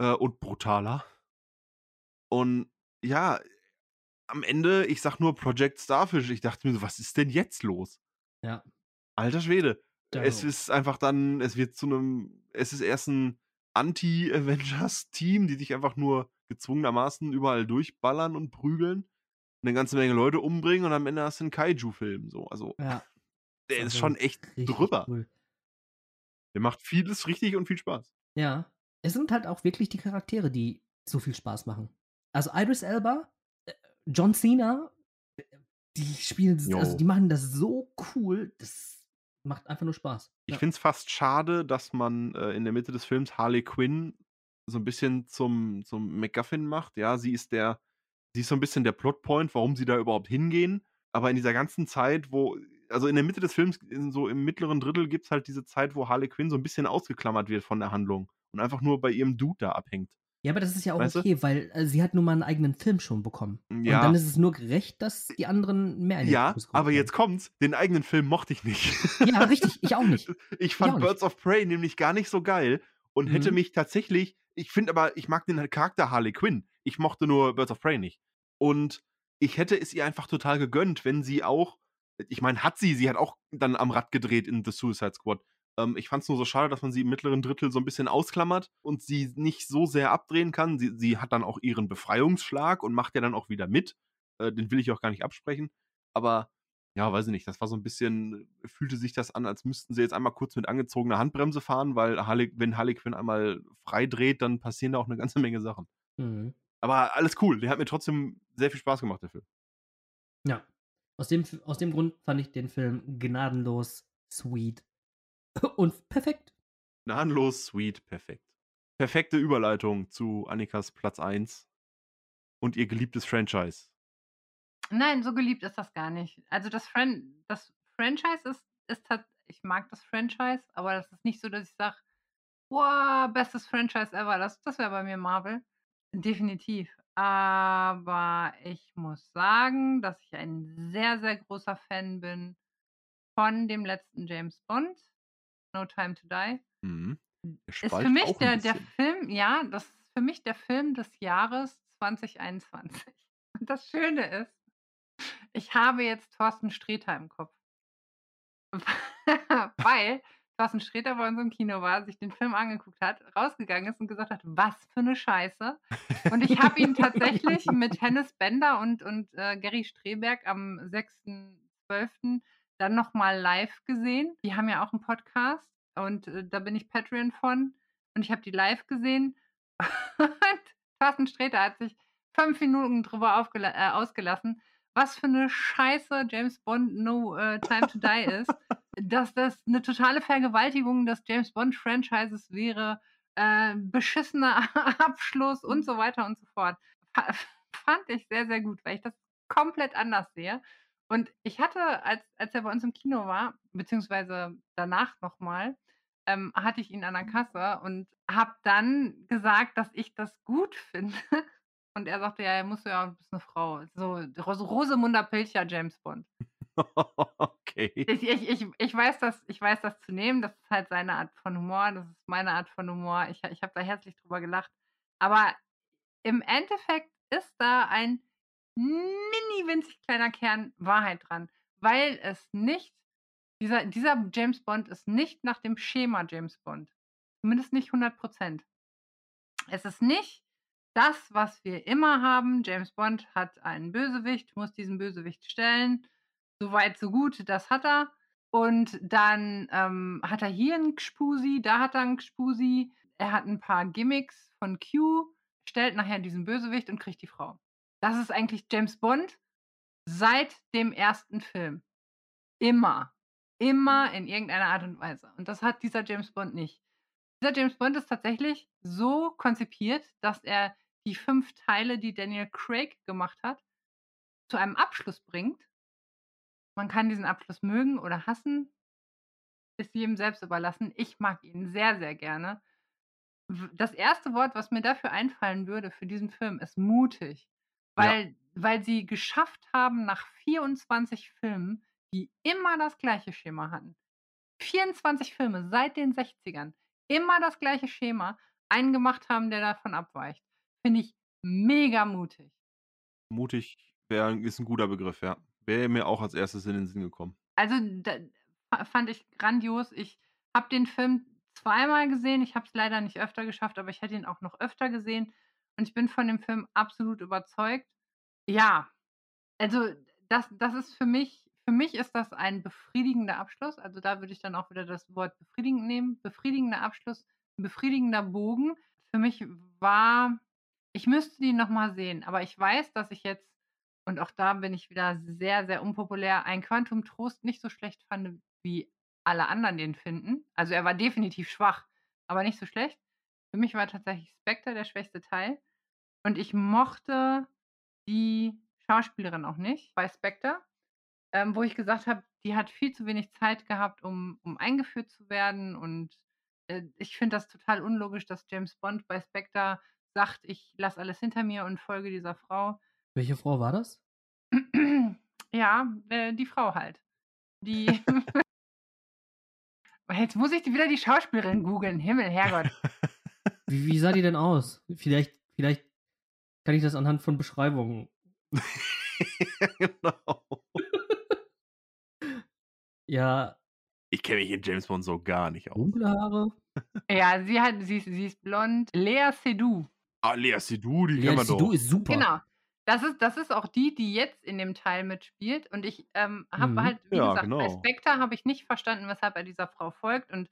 äh, und brutaler. Und ja, am Ende, ich sag nur Project Starfish, ich dachte mir so, was ist denn jetzt los? Ja. Alter Schwede. Da- Es ist einfach dann, es wird zu einem, es ist erst ein Anti-Avengers-Team, die sich einfach nur gezwungenermaßen überall durchballern und prügeln, eine ganze Menge Leute umbringen und am Ende hast du einen Kaiju-Film. So. Also, Ja. der ist schon echt drüber. Cool. Der macht vieles richtig und viel Spaß. Ja. Es sind halt auch wirklich die Charaktere, die so viel Spaß machen. Also Idris Elba, äh, John Cena, die spielen, also die machen das so cool, das macht einfach nur Spaß. Ich Ja. finde es fast schade, dass man äh, in der Mitte des Films Harley Quinn so ein bisschen zum, zum MacGuffin macht. Ja, sie ist der, sie ist so ein bisschen der Plotpoint, warum sie da überhaupt hingehen. Aber in dieser ganzen Zeit, wo, also in der Mitte des Films, so im mittleren Drittel, gibt es halt diese Zeit, wo Harley Quinn so ein bisschen ausgeklammert wird von der Handlung und einfach nur bei ihrem Dude da abhängt. Ja, aber das ist ja auch Weißt du? okay, weil äh, sie hat nun mal einen eigenen Film schon bekommen. Ja. Und dann ist es nur gerecht, dass die anderen mehr Ja, aber jetzt kommt's. Den eigenen Film mochte ich nicht. Ja, richtig, ich auch nicht. *laughs* Ich fand nicht. Birds of Prey nämlich gar nicht so geil und hätte Mhm. mich tatsächlich, ich finde aber, ich mag den Charakter Harley Quinn. Ich mochte nur Birds of Prey nicht. Und ich hätte es ihr einfach total gegönnt, wenn sie auch, ich meine, hat sie, sie hat auch dann am Rad gedreht in The Suicide Squad. Ähm, ich fand es nur so schade, dass man sie im mittleren Drittel so ein bisschen ausklammert und sie nicht so sehr abdrehen kann. Sie, sie hat dann auch ihren Befreiungsschlag und macht ja dann auch wieder mit. Äh, den will ich auch gar nicht absprechen. Aber ja, weiß ich nicht, das war so ein bisschen, fühlte sich das an, als müssten sie jetzt einmal kurz mit angezogener Handbremse fahren, weil Harley, wenn Harley Quinn einmal frei dreht, dann passieren da auch eine ganze Menge Sachen. Mhm. Aber alles cool, der hat mir trotzdem sehr viel Spaß gemacht, der Film. Ja. Aus dem, aus dem Grund fand ich den Film gnadenlos sweet und perfekt. Gnadenlos, sweet, perfekt. Perfekte Überleitung zu Annikas Platz 1 und ihr geliebtes Franchise. Nein, so geliebt ist das gar nicht. Also das, Fran das Franchise ist, ist halt, ich mag das Franchise, aber das ist nicht so, dass ich sage, wow, bestes Franchise ever. Das, das wäre bei mir Marvel. Definitiv. Aber ich muss sagen, dass ich ein sehr, sehr großer Fan bin von dem letzten James Bond, No Time to Die. Mhm. Ist für mich der, der. Film, ja, das ist für mich der Film des Jahres 2021. *laughs* Und das Schöne ist, ich habe jetzt Thorsten Sträter im Kopf. *laughs* Weil Thorsten Sträter bei uns im Kino war, sich den Film angeguckt hat, rausgegangen ist und gesagt hat, was für eine Scheiße. Und ich habe ihn *laughs* tatsächlich mit Hennes Bender und, und äh, Gary Streberg am 6.12. dann nochmal live gesehen. Die haben ja auch einen Podcast und äh, da bin ich Patreon von. Und ich habe die live gesehen. *laughs* Und Thorsten Sträter hat sich fünf Minuten drüber äh, ausgelassen, was für eine Scheiße James Bond No äh, Time to Die ist. dass das eine totale Vergewaltigung des James Bond Franchises wäre, äh, beschissener *laughs* Abschluss und so weiter und so fort. Fa fand ich sehr, sehr gut, weil ich das komplett anders sehe. Und ich hatte, als, als er bei uns im Kino war, beziehungsweise danach nochmal, ähm, hatte ich ihn an der Kasse und habe dann gesagt, dass ich das gut *laughs* finde. Und er sagte, ja, er muss ja, du bist eine Frau. So Ros Rosemunder Pilcher James Bond. *laughs* okay. Ich, ich, ich, ich, weiß das, ich weiß das zu nehmen. Das ist halt seine Art von Humor. Das ist meine Art von Humor. Ich, ich habe da herzlich drüber gelacht. Aber im Endeffekt ist da ein mini winzig kleiner Kern Wahrheit dran, weil es nicht, dieser, dieser James Bond ist nicht nach dem Schema James Bond. Zumindest nicht 100 Prozent. Es ist nicht das, was wir immer haben. James Bond hat einen Bösewicht, muss diesen Bösewicht stellen. So weit, so gut, das hat er. Und dann ähm, hat er hier einen Gspusi, da hat er einen Gspusi. Er hat ein paar Gimmicks von Q, stellt nachher diesen Bösewicht und kriegt die Frau. Das ist eigentlich James Bond seit dem ersten Film. Immer. Immer in irgendeiner Art und Weise. Und das hat dieser James Bond nicht. Dieser James Bond ist tatsächlich so konzipiert, dass er die fünf Teile, die Daniel Craig gemacht hat, zu einem Abschluss bringt. Man kann diesen Abschluss mögen oder hassen. Ist jedem selbst überlassen. Ich mag ihn sehr, sehr gerne. Das erste Wort, was mir dafür einfallen würde für diesen Film, ist mutig. Weil, ja. weil sie geschafft haben, nach 24 Filmen, die immer das gleiche Schema hatten. 24 Filme seit den 60ern, immer das gleiche Schema, einen gemacht haben, der davon abweicht. Finde ich mega mutig. Mutig wär, ist ein guter Begriff, ja. Wäre mir auch als erstes in den Sinn gekommen. Also da, fand ich grandios. Ich habe den Film zweimal gesehen. Ich habe es leider nicht öfter geschafft, aber ich hätte ihn auch noch öfter gesehen. Und ich bin von dem Film absolut überzeugt. Ja, also das, das ist für mich, für mich ist das ein befriedigender Abschluss. Also da würde ich dann auch wieder das Wort befriedigend nehmen. Befriedigender Abschluss, befriedigender Bogen. Für mich war, ich müsste die nochmal sehen, aber ich weiß, dass ich jetzt, und auch da bin ich wieder sehr, sehr unpopulär, ein Quantum Trost nicht so schlecht fand, wie alle anderen den finden. Also er war definitiv schwach, aber nicht so schlecht. Für mich war tatsächlich Spectre der schwächste Teil. Und ich mochte die Schauspielerin auch nicht bei Spectre, ähm, wo ich gesagt habe, die hat viel zu wenig Zeit gehabt, um, um eingeführt zu werden. Und äh, ich finde das total unlogisch, dass James Bond bei Spectre sagt, ich lasse alles hinter mir und folge dieser Frau. Welche Frau war das? *clears throat* ja, äh, die Frau halt. Die. *laughs* *laughs* Jetzt muss ich wieder die Schauspielerin googeln. Himmel, Herrgott. *laughs* Wie, wie sah die denn aus? Vielleicht, vielleicht kann ich das anhand von Beschreibungen. *laughs* genau. ja. Ich kenne mich in James Bond so gar nicht aus. Dunkle Haare. Ja, sie hat, sie, ist- sie ist blond. Lea Seydoux. Ah, Lea Seydoux, die Ja, kennen wir doch. ist super. Genau. Das ist, das ist auch die, die jetzt in dem Teil mitspielt. Und ich ähm, habe Mhm. halt, wie Ja, gesagt, bei genau. Spectre habe ich nicht verstanden, weshalb er dieser Frau folgt und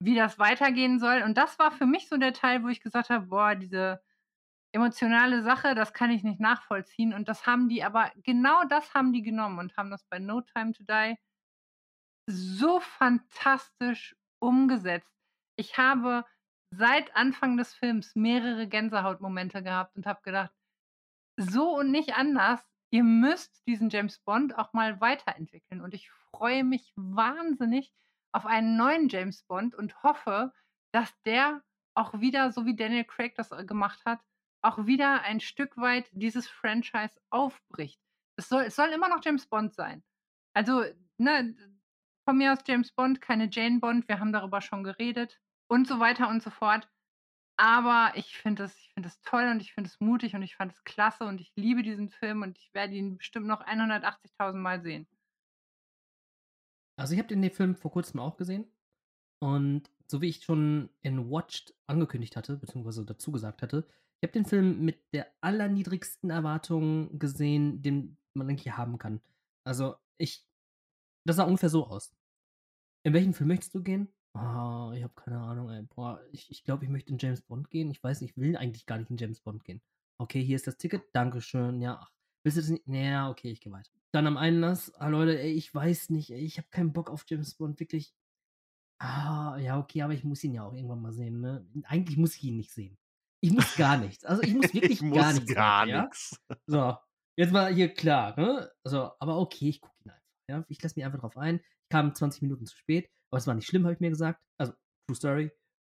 wie das weitergehen soll. Und das war für mich so der Teil, wo ich gesagt habe, boah, diese emotionale Sache, das kann ich nicht nachvollziehen. Und das haben die, aber genau das haben die genommen und haben das bei No Time to Die so fantastisch umgesetzt. Ich habe seit Anfang des Films mehrere Gänsehautmomente gehabt und habe gedacht, so und nicht anders. Ihr müsst diesen James Bond auch mal weiterentwickeln. Und ich freue mich wahnsinnig auf einen neuen James Bond und hoffe, dass der auch wieder, so wie Daniel Craig das äh, gemacht hat, auch wieder ein Stück weit dieses Franchise aufbricht. Es soll, es soll immer noch James Bond sein. Also, ne, von mir aus James Bond, keine Jane Bond, wir haben darüber schon geredet und so weiter und so fort. Aber ich finde es ich finde es toll und ich finde es mutig und ich fand es klasse und ich liebe diesen Film und ich werde ihn bestimmt noch 180.000 Mal sehen. Also ich habe den Film vor kurzem auch gesehen. Und so wie ich schon in Watched angekündigt hatte, beziehungsweise dazu gesagt hatte, ich habe den Film mit der allerniedrigsten Erwartung gesehen, den man eigentlich haben kann. Also ich, das sah ungefähr so aus. In welchen Film möchtest du gehen? Ah, ich habe keine Ahnung, ey. Boah, ich, ich glaube, ich möchte in James Bond gehen. Ich weiß nicht, ich will eigentlich gar nicht in James Bond gehen. Okay, hier ist das Ticket. Dankeschön. Ja, ach, willst du das nicht? Naja, okay, ich gehe weiter. Dann am Einlass, ah Leute, ey, ich weiß nicht, ey, ich habe keinen Bock auf James Bond, wirklich. Ah, ja, okay, aber ich muss ihn ja auch irgendwann mal sehen, ne? Eigentlich muss ich ihn nicht sehen. Ich muss gar nichts. Also ich muss *laughs* wirklich ich muss gar nichts. gar sehen, ja? nichts. So, jetzt mal hier klar, ne? Also, aber okay, ich gucke ihn einfach. Ja? Ich lasse mich einfach drauf ein. Ich kam 20 Minuten zu spät, aber es war nicht schlimm, habe ich mir gesagt. Also, True Story.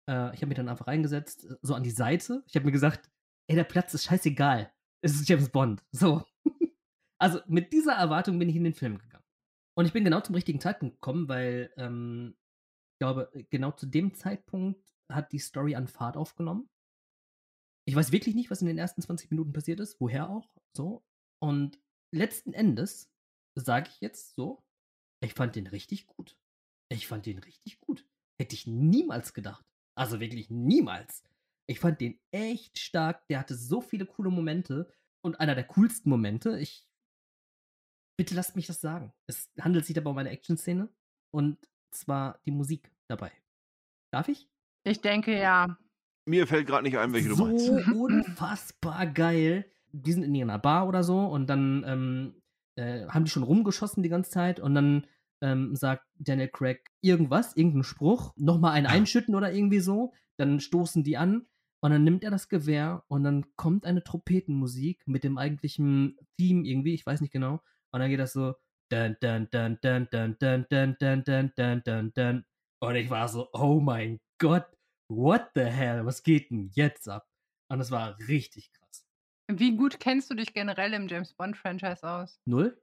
Äh, ich habe mich dann einfach reingesetzt, äh, so an die Seite. Ich habe mir gesagt, ey, der Platz ist scheißegal. Es ist James Bond. So. Also, mit dieser Erwartung bin ich in den Film gegangen. Und ich bin genau zum richtigen Zeitpunkt gekommen, weil ähm, ich glaube, genau zu dem Zeitpunkt hat die Story an Fahrt aufgenommen. Ich weiß wirklich nicht, was in den ersten 20 Minuten passiert ist, woher auch, so. Und letzten Endes sage ich jetzt so, ich fand den richtig gut. Ich fand den richtig gut. Hätte ich niemals gedacht. Also wirklich niemals. Ich fand den echt stark. Der hatte so viele coole Momente. Und einer der coolsten Momente, ich. Bitte lasst mich das sagen. Es handelt sich dabei um eine Action-Szene. Und zwar die Musik dabei. Darf ich? Ich denke ja. Mir fällt gerade nicht ein, welche so du meinst. unfassbar geil. Die sind in irgendeiner Bar oder so und dann ähm, äh, haben die schon rumgeschossen die ganze Zeit und dann ähm, sagt Daniel Craig irgendwas, irgendeinen Spruch, nochmal einen einschütten oder irgendwie so. Dann stoßen die an und dann nimmt er das Gewehr und dann kommt eine Trompetenmusik mit dem eigentlichen Theme irgendwie, ich weiß nicht genau. Und dann geht das so dun dun dun dun dun dun dun dun dun dun dun dun. Und ich war so, oh mein Gott, what the hell, was geht denn jetzt ab? Und das war richtig krass. Wie gut kennst du dich generell im James Bond-Franchise aus? Null?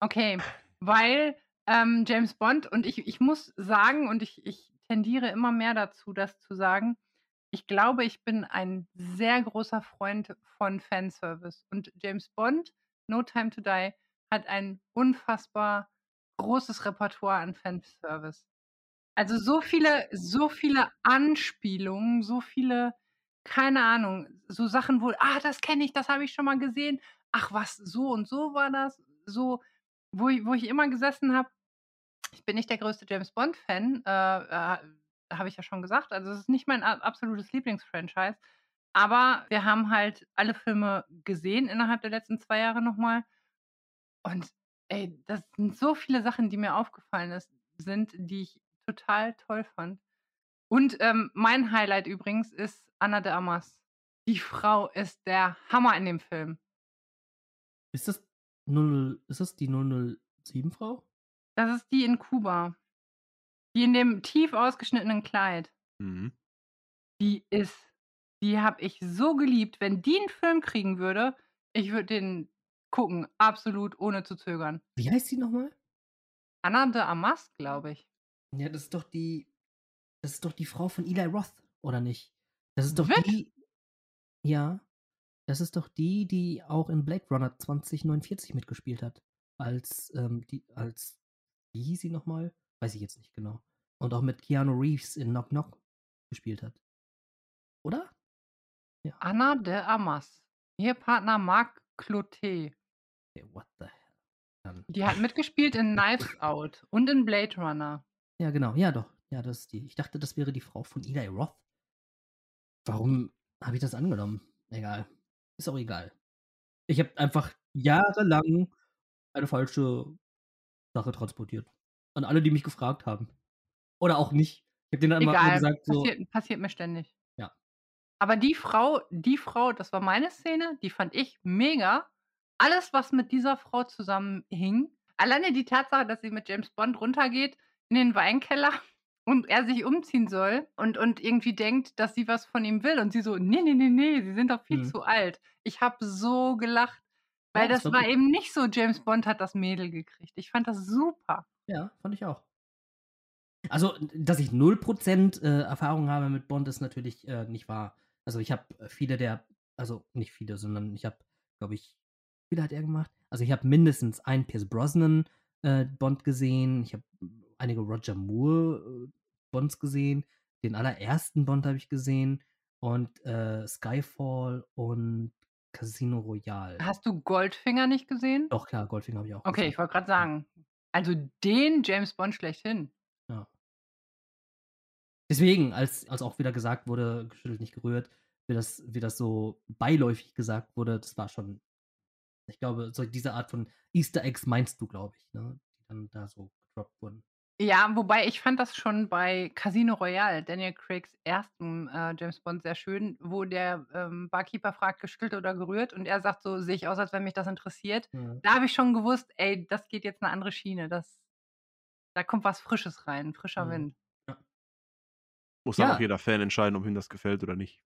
Okay, weil ähm, James Bond und ich, ich muss sagen, und ich, ich tendiere immer mehr dazu, das zu sagen, ich glaube, ich bin ein sehr großer Freund von Fanservice. Und James Bond, No Time to Die, hat ein unfassbar großes Repertoire an Fanservice. Also so viele, so viele Anspielungen, so viele, keine Ahnung, so Sachen, wo, ah, das kenne ich, das habe ich schon mal gesehen. Ach was, so und so war das. So, wo ich, wo ich immer gesessen habe, ich bin nicht der größte James Bond-Fan, äh, äh, habe ich ja schon gesagt. Also es ist nicht mein absolutes Lieblingsfranchise. Aber wir haben halt alle Filme gesehen innerhalb der letzten zwei Jahre nochmal. Und ey, das sind so viele Sachen, die mir aufgefallen ist, sind, die ich total toll fand. Und ähm, mein Highlight übrigens ist Anna de Amas. Die Frau ist der Hammer in dem Film. Ist das 00, ist das die 007-Frau? Das ist die in Kuba. Die in dem tief ausgeschnittenen Kleid. Mhm. Die ist, die habe ich so geliebt. Wenn die einen Film kriegen würde, ich würde den gucken, absolut ohne zu zögern. Wie heißt die nochmal? Anna de Amas, glaube ich. Ja, das ist doch die. Das ist doch die Frau von Eli Roth, oder nicht? Das ist doch Wirklich? die. Ja. Das ist doch die, die auch in Blade Runner 2049 mitgespielt hat. Als, ähm, die, als. Wie hieß sie nochmal? Weiß ich jetzt nicht genau. Und auch mit Keanu Reeves in Knock Knock gespielt hat. Oder? Ja. Anna de Amas. Ehepartner Mark Clotet. Okay, what the hell? Dann. Die hat mitgespielt in Knives *laughs* Out und in Blade Runner. Ja, genau. Ja, doch. Ja, das ist die. Ich dachte, das wäre die Frau von Eli Roth. Warum habe ich das angenommen? Egal. Ist auch egal. Ich habe einfach jahrelang eine falsche Sache transportiert. An alle, die mich gefragt haben. Oder auch nicht. Ich habe denen dann immer immer Egal, gesagt, so, passiert, passiert mir ständig. Aber die Frau, die Frau, das war meine Szene, die fand ich mega. Alles, was mit dieser Frau zusammenhing, alleine die Tatsache, dass sie mit James Bond runtergeht in den Weinkeller *laughs* und er sich umziehen soll und, und irgendwie denkt, dass sie was von ihm will und sie so, nee, nee, nee, nee, sie sind doch viel Mhm. zu alt. Ich habe so gelacht, weil Ja, das das war war gut. eben nicht so, James Bond hat das Mädel gekriegt. Ich fand das super. Ja, fand ich auch. Also, dass ich 0% äh, Erfahrung habe mit Bond, ist natürlich äh, nicht wahr. Also, ich habe viele der, also nicht viele, sondern ich habe, glaube ich, viele hat er gemacht? Also, ich habe mindestens einen Pierce Brosnan äh, Bond gesehen. Ich habe einige Roger Moore äh, Bonds gesehen. Den allerersten Bond habe ich gesehen. Und äh, Skyfall und Casino Royale. Hast du Goldfinger nicht gesehen? Doch, klar, Goldfinger habe ich auch Okay, gesehen. ich wollte gerade sagen, also den James Bond schlechthin. Deswegen, als, als auch wieder gesagt wurde, geschüttelt, nicht gerührt, wie das, wie das so beiläufig gesagt wurde, das war schon, ich glaube, so diese Art von Easter Eggs meinst du, glaube ich, ne? Die dann da so gedroppt wurden. Ja, wobei ich fand das schon bei Casino Royale, Daniel Craigs ersten äh, James Bond, sehr schön, wo der ähm, Barkeeper fragt, geschüttelt oder gerührt und er sagt so, sehe ich aus, als wenn mich das interessiert. Ja. Da habe ich schon gewusst, ey, das geht jetzt eine andere Schiene. Das, da kommt was Frisches rein, frischer Mhm. Wind. Muss dann Ja. auch jeder Fan entscheiden, ob ihm das gefällt oder nicht.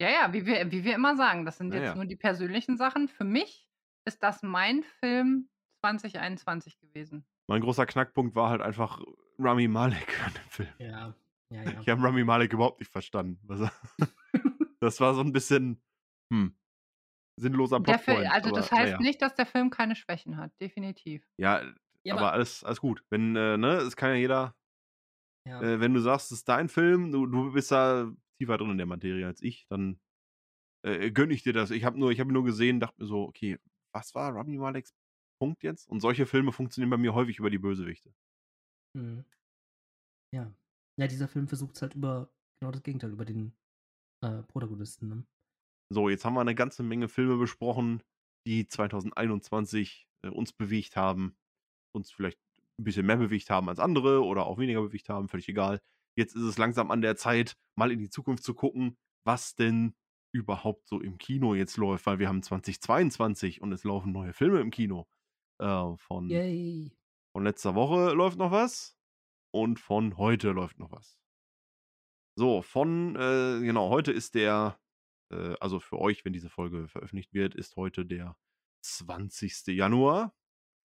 Ja, ja, wie wir, wie wir immer sagen, das sind Ja, jetzt ja. nur die persönlichen Sachen. Für mich ist das mein Film 2021 gewesen. Mein großer Knackpunkt war halt einfach Rami Malek an dem Film. Ja, ja, *laughs* ja. Ich habe Rami Malek überhaupt nicht verstanden. Er- *laughs* das war so ein bisschen hm, sinnloser Der Fil- Plotpoint. also aber das heißt naja. nicht, dass der Film keine Schwächen hat, definitiv. Ja, Ja, aber alles, alles gut. Wenn, äh, ne, es kann ja jeder, ja. äh, wenn du sagst, es ist dein Film, du, du bist da tiefer drin in der Materie als ich, dann äh, gönne ich dir das. Ich habe nur, ich habe nur gesehen, dachte mir so, okay, was war Rami Maleks Punkt jetzt? Und solche Filme funktionieren bei mir häufig über die Bösewichte. Mhm. Ja. Ja, dieser Film versucht es halt über genau das Gegenteil, über den äh, Protagonisten. Ne? So, jetzt haben wir eine ganze Menge Filme besprochen, die 2021 äh, uns bewegt haben, uns vielleicht ein bisschen mehr bewegt haben als andere oder auch weniger bewegt haben, völlig egal. Jetzt ist es langsam an der Zeit, mal in die Zukunft zu gucken, was denn überhaupt so im Kino jetzt läuft, weil wir haben 2022 und es laufen neue Filme im Kino. Äh, von, Yay. von letzter Woche läuft noch was und von heute läuft noch was. So, von, äh, genau, heute ist der, äh, also für euch, wenn diese Folge veröffentlicht wird, ist heute der 20. Januar.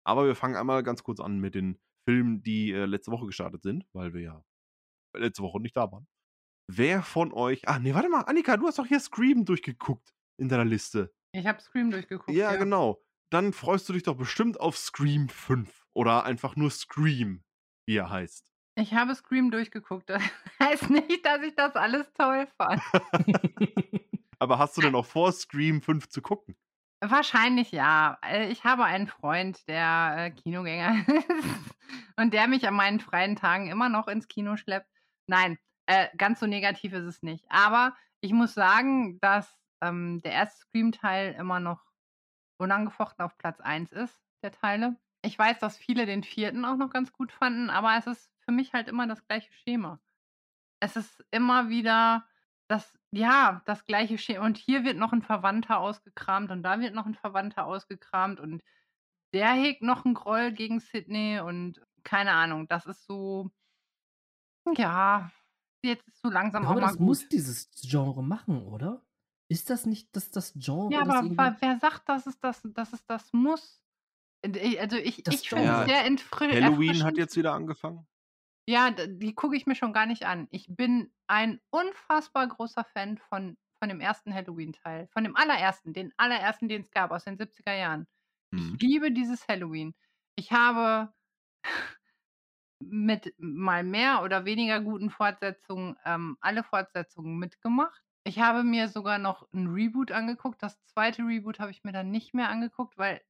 Aber wir fangen einmal ganz kurz an mit den Filmen, die äh, letzte Woche gestartet sind, weil wir ja letzte Woche nicht da waren. Wer von euch, ah, nee, warte mal, Annika, du hast doch hier Scream durchgeguckt in deiner Liste. Ich habe Scream durchgeguckt. Ja, genau. Dann freust du dich doch bestimmt auf Scream 5 oder einfach nur Scream, wie er heißt. Ich habe Scream durchgeguckt. Das *laughs* heißt nicht, dass ich das alles toll fand. *laughs* Aber hast du denn *laughs* auch vor, Scream 5 zu gucken? Wahrscheinlich ja. Äh, Ich habe einen Freund, der äh, Kinogänger *laughs* ist und der mich an meinen freien Tagen immer noch ins Kino schleppt. Nein, äh, ganz so negativ ist es nicht. Aber ich muss sagen, dass ähm, der erste Scream-Teil immer noch unangefochten auf Platz 1 ist, der Teile. Ich weiß, dass viele den vierten auch noch ganz gut fanden, aber es ist für mich halt immer das gleiche Schema. Es ist immer wieder das, ja, das gleiche Schema. Und hier wird noch ein Verwandter ausgekramt und da wird noch ein Verwandter ausgekramt und der hegt noch einen Groll gegen Sydney und keine Ahnung, das ist so, ja, jetzt ist so langsam Ich auch mal das gut. muss dieses Genre machen, oder? Ist das nicht das, das Genre, Ja, das aber irgendwie... wer sagt, dass es das, dass es das muss? Ich- Also ich, Das ich finde es sehr entfri Halloween hat jetzt wieder angefangen. Ja, die gucke ich mir schon gar nicht an. Ich bin ein unfassbar großer Fan von, von dem ersten Halloween-Teil. Von dem allerersten, den allerersten, den es gab, aus den 70er Jahren. Hm. Ich liebe dieses Halloween. Ich habe *laughs* mit mal mehr oder weniger guten Fortsetzungen ähm, alle Fortsetzungen mitgemacht. Ich habe mir sogar noch ein Reboot angeguckt. Das zweite Reboot habe ich mir dann nicht mehr angeguckt, weil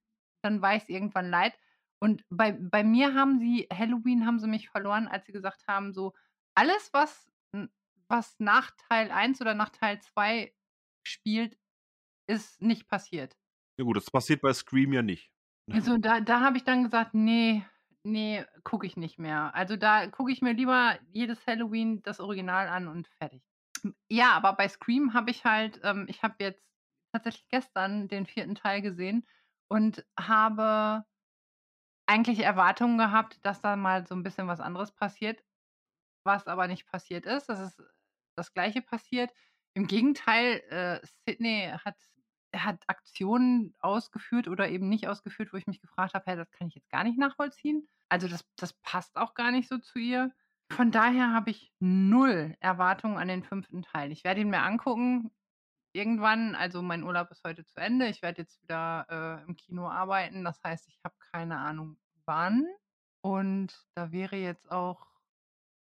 dann war ich's irgendwann leid. Und bei bei mir haben sie Halloween haben sie mich verloren, als sie gesagt haben, so alles, was was nach Teil 1 oder nach Teil 2 spielt, ist nicht passiert. Ja gut, das passiert bei Scream ja nicht. Also, da da habe ich dann gesagt: „Ne, ne, gucke ich nicht mehr.“ Also, da gucke ich mir lieber jedes Halloween das Original an und fertig. Ja, aber bei Scream habe ich halt ähm, ich habe jetzt tatsächlich gestern den vierten Teil gesehen und habe eigentlich Erwartungen gehabt, dass da mal so ein bisschen was anderes passiert, was aber nicht passiert ist. Das ist das Gleiche passiert. Im Gegenteil, äh, Sydney hat hat Aktionen ausgeführt oder eben nicht ausgeführt, wo ich mich gefragt habe: „Hä, das kann ich jetzt gar nicht nachvollziehen.“ Also, das das passt auch gar nicht so zu ihr. Von daher habe ich null Erwartungen an den fünften Teil. Ich werde ihn mir angucken irgendwann. Also, mein Urlaub ist heute zu Ende. Ich werde jetzt wieder, äh, im Kino arbeiten. Das heißt, ich habe keine Ahnung wann. Und da wäre jetzt auch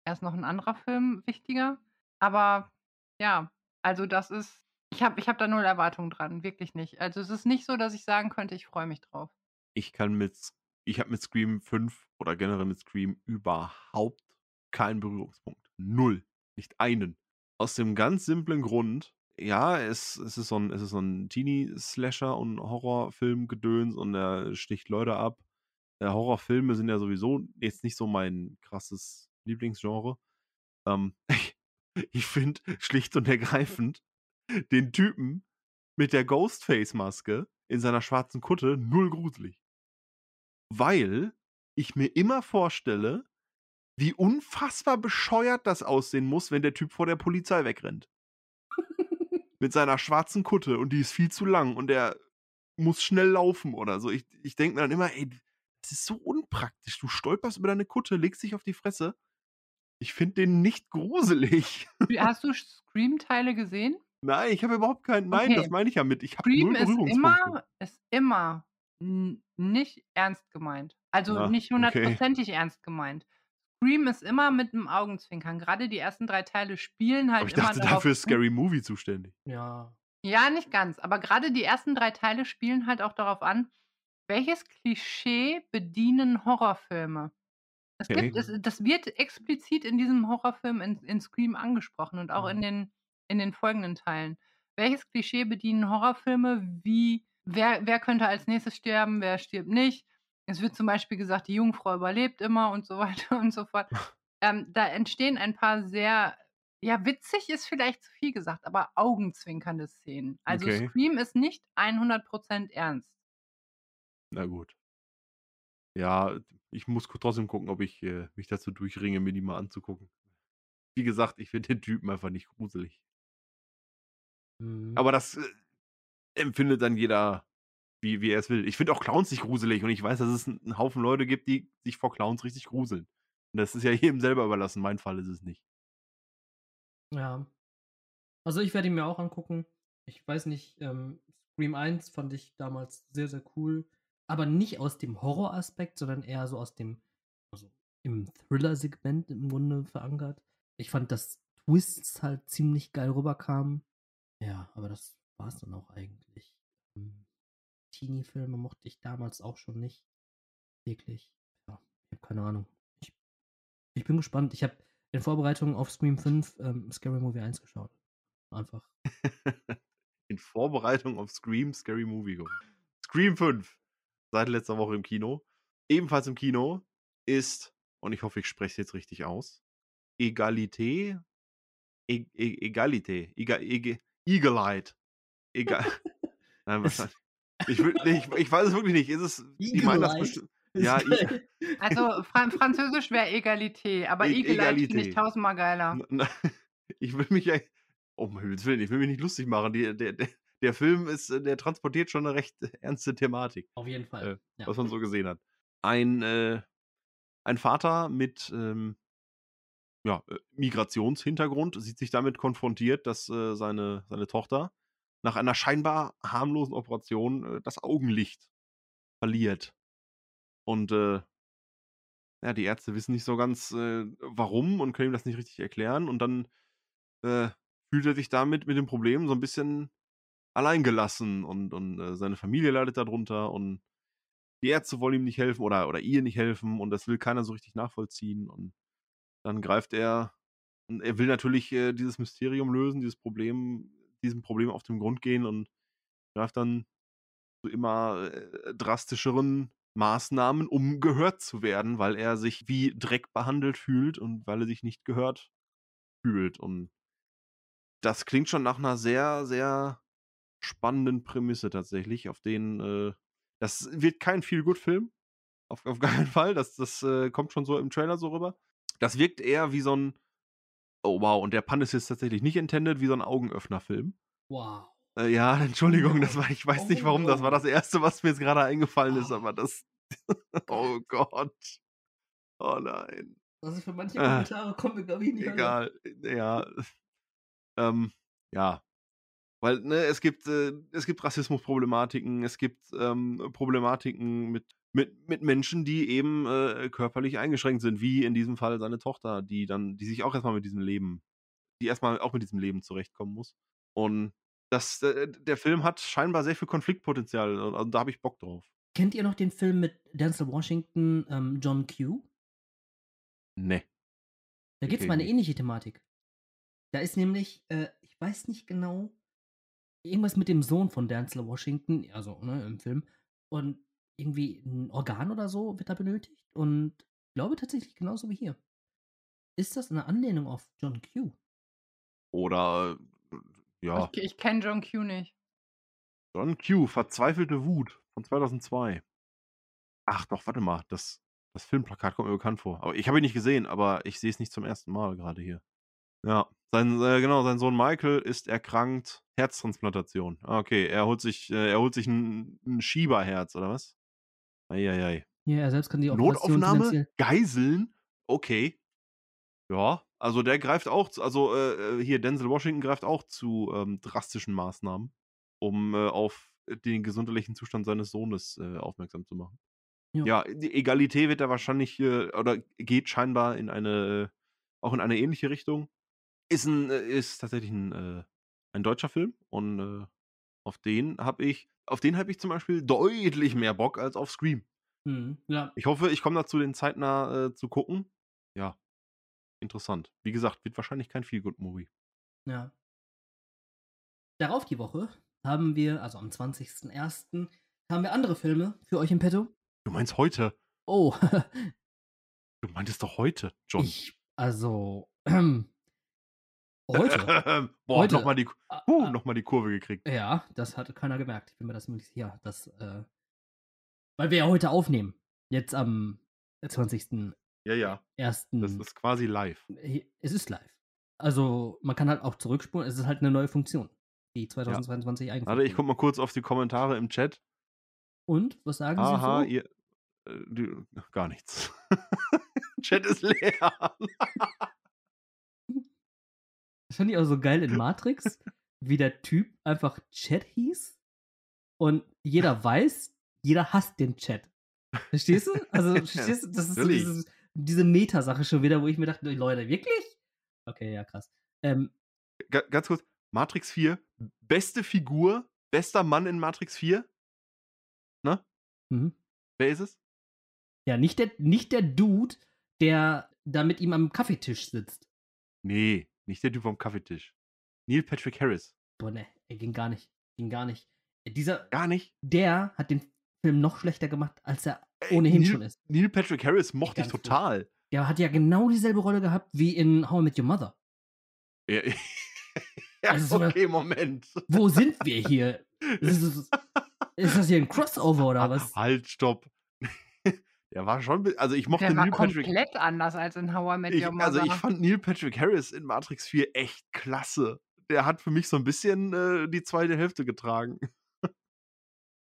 erst noch ein anderer Film wichtiger. Aber ja, also, das ist ich habe ich habe da null Erwartungen dran, wirklich nicht. Also, es ist nicht so, dass ich sagen könnte, ich freue mich drauf. Ich kann mit ich habe mit Scream 5 oder generell mit Scream überhaupt keinen Berührungspunkt. Null. Nicht einen. Aus dem ganz simplen Grund, ja, es, es ist so ein, es ist so ein Teenie-Slasher und Horrorfilm-Gedöns und er sticht Leute ab. Äh, Horrorfilme sind ja sowieso jetzt nicht so mein krasses Lieblingsgenre. Ähm, *laughs* ich finde schlicht und ergreifend den Typen mit der Ghostface-Maske in seiner schwarzen Kutte null gruselig. Weil ich mir immer vorstelle, wie unfassbar bescheuert das aussehen muss, wenn der Typ vor der Polizei wegrennt. Mit seiner schwarzen Kutte und die ist viel zu lang und er muss schnell laufen oder so. Ich, ich denke mir dann immer, ey, das ist so unpraktisch. Du stolperst über deine Kutte, legst dich auf die Fresse. Ich finde den nicht gruselig. *laughs* Hast du Scream-Teile gesehen? Nein, ich habe überhaupt keinen. Nein, das Okay. meine ich ja mit. Ich habe Scream null ist Berührungspunkte. immer ist immer nicht ernst gemeint. Also, Ja, nicht okay. hundertprozentig ernst gemeint. Scream ist immer mit 'nem Augenzwinkern. Grade die ersten 3 Teile spielen halt Aber ich immer dachte, darauf dafür ist Scary Movie zuständig. Ja. Ja, nicht ganz, aber grade die ersten 3 Teile spielen halt auch darauf an, welches Klischee bedienen Horrorfilme? Es Okay. gibt es das wird explizit in diesem Horrorfilm in in Scream angesprochen und auch in Mhm. den in den folgenden Teilen. Welches Klischee bedienen Horrorfilme? Wie wer wer könnte als Nächstes sterben, wer stirbt nicht? Es wird zum Beispiel gesagt, die Jungfrau überlebt immer und so *laughs* weiter und so fort. *laughs* Ähm, da entstehen ein paar sehr ja, witzig ist vielleicht zu viel gesagt, aber augenzwinkernde Szenen. Also, Okay. Scream ist nicht 100% ernst. Na gut. Ja, ich muss trotzdem gucken, ob ich, äh, mich dazu durchringe, mir die mal anzugucken. Wie gesagt, ich finde den Typen einfach nicht gruselig. Mhm. Aber das, äh, empfindet dann jeder, wie wie er es will. Ich finde auch Clowns nicht gruselig und ich weiß, dass es 'n 'n Haufen Leute gibt, die sich vor Clowns richtig gruseln. Und das ist ja *laughs* jedem selber überlassen. Mein Fall ist es nicht. Ja. Also, ich werde ihn mir auch angucken. Ich weiß nicht, ähm, Scream 1 fand ich damals sehr, sehr cool, aber nicht aus dem Horroraspekt, sondern eher so aus dem also, im Thriller-Segment im Grunde verankert. Ich fand, dass Twists halt ziemlich geil rüberkamen. Ja, aber das war's dann auch eigentlich. Hm, Teenie-Filme mochte ich damals auch schon nicht wirklich. Ja, ich habe keine Ahnung. Ich ich bin gespannt. Ich habe in Vorbereitung auf Scream 5, ähm, Scary Movie 1 geschaut. Einfach. *laughs* In Vorbereitung auf Scream, Scary Movie. Scream 5, seit letzter Woche im Kino. Ebenfalls im Kino ist, und ich hoffe, ich spreche es jetzt richtig aus, Egalité E E Egalité, Ega Ege Eagle-Eyed. Egal. *laughs* Nein, wahrscheinlich. Ich will ich ich weiß es wirklich nicht. Ist es die meinen das bestimmt ja. *laughs* Also, Fran Französisch wäre Egalité, aber E Eagle-Eyed finde ich Egalité. tausendmal geiler. Na *laughs* ich will mich ja um Himmels Willen, ich will mich nicht lustig machen. Die der der der Film ist äh, der transportiert schon 'ne recht ernste Thematik, Auf jeden äh, Fall, ja. was man so gesehen hat. Ein, äh ein Vater mit, ähm, ja, äh, Migrationshintergrund sieht sich damit konfrontiert, dass, äh, seine seine Tochter nach einer scheinbar harmlosen Operation, äh, das Augenlicht verliert. Und, äh ja, die Ärzte wissen nicht so ganz, äh, warum und können ihm das nicht richtig erklären. Und dann, äh, fühlt er sich damit mit dem Problem so ein bisschen alleingelassen und, und äh, seine Familie leidet darunter und die Ärzte wollen ihm nicht helfen oder, oder ihr nicht helfen und das will keiner so richtig nachvollziehen und dann greift er und er will natürlich äh, dieses Mysterium lösen, dieses Problem, diesem Problem auf den Grund gehen und greift dann zu immer äh, drastischeren Maßnahmen, um gehört zu werden, weil er sich wie Dreck behandelt fühlt und weil er sich nicht gehört fühlt. Und das klingt schon nach einer sehr, sehr spannenden Prämisse tatsächlich, auf den äh, das wird kein viel gut Film. Auf, auf *laughs* keinen Fall. Das, das äh, kommt schon so im Trailer so rüber. Das wirkt eher wie so ein. Oh wow, und der Pun ist jetzt tatsächlich nicht intended, wie so ein Augenöffner-Film. Wow. Äh, ja, *laughs* Entschuldigung, das war, ich weiß nicht warum, das war das erste, was mir jetzt gerade eingefallen ist, Oh. aber das. *laughs* oh Gott. Oh nein. Also für manche Äh, Kommentare kommen wir, glaube ich, nicht alle. Egal. Ja. Ähm, ja. Weil, ne, es gibt, äh, es gibt Rassismusproblematiken, es gibt ähm, Problematiken mit, mit, mit Menschen, die eben äh, körperlich eingeschränkt sind, wie in diesem Fall seine Tochter, die dann, die sich auch erstmal mit diesem Leben, die erstmal auch mit diesem Leben zurechtkommen muss. Und das, äh, der Film hat scheinbar sehr viel Konfliktpotenzial und, und da habe ich Bock drauf. Kennt ihr noch den Film mit Denzel Washington, ähm, John Q? Ne. Da geht es Okay, mal eine nee. ähnliche Thematik. Da ist nämlich, äh, ich weiß nicht genau, irgendwas mit dem Sohn von Denzel Washington, also ne, im Film. Und irgendwie ein Organ oder so wird da benötigt. Und ich glaube tatsächlich genauso wie hier. Ist das eine Anlehnung auf John Q? Oder, äh, ja, Ich, ich kenne John Q nicht. John Q, Verzweifelte Wut von 2002. Ach doch, warte mal, das, das Filmplakat kommt mir bekannt vor. Aber ich habe ihn nicht gesehen, aber ich sehe es nicht zum ersten Mal gerade hier. Ja, sein, äh, genau, sein Sohn Michael ist erkrankt. Herztransplantation. Ah, Okay, er holt sich, äh, er holt sich ein, ein Schieberherz, oder was? Eieiei. Ja, er selbst kann die Operation Notaufnahme? Geiseln? Okay. Ja, also der greift auch, zu, also äh, äh, hier Denzel Washington greift auch zu ähm, drastischen Maßnahmen, um äh, auf den gesundheitlichen Zustand seines Sohnes äh, aufmerksam zu machen. Ja. Ja, die Egalität wird da wahrscheinlich äh, oder geht scheinbar in eine äh, auch in eine ähnliche Richtung. Ist ein ist tatsächlich ein, ein deutscher Film und äh, auf den habe ich auf den habe ich zum Beispiel deutlich mehr Bock als auf Scream. Mhm. Ja, Ich hoffe, ich komme dazu, den zeitnah äh, zu gucken. Ja, interessant. Wie gesagt, wird wahrscheinlich kein Feel-Good-Movie. ja. Darauf die Woche haben wir, also am 20.01., haben wir andere Filme für euch im Petto. Du meinst heute? Oh, *laughs* Du meintest doch heute, John. ich, also, ähm, *clears throat* heute. *laughs* Boah, Heute. nochmal die, uh, noch mal die Kurve gekriegt. Ja, das hatte keiner gemerkt. Ich bin mir das nämlich sicher. Das, äh, weil wir ja heute aufnehmen. Jetzt am 20.01. Ja, ja. Das ist quasi live. Es ist live. Also, man kann halt auch zurückspulen. Es ist halt eine neue Funktion, die 2022 eingeführt Warte, ich wurde. guck mal kurz auf die Kommentare im Chat. Und, was sagen Aha, Sie so? ihr. Äh, die, gar nichts. *laughs* Chat ist leer. *laughs* Das fand ich auch so geil in Matrix, *laughs* wie der Typ einfach Chat hieß und jeder *laughs* weiß, jeder hasst den Chat. Verstehst du? Also, *laughs* verstehst du? Das ist so dieses, diese Metasache schon wieder, wo ich mir dachte, Leute, wirklich? Okay, ja, krass. Ähm, Ga- ganz kurz. Matrix 4, beste Figur, bester Mann in Matrix 4. Ne? mhm. Wer ist es? Ja, nicht der, nicht der Dude, der da mit ihm am Kaffeetisch sitzt. Nee, nicht der Typ vom Kaffeetisch. Neil Patrick Harris. Boah, ne, er ging gar nicht. Ging gar nicht. Dieser, Gar nicht. der hat den Film noch schlechter gemacht, als er Ey, ohnehin Neil, schon ist. Neil Patrick Harris mochte ich Ganz gut. total. Der hat ja genau dieselbe Rolle gehabt wie in How I Met Your Mother. Ja, *laughs* ja Also so- okay, Moment. Wo sind wir hier? *laughs* Ist, es- ist das hier ein Crossover oder was? Halt, stopp. Der war schon, also ich mochte Der war Neil Patrick. komplett anders als in How I Met Ich, Your Mother. also ich fand Neil Patrick Harris in Matrix 4 echt klasse. Der hat für mich so ein bisschen äh, die zweite Hälfte getragen. *laughs*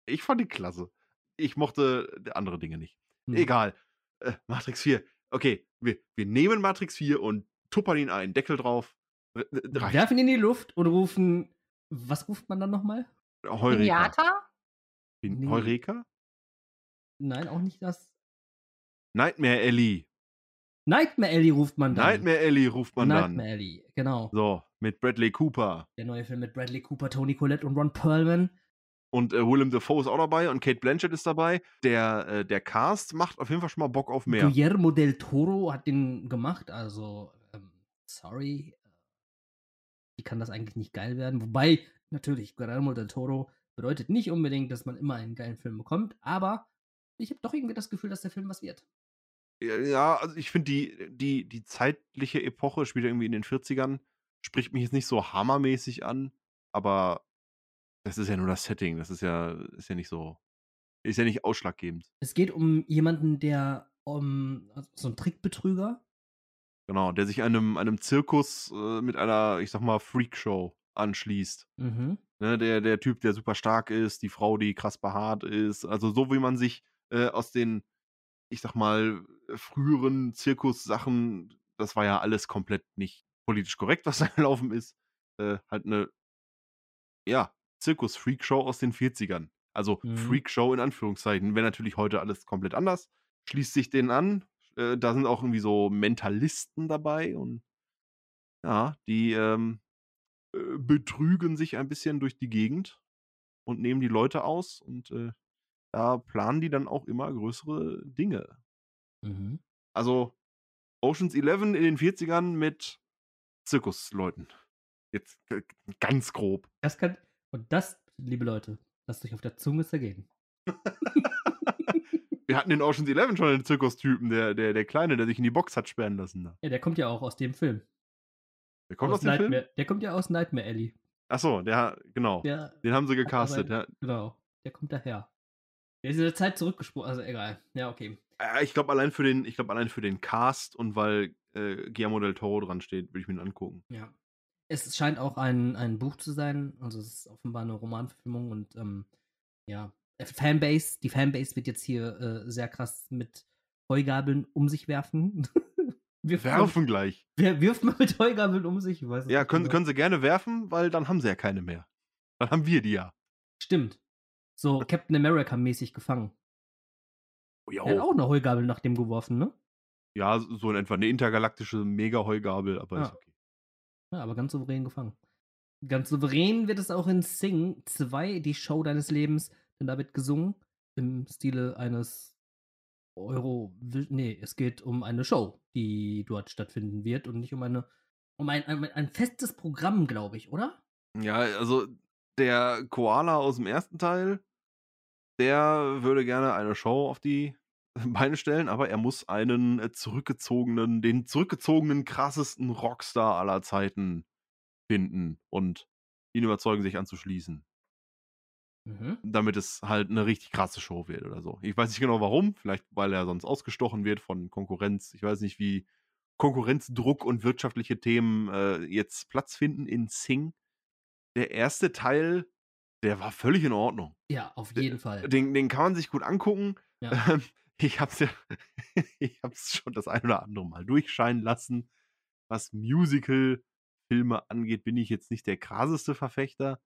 Ich fand ihn klasse. Ich mochte andere Dinge nicht. Hm. Egal. Äh, Matrix 4. Okay, wir, wir nehmen Matrix 4 und tuppern ihn ein. Deckel drauf. R- Reicht. werfen ihn in die Luft und rufen. Was ruft man dann nochmal? Heureka. Pinata? Heureka? Nein, auch nicht das. Nightmare Ellie. Nightmare Alley ruft man dann. Nightmare Alley ruft man Nightmare dann. Alley, genau. So, mit Bradley Cooper. Der neue Film mit Bradley Cooper, Tony Collette und Ron Perlman. Und äh, Willem Dafoe ist auch dabei und Kate Blanchett ist dabei. Der, äh, der Cast macht auf jeden Fall schon mal Bock auf mehr. Guillermo del Toro hat den gemacht, also ähm, sorry. Wie kann das eigentlich nicht geil werden? Wobei, natürlich, Guillermo del Toro bedeutet nicht unbedingt, dass man immer einen geilen Film bekommt, aber ich habe doch irgendwie das Gefühl, dass der Film was wird. Ja, also ich finde, die, die, die zeitliche Epoche spielt irgendwie in den 40ern. Spricht mich jetzt nicht so hammermäßig an, aber das ist ja nur das Setting. Das ist ja, ist ja nicht so. Ist ja nicht ausschlaggebend. Es geht um jemanden, der um, also so ein Trickbetrüger. Genau, der sich einem, einem Zirkus äh, mit einer, ich sag mal, Freakshow anschließt. Mhm. Ne, der, der Typ, der super stark ist, die Frau, die krass behaart ist. Also so wie man sich äh, aus den, ich sag mal, früheren Zirkussachen, das war ja alles komplett nicht politisch korrekt, was *laughs* da gelaufen ist. Äh, halt eine, ja, Zirkus-Freakshow aus den 40ern. Also Mhm. Freakshow in Anführungszeichen. Wäre natürlich heute alles komplett anders. Schließt sich denen an. Äh, da sind auch irgendwie so Mentalisten dabei und ja, die ähm, äh, betrügen sich ein bisschen durch die Gegend und nehmen die Leute aus und äh, da planen die dann auch immer größere Dinge. Mhm. Also Oceans 11 in den 40ern mit Zirkusleuten. Jetzt ganz grob. Das kann, und das, liebe Leute, lasst euch auf der Zunge zergehen. *laughs* Wir hatten in Oceans 11 schon einen Zirkustypen, der, der, der Kleine, der sich in die Box hat sperren lassen. Ja, der kommt ja auch aus dem Film. Der kommt aus, dem Film? Der kommt ja aus Nightmare Alley. Achso, der, genau. Der, Den haben sie aber- gecastet. Ja. genau, der kommt daher. Der ist in der Zeit zurückgesprungen, also egal. Ja, okay. Äh, Ich glaube allein für den, ich glaube allein für den Cast und weil äh, Guillermo del Toro dran steht, würde ich mir den angucken. Ja. Es scheint auch ein, ein Buch zu sein, also es ist offenbar eine Romanverfilmung und ähm, ja, äh, Fanbase, die Fanbase wird jetzt hier äh, sehr krass mit Heugabeln um sich werfen. *laughs* wirft, Werfen gleich. Man, wer wirft man mit Heugabeln um sich? Ja, können, genau. können sie gerne werfen, weil dann haben sie ja keine mehr. Dann haben wir die ja. Stimmt. So Captain America-mäßig gefangen. Oh, ja, Er hat auch eine Heugabel nach dem geworfen, ne? ja, so in etwa eine intergalaktische Mega-Heugabel, aber ist Ja. okay. Ja, aber ganz souverän gefangen. Ganz souverän wird es auch in Sing 2, die Show deines Lebens, denn da wird gesungen im Stile eines Euro. Nee, es geht um eine Show, die dort stattfinden wird und nicht um eine. Um ein, ein, ein festes Programm, glaube ich, oder? Ja, also der Koala aus dem ersten Teil, der würde gerne eine Show auf die Beine stellen, aber er muss einen äh, zurückgezogenen, den zurückgezogenen krassesten Rockstar aller Zeiten finden und ihn überzeugen, sich anzuschließen. Mhm. damit es halt eine richtig krasse Show wird oder so. Ich weiß nicht genau warum, vielleicht weil er sonst ausgestochen wird von Konkurrenz. Ich weiß nicht, wie Konkurrenzdruck und wirtschaftliche Themen äh, jetzt Platz finden in Sing. Der erste Teil, der war völlig in Ordnung. Ja, auf jeden Fall. Den, den kann man sich gut angucken. Ja. Ich hab's ja, *laughs* ich hab's schon das ein oder andere Mal durchscheinen lassen. Was Musical-Filme angeht, bin ich jetzt nicht der krasseste Verfechter.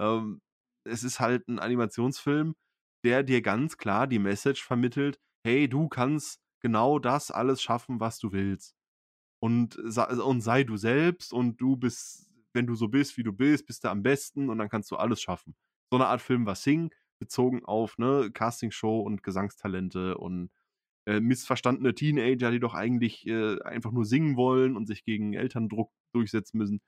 Ähm, es ist halt ein Animationsfilm, der dir ganz klar die Message vermittelt, hey, du kannst genau das alles schaffen, was du willst. Und, und sei du selbst und du bist, wenn du so bist, wie du bist, bist du am besten und dann kannst du alles schaffen. So eine Art Film war Sing, bezogen auf ne, Castingshow und Gesangstalente und äh, missverstandene Teenager, die doch eigentlich äh, einfach nur singen wollen und sich gegen Elterndruck durchsetzen müssen.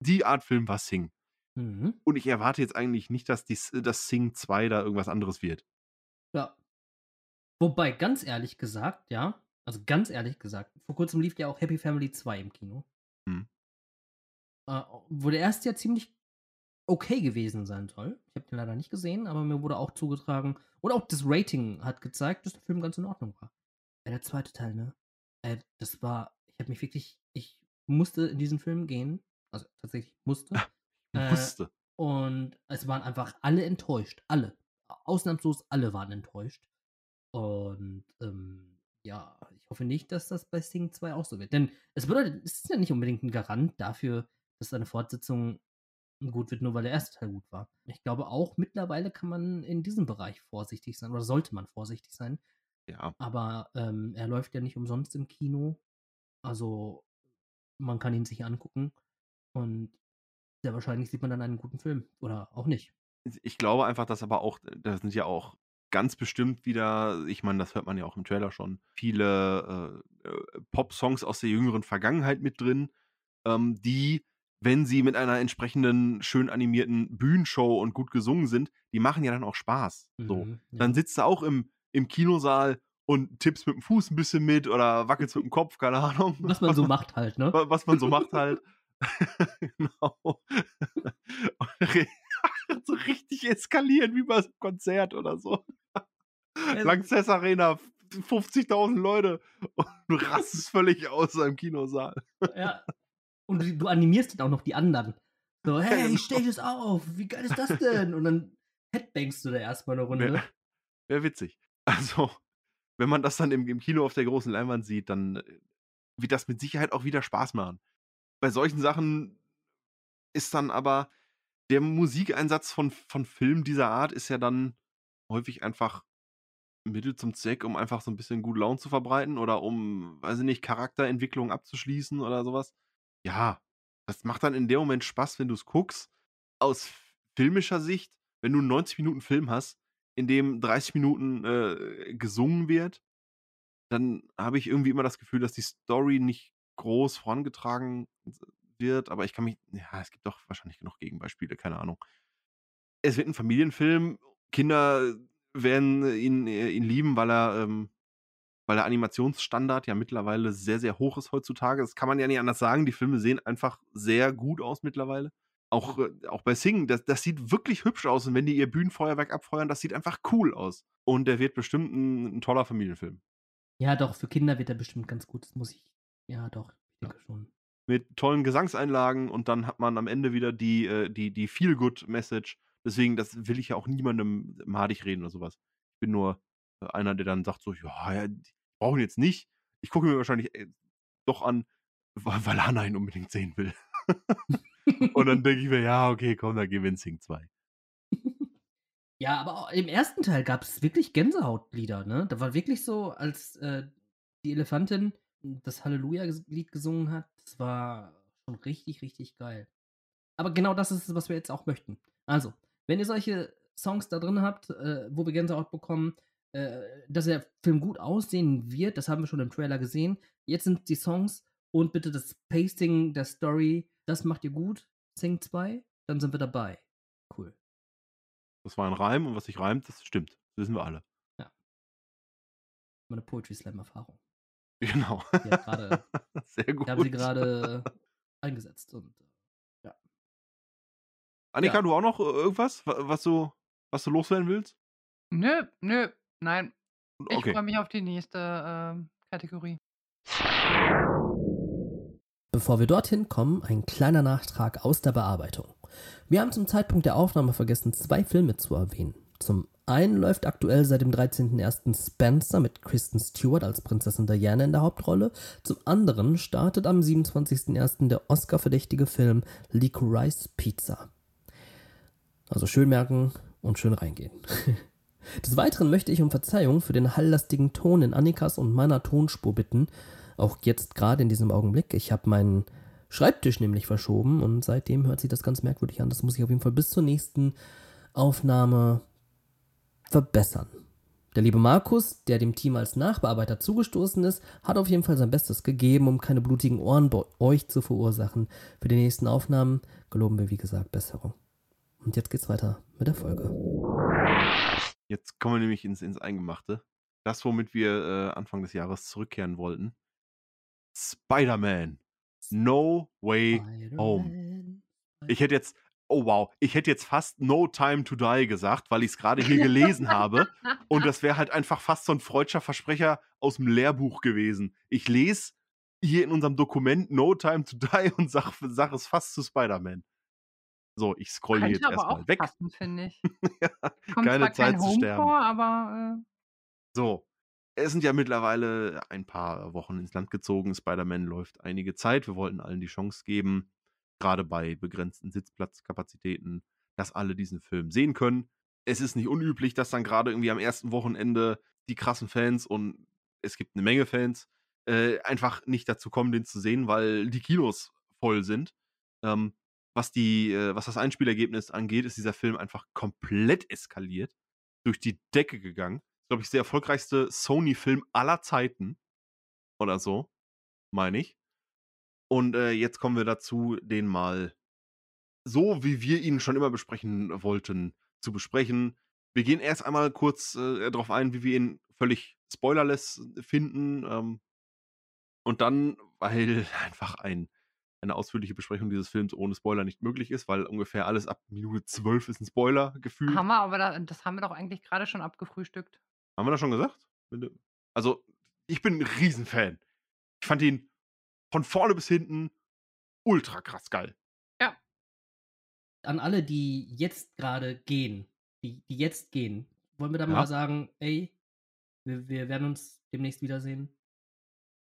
Die Art Film war Sing. Mhm. Und ich erwarte jetzt eigentlich nicht, dass die, das Sing 2 da irgendwas anderes wird. Ja. Wobei, ganz ehrlich gesagt, ja, also ganz ehrlich gesagt, vor kurzem lief ja auch Happy Family 2 im Kino. Hm. Äh, wo der erste ja ziemlich okay gewesen sein soll. Ich habe den leider nicht gesehen, aber mir wurde auch zugetragen, und auch das Rating hat gezeigt, dass der Film ganz in Ordnung war. Ja, der zweite Teil, ne? Äh, das war, ich habe mich wirklich, ich musste in diesen Film gehen. Also tatsächlich musste. Äh, Musste. Und es waren einfach alle enttäuscht. Alle. Ausnahmslos alle waren enttäuscht. Und ähm, ja, ich hoffe nicht, dass das bei Sting 2 auch so wird. Denn es bedeutet, es ist ja nicht unbedingt ein Garant dafür, dass eine Fortsetzung gut wird, nur weil der erste Teil gut war. Ich glaube auch, mittlerweile kann man in diesem Bereich vorsichtig sein, oder sollte man vorsichtig sein. Ja. Aber ähm, er läuft ja nicht umsonst im Kino. Also, man kann ihn sich angucken und sehr wahrscheinlich sieht man dann einen guten Film oder auch nicht. Ich glaube einfach, dass aber auch, da sind ja auch ganz bestimmt wieder, ich meine, das hört man ja auch im Trailer schon, viele äh, äh, Pop-Songs aus der jüngeren Vergangenheit mit drin, ähm, die, wenn sie mit einer entsprechenden schön animierten Bühnenshow und gut gesungen sind, die machen ja dann auch Spaß. So. Mhm, ja. Dann sitzt du auch im, im Kinosaal und tippst mit dem Fuß ein bisschen mit oder wackelst mit dem Kopf, keine Ahnung. *laughs* Was man so macht halt, ne? wa- was man so macht halt. *laughs* *laughs* genau. So richtig eskalieren wie bei so einem Konzert oder so. Lanxess Arena, 50.000 Leute und du rastest völlig aus im Kinosaal. Ja. Und du, du animierst dann auch noch die anderen. So, hey, genau. stell das auf, wie geil ist das denn? Und dann headbangst du da erstmal eine Runde. Wäre *laughs* wär witzig. Also, wenn man das dann im, im Kino auf der großen Leinwand sieht, dann äh, wird das mit Sicherheit auch wieder Spaß machen. Bei solchen Sachen ist dann aber der Musikeinsatz von, von Filmen dieser Art ist ja dann häufig einfach Mittel zum Zweck, um einfach so ein bisschen gute Laune zu verbreiten oder um, weiß ich nicht, Charakterentwicklung abzuschließen oder sowas. Ja, das macht dann in dem Moment Spaß, wenn du es guckst. Aus filmischer Sicht, wenn du einen 90 Minuten Film hast, in dem 30 Minuten äh, gesungen wird, dann habe ich irgendwie immer das Gefühl, dass die Story nicht groß vorangetragen wird, aber ich kann mich, ja, es gibt doch wahrscheinlich genug Gegenbeispiele, keine Ahnung. Es wird ein Familienfilm, Kinder werden ihn, äh, ihn lieben, weil er, ähm, weil der Animationsstandard ja mittlerweile sehr, sehr hoch ist heutzutage. Das kann man ja nicht anders sagen. Die Filme sehen einfach sehr gut aus mittlerweile. Auch, äh, auch bei Sing, das, das sieht wirklich hübsch aus. Und wenn die ihr Bühnenfeuerwerk abfeuern, das sieht einfach cool aus. Und der wird bestimmt ein, ein toller Familienfilm. Ja, doch, für Kinder wird er bestimmt ganz gut. Das muss ich. Ja, doch, ich denke schon. Mit tollen Gesangseinlagen und dann hat man am Ende wieder die, äh, die, die Feel-Good-Message. Deswegen, das will ich ja auch niemandem madig reden oder sowas. Ich bin nur einer, der dann sagt so, ja, ja die brauchen jetzt nicht. Ich gucke mir wahrscheinlich äh, doch an, weil Hannah ihn unbedingt sehen will. *laughs* und dann *laughs* denke ich mir, ja, okay, komm, dann gehen wir in Sing 2. Ja, aber im ersten Teil gab es wirklich Gänsehautlieder, ne? Da war wirklich so, als äh, die Elefantin das Halleluja-Lied gesungen hat, das war schon richtig, richtig geil. Aber genau das ist es, was wir jetzt auch möchten. Also, wenn ihr solche Songs da drin habt, äh, wo wir Gänsehaut bekommen, äh, dass der Film gut aussehen wird, das haben wir schon im Trailer gesehen. Jetzt sind die Songs und bitte das Pasting der Story, das macht ihr gut. Sing 2, dann sind wir dabei. Cool. Das war ein Reim und was sich reimt, das stimmt. Das wissen wir alle. Meine Poetry Slam Erfahrung. *laughs* Genau. Die hat gerade, *laughs* Sehr gut. die haben sie gerade *laughs* eingesetzt und äh, Annika, ja. du auch noch äh, irgendwas, wa- was du, was du loswerden willst? Nö, nö, nein. Ich Okay. freue mich auf die nächste ähm, Kategorie. Bevor wir dorthin kommen, ein kleiner Nachtrag aus der Bearbeitung. Wir haben zum Zeitpunkt der Aufnahme vergessen, zwei Filme zu erwähnen. Zum einen läuft aktuell seit dem 13.01. Spencer mit Kristen Stewart als Prinzessin Diana in der Hauptrolle. Zum anderen startet am 27.01. der Oscar-verdächtige Film Licorice Pizza. Also schön merken und schön reingehen. *laughs* Des Weiteren möchte ich um Verzeihung für den halllastigen Ton in Annikas und meiner Tonspur bitten. Auch jetzt gerade in diesem Augenblick. Ich habe meinen Schreibtisch nämlich verschoben und seitdem hört sich das ganz merkwürdig an. Das muss ich auf jeden Fall bis zur nächsten Aufnahme verbessern. Der liebe Markus, der dem Team als Nachbearbeiter zugestoßen ist, hat auf jeden Fall sein Bestes gegeben, um keine blutigen Ohren bei euch zu verursachen. Für die nächsten Aufnahmen geloben wir, wie gesagt, Besserung. Und jetzt geht's weiter mit der Folge. Jetzt kommen wir nämlich ins, ins Eingemachte. Das, womit wir äh, Anfang des Jahres zurückkehren wollten. Spider-Man. No Way Home. Ich hätte jetzt, oh wow, ich hätte jetzt fast No Time to Die gesagt, weil ich es gerade hier *laughs* gelesen habe. Und das wäre halt einfach fast so ein freudscher Versprecher aus dem Lehrbuch gewesen. Ich lese hier in unserem Dokument No Time to Die und sage sag es fast zu Spider-Man. So, ich scrolle Könnte jetzt erstmal weg. *laughs* passen, finde ich. Ja, keine Zeit zu sterben. vor, aber äh, So, es sind ja mittlerweile ein paar Wochen ins Land gezogen. Spider-Man läuft einige Zeit. Wir wollten allen die Chance geben, gerade bei begrenzten Sitzplatzkapazitäten, dass alle diesen Film sehen können. Es ist nicht unüblich, dass dann gerade irgendwie am ersten Wochenende die krassen Fans und es gibt eine Menge Fans, äh, einfach nicht dazu kommen, den zu sehen, weil die Kinos voll sind. Ähm, was, die, äh, was das Einspielergebnis angeht, ist dieser Film einfach komplett eskaliert, durch die Decke gegangen. Glaube ich, der erfolgreichste Sony-Film aller Zeiten. Oder so, meine ich. Und äh, jetzt kommen wir dazu, den mal so, wie wir ihn schon immer besprechen wollten, zu besprechen. Wir gehen erst einmal kurz äh, darauf ein, wie wir ihn völlig spoilerless finden. Ähm, und dann, weil *laughs* einfach ein, eine ausführliche Besprechung dieses Films ohne Spoiler nicht möglich ist, weil ungefähr alles ab Minute 12 ist ein Spoiler gefühlt. Haben wir, aber da, das haben wir doch eigentlich gerade schon abgefrühstückt. Haben wir das schon gesagt? Also, ich bin ein Riesenfan. Ich fand ihn von vorne bis hinten ultra krass geil. Ja. An alle, die jetzt gerade gehen, die, die jetzt gehen, wollen wir da Ja. mal sagen, ey, wir, wir werden uns demnächst wiedersehen,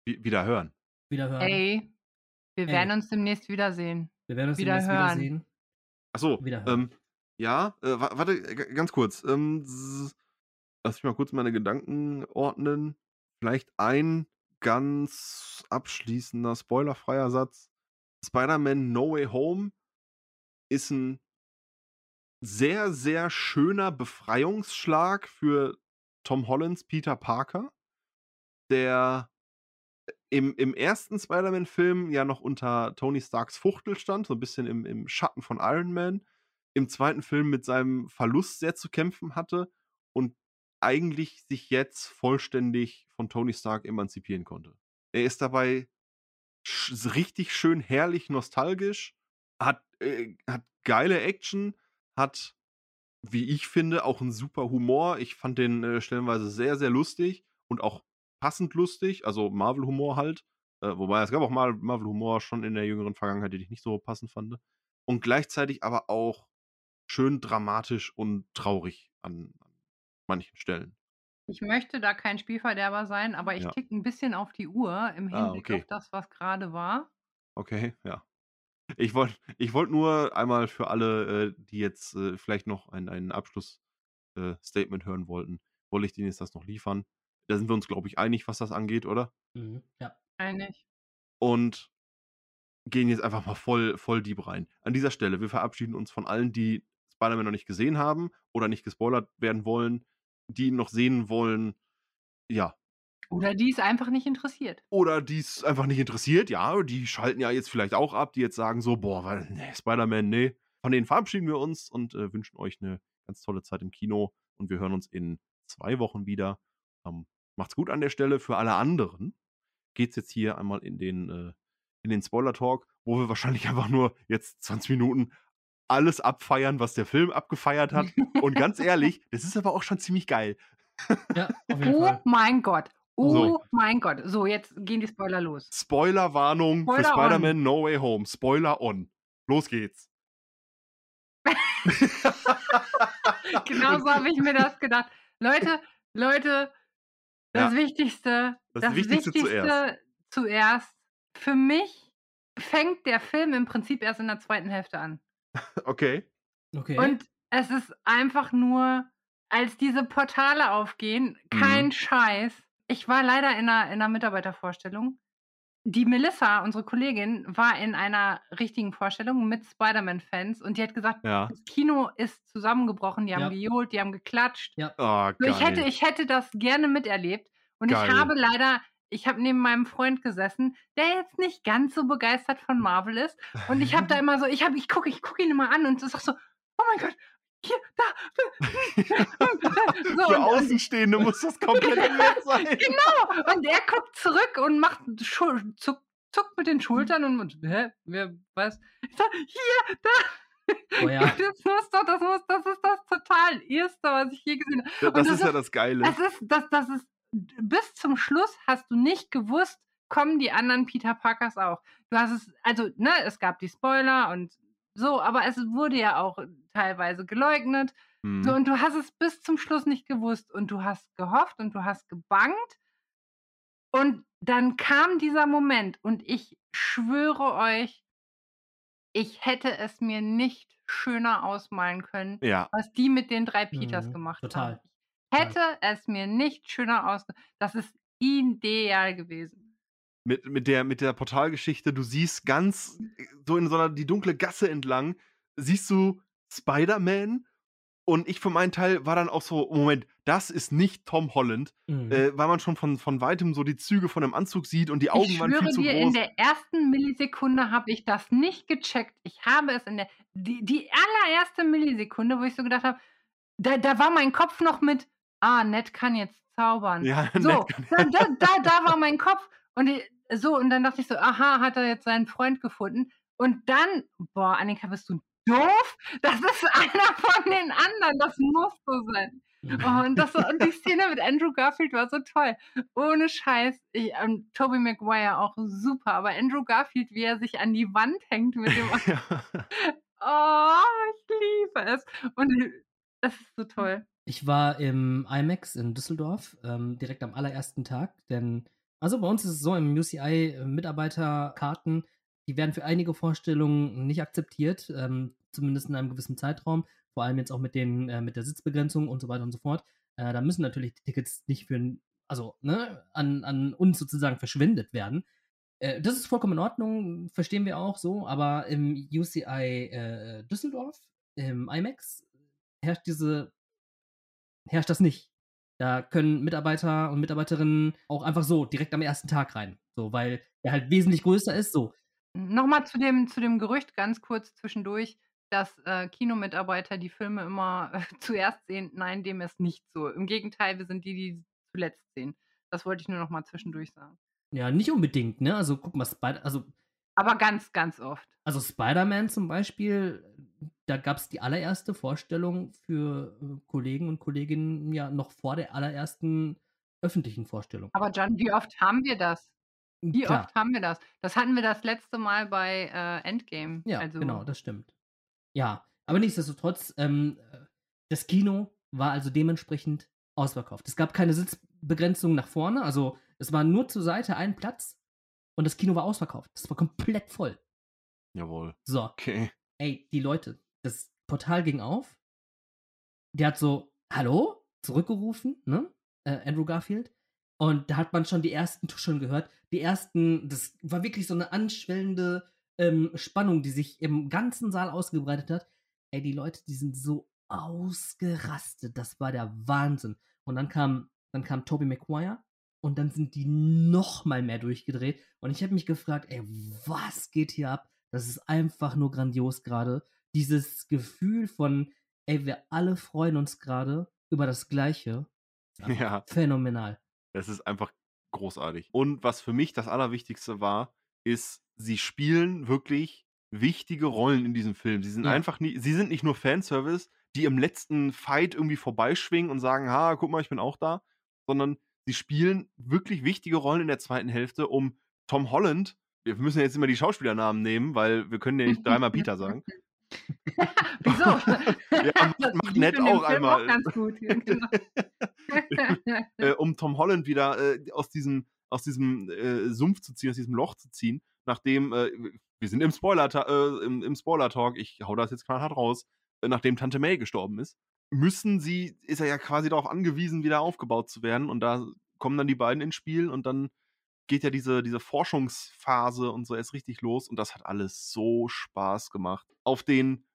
Wie, wieder hören. wiederhören. Ey, wir werden uns demnächst wiedersehen. wir werden uns wieder demnächst hören. wiedersehen. Achso, Wiederhören. ähm, ja, äh, wa- warte, ganz kurz. Ähm, lass mich mal kurz meine Gedanken ordnen. Vielleicht ein ganz abschließender, spoilerfreier Satz. Spider-Man No Way Home ist ein sehr, sehr schöner Befreiungsschlag für Tom Hollands Peter Parker, der im, im ersten Spider-Man-Film ja noch unter Tony Starks Fuchtel stand, so ein bisschen im, im Schatten von Iron Man. Im zweiten Film mit seinem Verlust sehr zu kämpfen hatte und eigentlich sich jetzt vollständig von Tony Stark emanzipieren konnte. Er ist dabei richtig schön herrlich nostalgisch, hat, äh, hat geile Action, hat, wie ich finde, auch einen super Humor. Ich fand den äh, stellenweise sehr, sehr lustig und auch passend lustig, also Marvel-Humor halt. Äh, wobei es gab auch mal Marvel-Humor schon in der jüngeren Vergangenheit, den ich nicht so passend fand. Und gleichzeitig aber auch schön dramatisch und traurig an, an manchen Stellen. Ich möchte da kein Spielverderber sein, aber ich Ja. tick ein bisschen auf die Uhr im Ah, Hinblick okay. auf das, was gerade war. Okay, ja. Ich wollte ich wollt nur einmal für alle, äh, die jetzt äh, vielleicht noch ein, ein Abschlussstatement äh, hören wollten, wollte ich denen jetzt das noch liefern. Da sind wir uns, glaube ich, einig, was das angeht, oder? Mhm. Ja. Eigentlich. Und gehen jetzt einfach mal voll, voll deep rein. An dieser Stelle, wir verabschieden uns von allen, die Spider-Man noch nicht gesehen haben oder nicht gespoilert werden wollen, die ihn noch sehen wollen. Ja, Oder die es einfach nicht interessiert. oder die es einfach nicht interessiert, ja, die schalten ja jetzt vielleicht auch ab, die jetzt sagen so, boah, weil, nee, Spider-Man, nee. Von denen verabschieden wir uns und äh, wünschen euch eine ganz tolle Zeit im Kino und wir hören uns in zwei Wochen wieder. Ähm, macht's gut an der Stelle. Für alle anderen geht's jetzt hier einmal in den, äh, in den Spoiler-Talk, wo wir wahrscheinlich *laughs* einfach nur jetzt 20 Minuten alles abfeiern, was der Film abgefeiert hat. Und ganz ehrlich, das ist aber auch schon ziemlich geil. Ja, Oh Fall. mein Gott. Oh So. mein Gott. So, jetzt gehen die Spoiler los. Spoiler-Warnung für Spoiler on. Spider-Man No Way Home. Spoiler on. Los geht's. *laughs* Genau so habe ich mir das gedacht. Leute, Leute, das Ja. Wichtigste, Das Wichtigste zuerst. zuerst. Für mich fängt der Film im Prinzip erst in der zweiten Hälfte an. *laughs* Okay. Okay. Und es ist einfach nur, als diese Portale aufgehen, kein Mhm. Scheiß. Ich war leider in einer, in einer Mitarbeitervorstellung. Die Melissa, unsere Kollegin, war in einer richtigen Vorstellung mit Spider-Man-Fans und die hat gesagt, Ja. das Kino ist zusammengebrochen, die haben Ja. gejohlt, die haben geklatscht. Oh, So, ich, hätte, ich hätte das gerne miterlebt. Und Geil. ich habe leider, ich habe neben meinem Freund gesessen, der jetzt nicht ganz so begeistert von Marvel ist. Und ich habe da *laughs* immer so, ich habe, ich gucke, ich gucke ihn immer an und sag so, oh mein Gott, hier, da. *laughs* *laughs* so, Für Außenstehende muss das komplett nett *laughs* sein. genau. Und er guckt zurück und macht Schul zuck, zuckt mit den Schultern und, und hä, wer was? Ich sag, hier, da. Oh ja. Das muss doch, das muss, das ist das total erste, was ich je gesehen habe. Das, Und das das ist ja das Geile. Es ist, das, das ist, bis zum Schluss hast du nicht gewusst, kommen die anderen Peter Parkers auch. Du hast es, also, ne, es gab die Spoiler und so, aber es wurde ja auch teilweise geleugnet. Hm. So, und du hast es bis zum Schluss nicht gewusst und du hast gehofft und du hast gebangt. Und dann kam dieser Moment und ich schwöre euch, ich hätte es mir nicht schöner ausmalen können, Ja, was die mit den drei Peters Mhm, gemacht total. haben. Ich hätte es mir nicht schöner ausge... Das ist ideal gewesen. mit, mit, der, mit der Portalgeschichte. Du siehst ganz so in so einer die dunkle Gasse entlang, siehst du Spider-Man und ich für meinen Teil war dann auch so, Moment, das ist nicht Tom Holland, Mhm. äh, weil man schon von, von weitem so die Züge von dem Anzug sieht und die Augen Ich waren viel schwöre zu dir, in groß. der ersten Millisekunde habe ich das nicht gecheckt. Ich habe es in der die, die allererste Millisekunde, wo ich so gedacht habe, da, da war mein Kopf noch mit, ah, Ned kann jetzt zaubern. Ja, *laughs* So, da, da, *laughs* da, da war mein Kopf. Und ich, so, und dann dachte ich so, aha, hat er jetzt seinen Freund gefunden. Und dann, boah, Annika, bist du doof? Das ist *laughs* einer von den anderen. Das muss so sein. Und, das, und die Szene mit Andrew Garfield war so toll. Ohne Scheiß. Ich, ähm, Tobey Maguire auch super. Aber Andrew Garfield, wie er sich an die Wand hängt mit dem. *laughs* *laughs* ja. Oh, ich liebe es. Und das ist so toll. Ich war im IMAX in Düsseldorf, ähm, direkt am allerersten Tag, denn, also bei uns ist es so, im UCI äh, Mitarbeiterkarten, die werden für einige Vorstellungen nicht akzeptiert, ähm, zumindest in einem gewissen Zeitraum, vor allem jetzt auch mit, den, äh, mit der Sitzbegrenzung und so weiter und so fort. Äh, da müssen natürlich die Tickets nicht für, also ne, an, an uns sozusagen verschwendet werden. Äh, das ist vollkommen in Ordnung, verstehen wir auch so, aber im UCI äh, Düsseldorf, im IMAX, herrscht diese herrscht das nicht. Da können Mitarbeiter und Mitarbeiterinnen auch einfach so direkt am ersten Tag rein. So, weil der halt wesentlich größer ist. So. Nochmal zu dem, zu dem Gerücht ganz kurz zwischendurch, dass äh, Kinomitarbeiter die Filme immer äh, *laughs* zuerst sehen. Nein, dem ist nicht so. Im Gegenteil, wir sind die, die zuletzt sehen. Das wollte ich nur noch mal zwischendurch sagen. Ja, nicht unbedingt, ne? Also guck mal, Spider also, Aber ganz, ganz oft. also Spider-Man zum Beispiel, da gab es die allererste Vorstellung für äh, Kollegen und Kolleginnen ja noch vor der allerersten öffentlichen Vorstellung. Aber John, wie oft haben wir das? Wie Klar. oft haben wir das? Das hatten wir das letzte Mal bei äh, Endgame. Ja, also, genau, das stimmt. Ja, aber nichtsdestotrotz, ähm, äh, das Kino war also dementsprechend ausverkauft. Es gab keine Sitzbegrenzung nach vorne, also es war nur zur Seite ein Platz und das Kino war ausverkauft. Das war komplett voll. Jawohl. So, Okay. ey, die Leute, das Portal ging auf. Der hat so, hallo, zurückgerufen, ne? Äh, Andrew Garfield. Und da hat man schon die ersten Tuscheln gehört. Die ersten, das war wirklich so eine anschwellende ähm, Spannung, die sich im ganzen Saal ausgebreitet hat. Ey, die Leute, die sind so ausgerastet. Das war der Wahnsinn. Und dann kam, dann kam Tobey Maguire und dann sind die noch mal mehr durchgedreht. Und ich habe mich gefragt, ey, was geht hier ab? Das ist einfach nur grandios gerade. Dieses Gefühl von, ey, wir alle freuen uns gerade über das Gleiche. *laughs* Ja. Phänomenal. Das ist einfach großartig. Und was für mich das Allerwichtigste war, ist, sie spielen wirklich wichtige Rollen in diesem Film. Sie sind Ja. einfach nie, sie sind nicht nur Fanservice, die im letzten Fight irgendwie vorbeischwingen und sagen, ha, guck mal, ich bin auch da, sondern sie spielen wirklich wichtige Rollen in der zweiten Hälfte, um Tom Holland, wir müssen jetzt immer die Schauspielernamen nehmen, weil wir können ja nicht dreimal *laughs* Peter sagen. *laughs* Wieso? *laughs* Ja, *laughs* macht- macht Die nett auch einmal. ganz gut. Genau. äh, um Tom Holland wieder äh, aus diesem, aus diesem äh, Sumpf zu ziehen, aus diesem Loch zu ziehen, nachdem, äh, wir sind im Spoiler, äh, im, im Spoiler-Talk, ich hau das jetzt knallhart raus, äh, nachdem Tante May gestorben ist, müssen sie, ist er ja quasi darauf angewiesen, wieder aufgebaut zu werden und da kommen dann die beiden ins Spiel und dann geht ja diese, diese Forschungsphase und so erst richtig los und das hat alles so Spaß gemacht. Auf den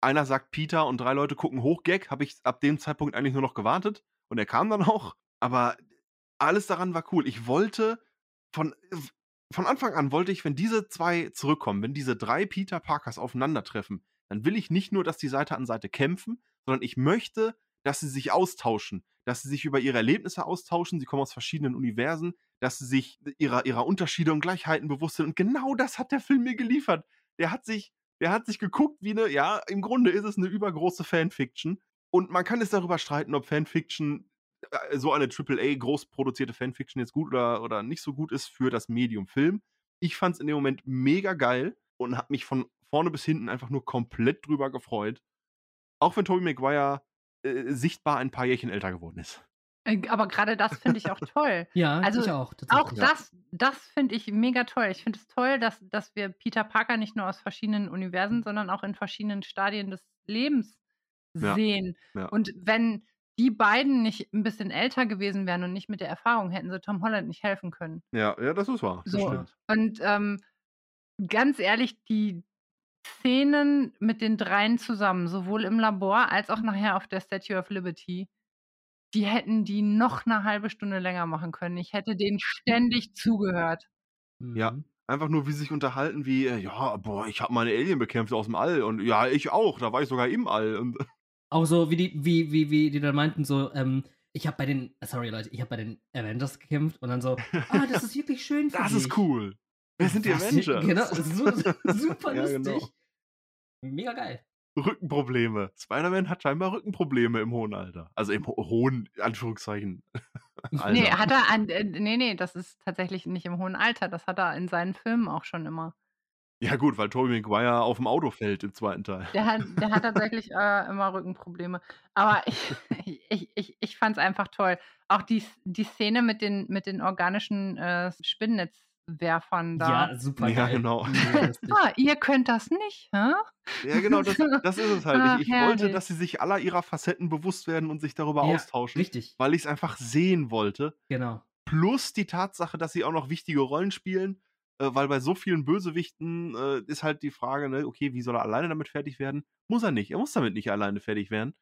einer sagt Peter und drei Leute gucken hoch Gag, habe ich ab dem Zeitpunkt eigentlich nur noch gewartet und er kam dann auch, aber alles daran war cool. Ich wollte von von Anfang an wollte ich, wenn diese zwei zurückkommen, wenn diese drei Peter Parkers aufeinandertreffen, dann will ich nicht nur, dass die Seite an Seite kämpfen, sondern ich möchte, dass sie sich austauschen, dass sie sich über ihre Erlebnisse austauschen, sie kommen aus verschiedenen Universen, dass sie sich ihrer, ihrer Unterschiede und Gleichheiten bewusst sind. Und genau das hat der Film mir geliefert. Der hat sich, der hat sich geguckt wie eine, ja, im Grunde ist es eine übergroße Fanfiction. Und man kann es darüber streiten, ob Fanfiction, äh, so eine AAA groß produzierte Fanfiction jetzt gut oder, oder nicht so gut ist für das Medium Film. Ich fand es in dem Moment mega geil und habe mich von vorne bis hinten einfach nur komplett drüber gefreut. Auch wenn Tobey Maguire äh, sichtbar ein paar Jährchen älter geworden ist. Äh, Aber gerade das finde ich auch toll. *laughs* Ja, Also, ich auch. Auch das, das finde ich mega toll. Ich finde es toll, dass, dass wir Peter Parker nicht nur aus verschiedenen Universen, sondern auch in verschiedenen Stadien des Lebens Ja, sehen. ja. Und wenn, die beiden nicht ein bisschen älter gewesen wären und nicht mit der Erfahrung, hätten sie Tom Holland nicht helfen können. Ja, ja, das ist wahr. Das So, stimmt. und ähm, ganz ehrlich, die Szenen mit den dreien zusammen, sowohl im Labor als auch nachher auf der Statue of Liberty, die hätten die noch eine halbe Stunde länger machen können. Ich hätte denen ständig zugehört. Ja. Mhm. Einfach nur, wie sie sich unterhalten, wie, äh, ja, boah, ich habe mal eine Alien bekämpft aus dem All und ja, ich auch, da war ich sogar im All. Und *laughs* Auch so, wie die, wie, wie, wie die dann meinten, so, ähm, ich habe bei den, sorry Leute, ich habe bei den Avengers gekämpft und dann so, *laughs* ah, das ist wirklich schön für das dich. ist cool. Wer sind die Was? Avengers? Genau, so, *laughs* super Ja, lustig. genau. Mega geil. Rückenprobleme. Spider-Man hat scheinbar Rückenprobleme im hohen Alter. Also im ho hohen, Anführungszeichen. *laughs* Alter. Nee, hat er an, äh, nee, nee, das ist tatsächlich nicht im hohen Alter. Das hat er in seinen Filmen auch schon immer. Ja, gut, weil Tobey Maguire auf dem Auto fällt im zweiten Teil. Der hat, der hat *laughs* tatsächlich äh, immer Rückenprobleme. Aber ich, ich, ich, ich fand es einfach toll. Auch die, die Szene mit den, mit den organischen äh, Spinnnetzwerfern da. Ja, super Ja, geil. genau. Ah, ihr könnt das nicht, hä? Ja, genau, das, das ist es halt. Ach, Ich, ich wollte, dass sie sich aller ihrer Facetten bewusst werden und sich darüber Ja, austauschen, Richtig, weil ich es einfach sehen wollte. genau. Plus die Tatsache, dass sie auch noch wichtige Rollen spielen, äh, weil bei so vielen Bösewichten äh, ist halt die Frage, ne, okay, wie soll er alleine damit fertig werden? Muss er nicht. Er muss damit nicht alleine fertig werden.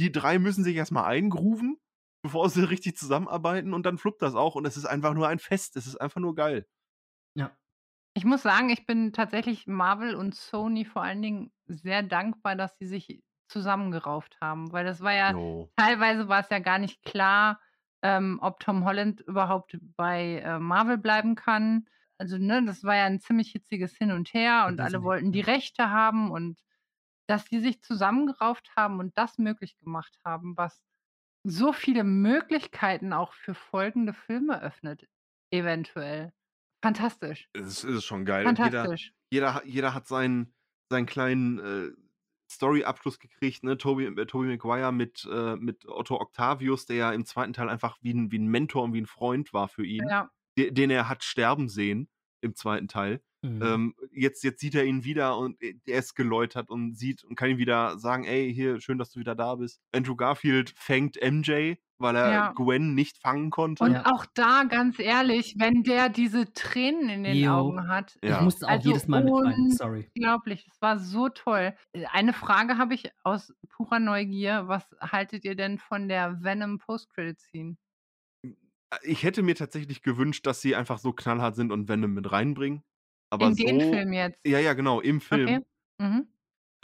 Die drei müssen sich erstmal eingrooven, bevor sie *laughs* richtig zusammenarbeiten und dann fluppt das auch und es ist einfach nur ein Fest. Es ist einfach nur geil. Ich muss sagen, ich bin tatsächlich Marvel und Sony vor allen Dingen sehr dankbar, dass sie sich zusammengerauft haben, weil das war ja Jo. teilweise war es ja gar nicht klar, ähm, ob Tom Holland überhaupt bei äh, Marvel bleiben kann. Also, ne, das war ja ein ziemlich hitziges Hin und Her und alle Disney, wollten die. Rechte haben und dass die sich zusammengerauft haben und das möglich gemacht haben, was so viele Möglichkeiten auch für folgende Filme öffnet, eventuell. Fantastisch. Es ist schon geil. Jeder, Fantastisch. jeder, hat- jeder hat seinen, seinen kleinen äh, Story-Abschluss gekriegt, ne? Toby, äh, Toby Maguire mit, äh, mit Otto Octavius, der ja im zweiten Teil einfach wie ein, wie ein Mentor und wie ein Freund war für ihn, Ja. de, den er hat sterben sehen im zweiten Teil. Mhm. Ähm, jetzt, jetzt sieht er ihn wieder und äh, er ist geläutert und sieht und kann ihm wieder sagen, ey, hier, schön, dass du wieder da bist. Andrew Garfield fängt MJ, weil er Ja. Gwen nicht fangen konnte. Und Ja. auch da, ganz ehrlich, wenn der diese Tränen in den Jo. Augen hat, Ja. Ich musste auch Also jedes Mal mit rein, sorry. unglaublich. Das war so toll. Äh, Eine Frage habe ich aus purer Neugier. Was haltet ihr denn von der Venom Post-Credit-Scene? Ich hätte mir tatsächlich gewünscht, dass sie einfach so knallhart sind und Venom mit reinbringen. Aber In den so, Film jetzt? Ja, ja, genau, im Film. Okay. Mhm.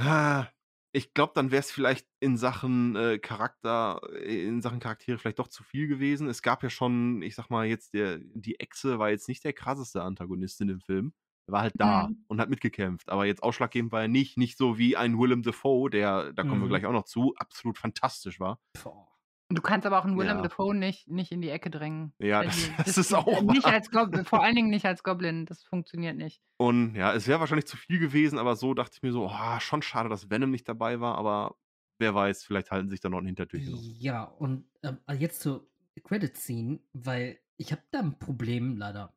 Ah, Ich glaube, dann wäre es vielleicht in Sachen äh, Charakter, äh, in Sachen Charaktere vielleicht doch zu viel gewesen. Es gab ja schon, ich sag mal, jetzt der, die Echse war jetzt nicht der krasseste Antagonist in dem Film. Er war halt da Mhm. und hat mitgekämpft. Aber jetzt ausschlaggebend war er nicht. Nicht so wie ein Willem Dafoe, der, da kommen wir Mhm. gleich auch noch zu, absolut fantastisch war. Boah. Du kannst aber auch einen Willem Ja. Dafoe nicht, nicht in die Ecke drängen. Ja, das, die- *laughs* das ist auch *laughs* Nicht wahr. als Goblin, vor allen Dingen nicht als Goblin. Das funktioniert nicht. Und ja, es wäre wahrscheinlich zu viel gewesen, aber so dachte ich mir so, oh, schon schade, dass Venom nicht dabei war, aber wer weiß, vielleicht halten sich da noch ein Hintertürchen. Ja, und ähm, also jetzt zur Credit Scene, weil ich habe da ein Problem leider.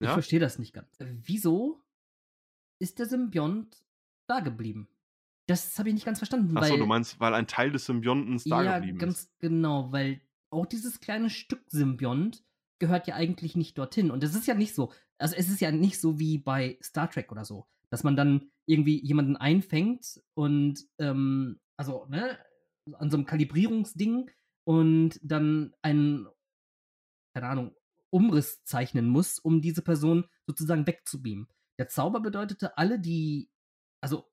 Ich Ja? verstehe das nicht ganz. Wieso ist der Symbiont da geblieben? Das habe ich nicht ganz verstanden. Achso, du meinst, weil ein Teil des Symbiontens da ja, geblieben ganz ist. genau, weil auch dieses kleine Stück Symbiont gehört ja eigentlich nicht dorthin. Und es ist ja nicht so, also es ist ja nicht so wie bei Star Trek oder so, dass man dann irgendwie jemanden einfängt und, ähm, also, ne, an so einem Kalibrierungsding und dann einen, keine Ahnung, Umriss zeichnen muss, um diese Person sozusagen wegzubeamen. Der Zauber bedeutete, alle, die, also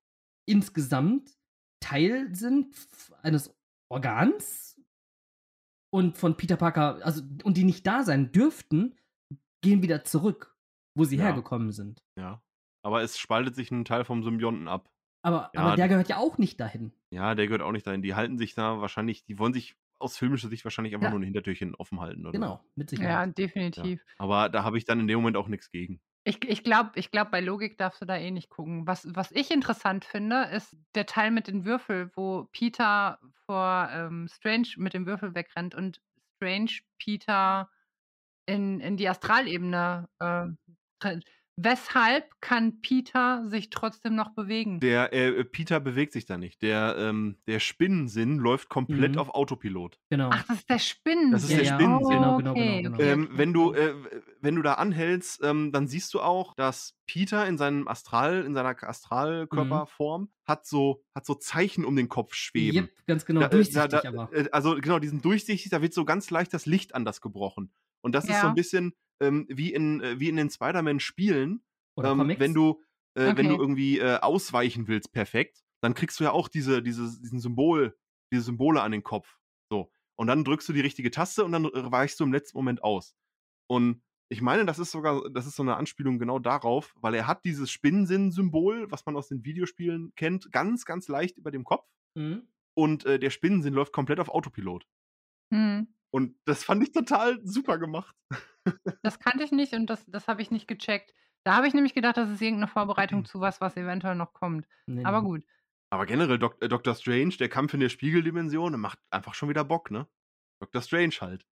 insgesamt Teil sind eines Organs und von Peter Parker, also und die nicht da sein dürften, gehen wieder zurück, wo sie Ja. hergekommen sind. Ja. Aber es spaltet sich ein Teil vom Symbionten ab. Aber, Ja, aber der die- gehört ja auch nicht dahin. Ja, der gehört auch nicht dahin. Die halten sich da wahrscheinlich, die wollen sich aus filmischer Sicht wahrscheinlich einfach Ja. nur ein Hintertürchen offen halten. Oder Genau, mit Ja, Sicherheit. definitiv. So. Aber da habe ich dann in dem Moment auch nichts gegen. Ich, ich glaube, ich glaub, bei Logik darfst du da eh nicht gucken. Was, was ich interessant finde, ist der Teil mit den Würfel, wo Peter vor ähm, Strange mit dem Würfel wegrennt und Strange Peter in, in die Astralebene äh. Weshalb kann Peter sich trotzdem noch bewegen? Der äh, Peter bewegt sich da nicht. Der, ähm, der Spinnensinn läuft komplett Mhm. auf Autopilot. Genau. Ach, das ist der Spinnensinn. Das ist Ja, der ja. Spinnensinn. Genau, genau, okay, genau, genau. Ähm, wenn du, äh, wenn du da anhältst, ähm, dann siehst du auch, dass Peter in seinem Astral, in seiner Astralkörperform hat so, hat so Zeichen um den Kopf schweben. Yep, ganz genau. Da, äh, durchsichtig da, da, aber. äh, Also genau, diesen durchsichtig, da wird so ganz leicht das Licht anders gebrochen. Und das ist so Ja. ein bisschen ähm, wie, in, äh, wie in den Spider-Man-Spielen, ähm, wenn du, äh, wenn du Okay. irgendwie äh, ausweichen willst, perfekt, dann kriegst du ja auch diese, diese, diesen Symbol, diese Symbole an den Kopf. So. Und dann drückst du die richtige Taste und dann weichst du im letzten Moment aus. Und ich meine, das ist sogar, das ist so eine Anspielung genau darauf, weil er hat dieses Spinnensinn-Symbol, was man aus den Videospielen kennt, ganz, ganz leicht über dem Kopf. Mhm. Und äh, der Spinnensinn läuft komplett auf Autopilot. Hm. Und das fand ich total super gemacht. Das kannte ich nicht und das, das habe ich nicht gecheckt. Da habe ich nämlich gedacht, das ist irgendeine Vorbereitung zu was, was eventuell noch kommt. Nee, Aber nee. gut. Aber generell Dok äh, Doctor Strange, der Kampf in der Spiegeldimension, macht einfach schon wieder Bock, ne? Doctor Strange halt.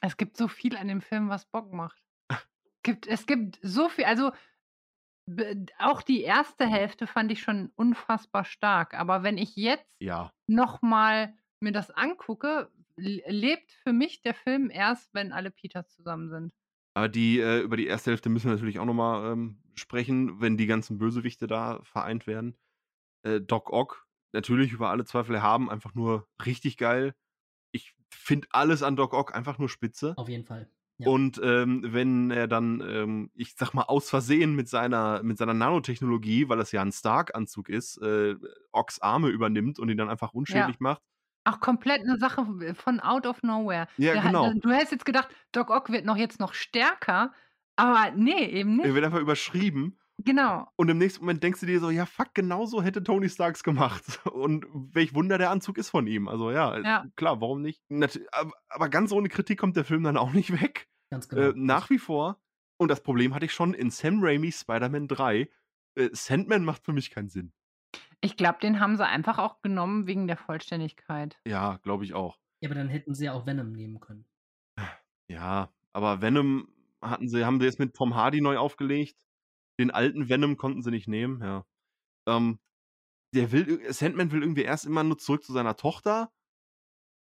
Es gibt so viel an dem Film, was Bock macht. Gibt, es gibt so viel, also auch die erste Hälfte fand ich schon unfassbar stark. Aber wenn ich jetzt Ja. nochmal mir das angucke, lebt für mich der Film erst, wenn alle Peters zusammen sind. Aber die, äh, über die erste Hälfte müssen wir natürlich auch nochmal ähm, sprechen, wenn die ganzen Bösewichte da vereint werden. Äh, Doc Ock, natürlich über alle Zweifel haben, einfach nur richtig geil. Ich finde alles an Doc Ock einfach nur spitze. Auf jeden Fall. Ja. Und ähm, wenn er dann, ähm, ich sag mal, aus Versehen mit seiner, mit seiner Nanotechnologie, weil das ja ein Stark-Anzug ist, äh, Ocks Arme übernimmt und ihn dann einfach unschädlich macht. Auch komplett eine Sache von out of nowhere. Ja, Der hat- genau. Du hättest jetzt gedacht, Doc Ock wird noch jetzt noch stärker, aber nee, eben Er nicht. wird einfach überschrieben. Genau. Und im nächsten Moment denkst du dir so, ja, fuck, genau so hätte Tony Starks gemacht. *laughs* Und welch Wunder der Anzug ist von ihm. Also ja, Ja. klar, warum nicht? Nat aber, aber ganz ohne Kritik kommt der Film dann auch nicht weg. Ganz genau. Äh, nach wie vor, und das Problem hatte ich schon in Sam Raimi's Spider-Man 3, äh, Sandman macht für mich keinen Sinn. Ich glaube, den haben sie einfach auch genommen wegen der Vollständigkeit. Ja, glaube ich auch. ja, aber dann hätten sie ja auch Venom nehmen können. Ja, aber Venom hatten sie, haben sie jetzt mit Tom Hardy neu aufgelegt. Den alten Venom konnten sie nicht nehmen, ja. Ähm, der will, Sandman will irgendwie erst immer nur zurück zu seiner Tochter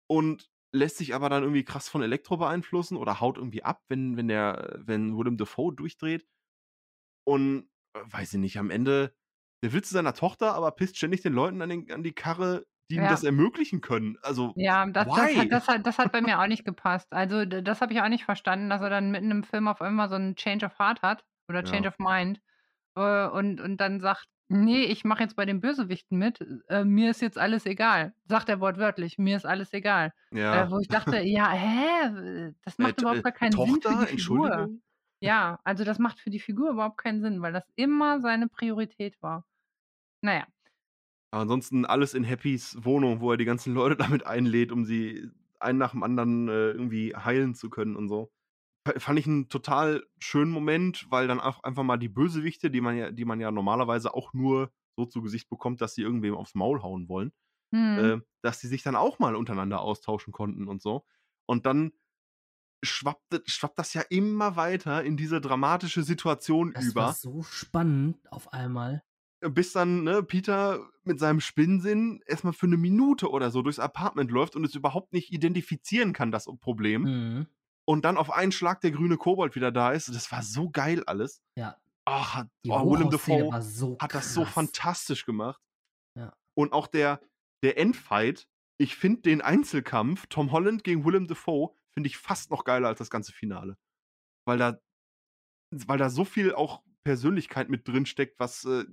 und lässt sich aber dann irgendwie krass von Elektro beeinflussen oder haut irgendwie ab, wenn, wenn der, wenn Willem Dafoe durchdreht. Und äh, weiß ich nicht, am Ende, der will zu seiner Tochter, aber pisst ständig den Leuten an, den, an die Karre, die ihm Ja. das ermöglichen können. Also, Ja, das, das, hat, das, hat, das hat bei mir auch nicht gepasst. Also, das habe ich auch nicht verstanden, dass er dann mitten im Film auf einmal so einen Change of Heart hat oder Ja. Change of Mind äh, und, und dann sagt, nee, ich mache jetzt bei den Bösewichten mit, äh, mir ist jetzt alles egal. Sagt er wortwörtlich, mir ist alles egal. ja. Äh, wo ich dachte, *laughs* ja, hä, das macht Äh, überhaupt äh, gar keinen Sinn Tochter, für die Figur. Entschuldigung. Ja, also das macht für die Figur überhaupt keinen Sinn, weil das immer seine Priorität war. Naja, Aber ansonsten alles in Happys Wohnung, wo er die ganzen *laughs* Leute damit einlädt, um sie einen nach dem anderen äh, irgendwie heilen zu können und so. Fand ich einen total schönen Moment, weil dann auch einfach mal die Bösewichte, die man ja, die man ja normalerweise auch nur so zu Gesicht bekommt, dass sie irgendwem aufs Maul hauen wollen, hm. äh, dass die sich dann auch mal untereinander austauschen konnten und so. Und dann schwappt, schwappt das ja immer weiter in diese dramatische Situation Das über. war so spannend auf einmal. Bis dann ne, Peter mit seinem Spinnsinn erstmal für eine Minute oder so durchs Apartment läuft und es überhaupt nicht identifizieren kann, das Problem. Mhm. Und dann auf einen Schlag der grüne Kobold wieder da ist. Das war so geil alles. Ja, Ach, hat, oh, Willem Dafoe so hat das so fantastisch gemacht. Ja. Und auch der, der Endfight, ich finde den Einzelkampf, Tom Holland gegen Willem Dafoe, finde ich fast noch geiler als das ganze Finale. Weil da, weil da so viel auch Persönlichkeit mit drin steckt, was, äh,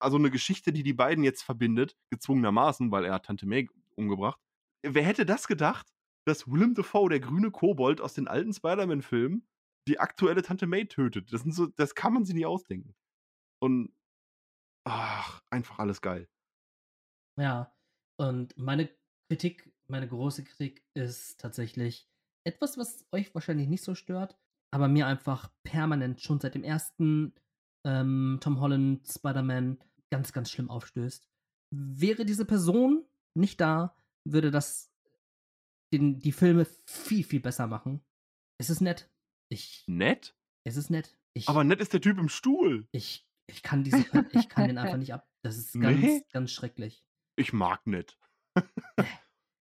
also eine Geschichte, die die beiden jetzt verbindet, gezwungenermaßen, weil er hat Tante May umgebracht. Wer hätte das gedacht, dass Willem Dafoe, der grüne Kobold aus den alten Spider-Man-Filmen, die aktuelle Tante May tötet? Das, sind so, das kann man sich nie ausdenken. Und ach, einfach alles geil. Ja, und meine Kritik, meine große Kritik ist tatsächlich etwas, was euch wahrscheinlich nicht so stört, aber mir einfach permanent schon seit dem ersten ähm, Tom Holland Spider-Man ganz, ganz schlimm aufstößt. Wäre diese Person nicht da, würde das den, die Filme viel, viel besser machen. Es ist nett. Ich, Nett? es ist nett. Ich, Aber nett ist der Typ im Stuhl. ich, ich kann diese, ich kann den einfach *laughs* nicht ab. Das ist ganz, Nee? ganz schrecklich. Ich mag nett.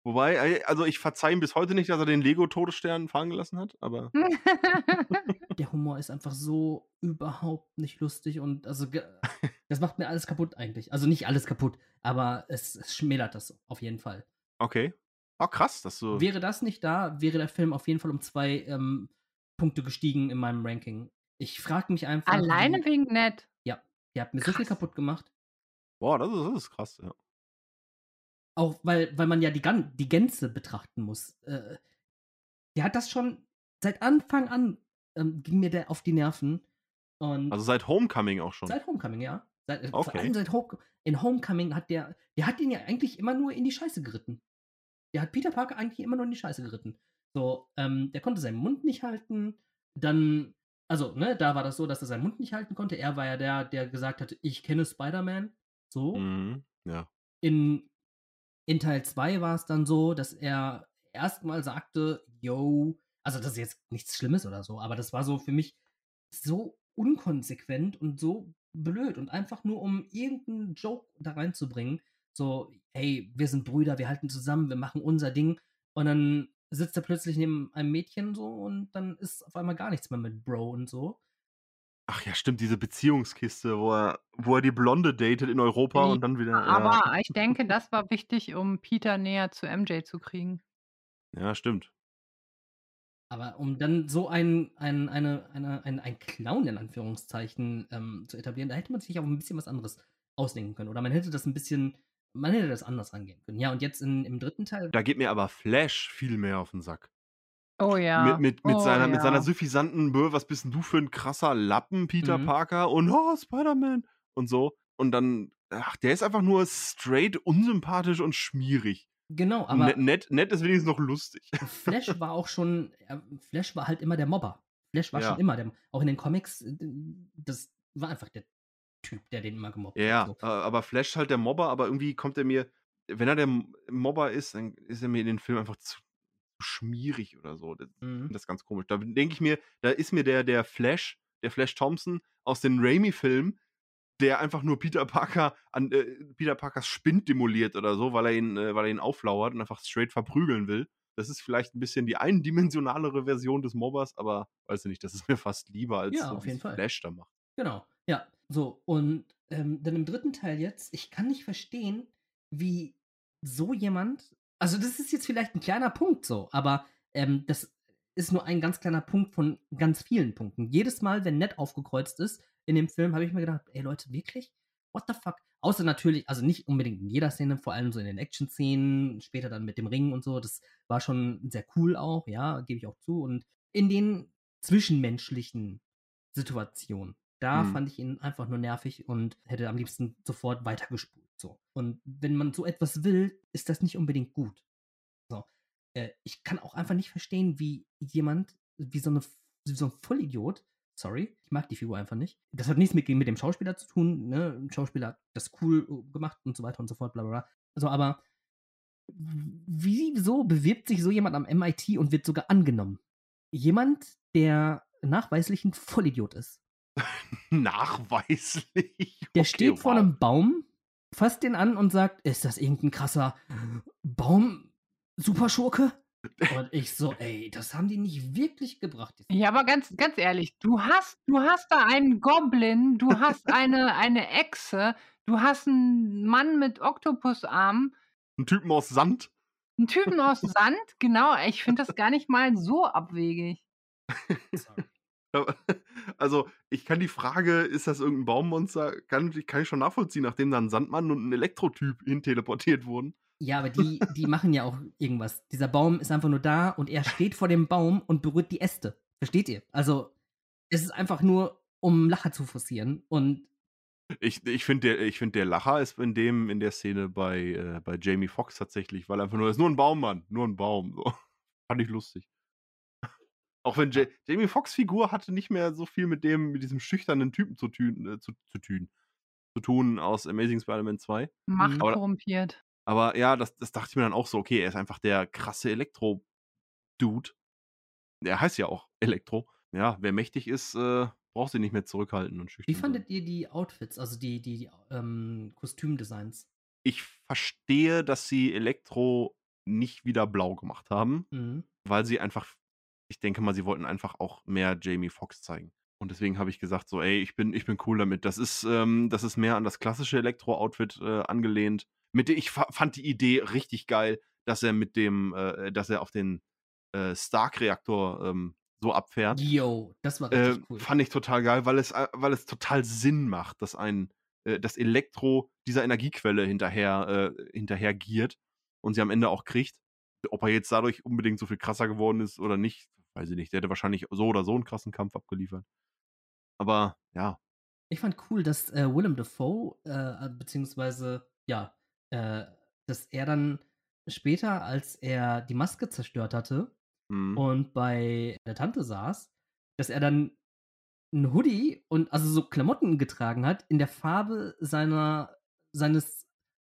Wobei, äh, also ich verzeihe ihm bis heute nicht, dass er den Lego-Todesstern fahren gelassen hat, aber *laughs* Der Humor ist einfach so überhaupt nicht lustig und also *laughs* das macht mir alles kaputt eigentlich. Also nicht alles kaputt, aber es, es schmälert das auf jeden Fall. okay. Oh, krass, dass du. Wäre das nicht da, wäre der Film auf jeden Fall um zwei ähm, Punkte gestiegen in meinem Ranking. Ich frage mich einfach. Alleine wegen nett. der hat mir so viel Krass. kaputt gemacht. Boah, das ist, das ist krass, ja. Auch weil, weil man ja die, Gan die Gänze betrachten muss. Äh, der hat das schon seit Anfang an, ähm, ging mir der auf die Nerven. Und Also seit Homecoming auch schon. seit Homecoming, ja. Seit, äh, Vor Okay. allem seit Home in Homecoming hat der, der hat ihn ja eigentlich immer nur in die Scheiße geritten. Der hat Peter Parker eigentlich immer nur in die Scheiße geritten. So, ähm, der konnte seinen Mund nicht halten. Dann, also, ne, da war das so, dass er seinen Mund nicht halten konnte. Er war ja der, der gesagt hat, ich kenne Spider-Man. So. Mhm. Ja. In, in Teil 2 war es dann so, dass er erstmal sagte, yo, also das ist jetzt nichts Schlimmes oder so, aber das war so für mich so unkonsequent und so blöd und einfach nur um irgendeinen Joke da reinzubringen. So, hey, wir sind Brüder, wir halten zusammen, wir machen unser Ding und dann sitzt er plötzlich neben einem Mädchen so und dann ist auf einmal gar nichts mehr mit Bro und so. Ach ja, stimmt, diese Beziehungskiste, wo er, wo er die Blonde datet in Europa Die- und dann wieder. Aber ich denke, das war wichtig, um Peter näher zu MJ zu kriegen. Ja, ja stimmt. Aber um dann so ein, ein, eine, eine, ein, ein Clown in Anführungszeichen ähm, zu etablieren, da hätte man sich auch ein bisschen was anderes ausdenken können. Oder man hätte das ein bisschen, man hätte das anders angehen können. Ja, und jetzt in, im dritten Teil. Da geht mir aber Flash viel mehr auf den Sack. Oh ja. Mit, mit, mit, oh, seiner, ja. mit seiner suffisanten, "Bö, was bist denn du für ein krasser Lappen, Peter Mhm. Parker? Und oh, Spider-Man und so. Und dann, ach, der ist einfach nur straight unsympathisch und schmierig. Genau, aber nett, nett, nett ist wenigstens noch lustig. Flash war auch schon, äh, Flash war halt immer der Mobber. Flash war Ja. schon immer der, auch in den Comics, äh, das war einfach der Typ, der den immer gemobbt Ja, hat. äh, aber Flash ist halt der Mobber, aber irgendwie kommt er mir, wenn er der Mobber ist, dann ist er mir in den Film einfach zu schmierig oder so. Das. Mhm. das ist ganz komisch. Da denke ich mir, da ist mir der, der Flash, der Flash Thompson aus den Raimi-Filmen, der einfach nur Peter Parker an äh, Peter Parkers Spind demoliert oder so, weil er ihn, äh, weil er ihn auflauert und einfach straight verprügeln will. Das ist vielleicht ein bisschen die eindimensionalere Version des Mobbers, aber weiß ich nicht, das ist mir fast lieber als Ja, so, auf jeden Fall. Flash da macht. Genau, ja. So, und ähm, dann im dritten Teil jetzt, ich kann nicht verstehen, wie so jemand, also das ist jetzt vielleicht ein kleiner Punkt so, aber ähm, das ist nur ein ganz kleiner Punkt von ganz vielen Punkten. Jedes Mal, wenn nett aufgekreuzt ist in dem Film, habe ich mir gedacht, ey Leute, wirklich? What the fuck? Außer natürlich, also nicht unbedingt in jeder Szene, vor allem so in den Action-Szenen, später dann mit dem Ring und so, das war schon sehr cool auch, ja, gebe ich auch zu. Und in den zwischenmenschlichen Situationen, da Mhm. fand ich ihn einfach nur nervig und hätte am liebsten sofort weitergespult. So. Und wenn man so etwas will, ist das nicht unbedingt gut. So. Äh, ich kann auch einfach nicht verstehen, wie jemand, wie so, eine, wie so ein Vollidiot, sorry, ich mag die Figur einfach nicht. Das hat nichts mit, mit dem Schauspieler zu tun, ne? Ein Schauspieler hat das cool äh, gemacht und so weiter und so fort, bla bla bla. Also, aber wieso bewirbt sich so jemand am MIT und wird sogar angenommen? Jemand, der nachweislich ein Vollidiot ist. *laughs* Nachweislich. Der Okay, steht vor wow. einem Baum, fasst den an und sagt, ist das irgendein krasser Baum, Superschurke? Und ich so, ey, das haben die nicht wirklich gebracht. Ja, aber ganz, ganz ehrlich, du hast, du hast da einen Goblin, du hast eine, eine Echse, du hast einen Mann mit Oktopusarmen, Ein Typen aus Sand. einen Typen aus Sand, genau. Ich finde das gar nicht mal so abwegig. *laughs* Sorry. *laughs* Also, ich kann die Frage, ist das irgendein Baummonster, kann, kann ich schon nachvollziehen, nachdem da ein Sandmann und ein Elektrotyp hin teleportiert wurden. Ja, aber die, die machen ja auch irgendwas. Dieser Baum ist einfach nur da und er steht vor dem Baum und berührt die Äste. Versteht ihr? Also, es ist einfach nur, um Lacher zu forcieren. Und Ich, ich finde, der, ich find, der Lacher ist in dem, in der Szene bei, äh, bei Jamie Foxx tatsächlich, weil einfach nur, ist nur ein Baum, Mann, nur ein Baum. So. *laughs* Fand ich lustig. Auch wenn Ja- Jamie Foxx Figur hatte nicht mehr so viel mit dem, mit diesem schüchternen Typen zu tun, äh, zu, zu tun, zu tun aus Amazing Spider-Man 2. Macht Aber- korrumpiert. Aber ja, das, das dachte ich mir dann auch so, okay, er ist einfach der krasse Elektro-Dude. Er heißt ja auch Elektro. Ja, wer mächtig ist, äh, braucht sie nicht mehr zurückhalten und schüchtern. Wie fandet ihr die Outfits, also die, die, die ähm, Kostümdesigns? Ich verstehe, dass sie Elektro nicht wieder blau gemacht haben, Mhm. weil sie einfach, ich denke mal, sie wollten einfach auch mehr Jamie Foxx zeigen. Und deswegen habe ich gesagt, so, ey, ich bin, ich bin cool damit. Das ist, ähm, das ist mehr an das klassische Elektro-Outfit äh, angelehnt. Mit dem, ich fa fand die Idee richtig geil, dass er mit dem, äh, dass er auf den äh, Stark-Reaktor ähm, so abfährt. Yo, das war Äh, richtig cool. Fand ich total geil, weil es, äh, weil es total Sinn macht, dass ein äh, das Elektro dieser Energiequelle hinterher, hinterher giert und sie am Ende auch kriegt. Ob er jetzt dadurch unbedingt so viel krasser geworden ist oder nicht, weiß ich nicht. Der hätte wahrscheinlich so oder so einen krassen Kampf abgeliefert. Aber ja, Ich fand cool, dass äh, Willem Dafoe, äh, beziehungsweise, ja, äh, dass er dann später, als er die Maske zerstört hatte mhm. und bei der Tante saß, dass er dann ein Hoodie und also so Klamotten getragen hat in der Farbe seiner seines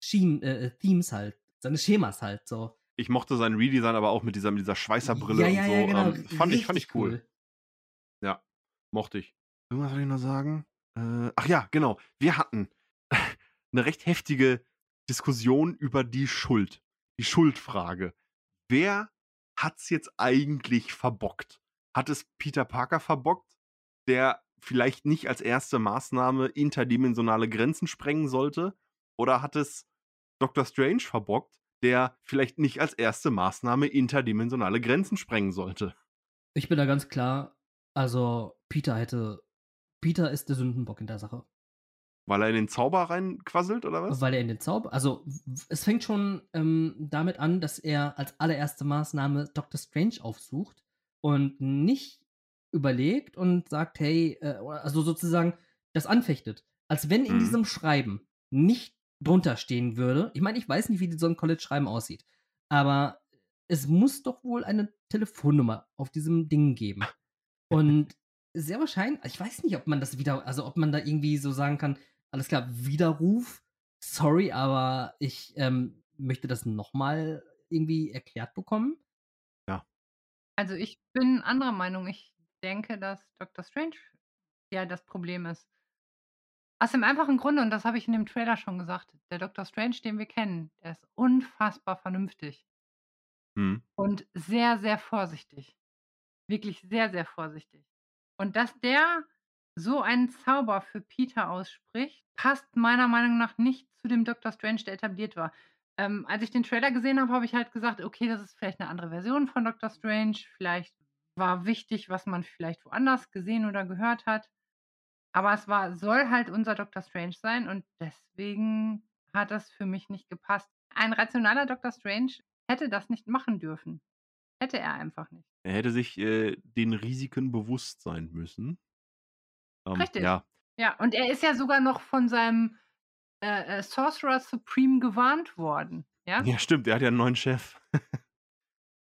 Schienen äh, Themes halt, seines Schemas halt so. Ich mochte sein Redesign aber auch mit dieser, mit dieser Schweißerbrille ja, ja, und so. ja, genau. ähm, fand, ich, fand ich Richtig cool. Ja, mochte ich. Irgendwas soll ich noch sagen? Äh, ach ja, genau. Wir hatten *laughs* eine recht heftige Diskussion über die Schuld. Die Schuldfrage. Wer hat's jetzt eigentlich verbockt? Hat es Peter Parker verbockt, der vielleicht nicht als erste Maßnahme interdimensionale Grenzen sprengen sollte? Oder hat es Dr. Strange verbockt, der vielleicht nicht als erste Maßnahme interdimensionale Grenzen sprengen sollte? Ich bin da ganz klar, also Peter hätte Peter ist der Sündenbock in der Sache. Weil er in den Zauber reinquasselt, oder was? Weil er in den Zauber, also es fängt schon ähm, damit an, dass er als allererste Maßnahme Dr. Strange aufsucht und nicht überlegt und sagt, hey, äh, also sozusagen das anfechtet. Als wenn in Mhm. diesem Schreiben nicht drunter stehen würde. Ich meine, ich weiß nicht, wie so ein College-Schreiben aussieht, aber es muss doch wohl eine Telefonnummer auf diesem Ding geben. Und sehr wahrscheinlich, ich weiß nicht, ob man das wieder, also ob man da irgendwie so sagen kann, alles klar, Widerruf, sorry, aber ich ähm, möchte das nochmal irgendwie erklärt bekommen. Also ich bin anderer Meinung. Ich denke, dass Dr. Strange ja das Problem ist. Aus dem einfachen Grunde, und das habe ich in dem Trailer schon gesagt, der Dr. Strange, den wir kennen, der ist unfassbar vernünftig Hm. und sehr, sehr vorsichtig. Wirklich sehr, sehr vorsichtig. Und dass der so einen Zauber für Peter ausspricht, passt meiner Meinung nach nicht zu dem Dr. Strange, der etabliert war. Ähm, als ich den Trailer gesehen habe, habe ich halt gesagt, okay, das ist vielleicht eine andere Version von Dr. Strange. Vielleicht war wichtig, was man vielleicht woanders gesehen oder gehört hat. Aber es war, soll halt unser Dr. Strange sein und deswegen hat das für mich nicht gepasst. Ein rationaler Dr. Strange hätte das nicht machen dürfen. Hätte er einfach nicht. Er hätte sich äh, den Risiken bewusst sein müssen. Ähm, Richtig. Ja, Ja, und er ist ja sogar noch von seinem äh, äh, Sorcerer Supreme gewarnt worden. Ja? ja, stimmt, er hat ja einen neuen Chef. *laughs*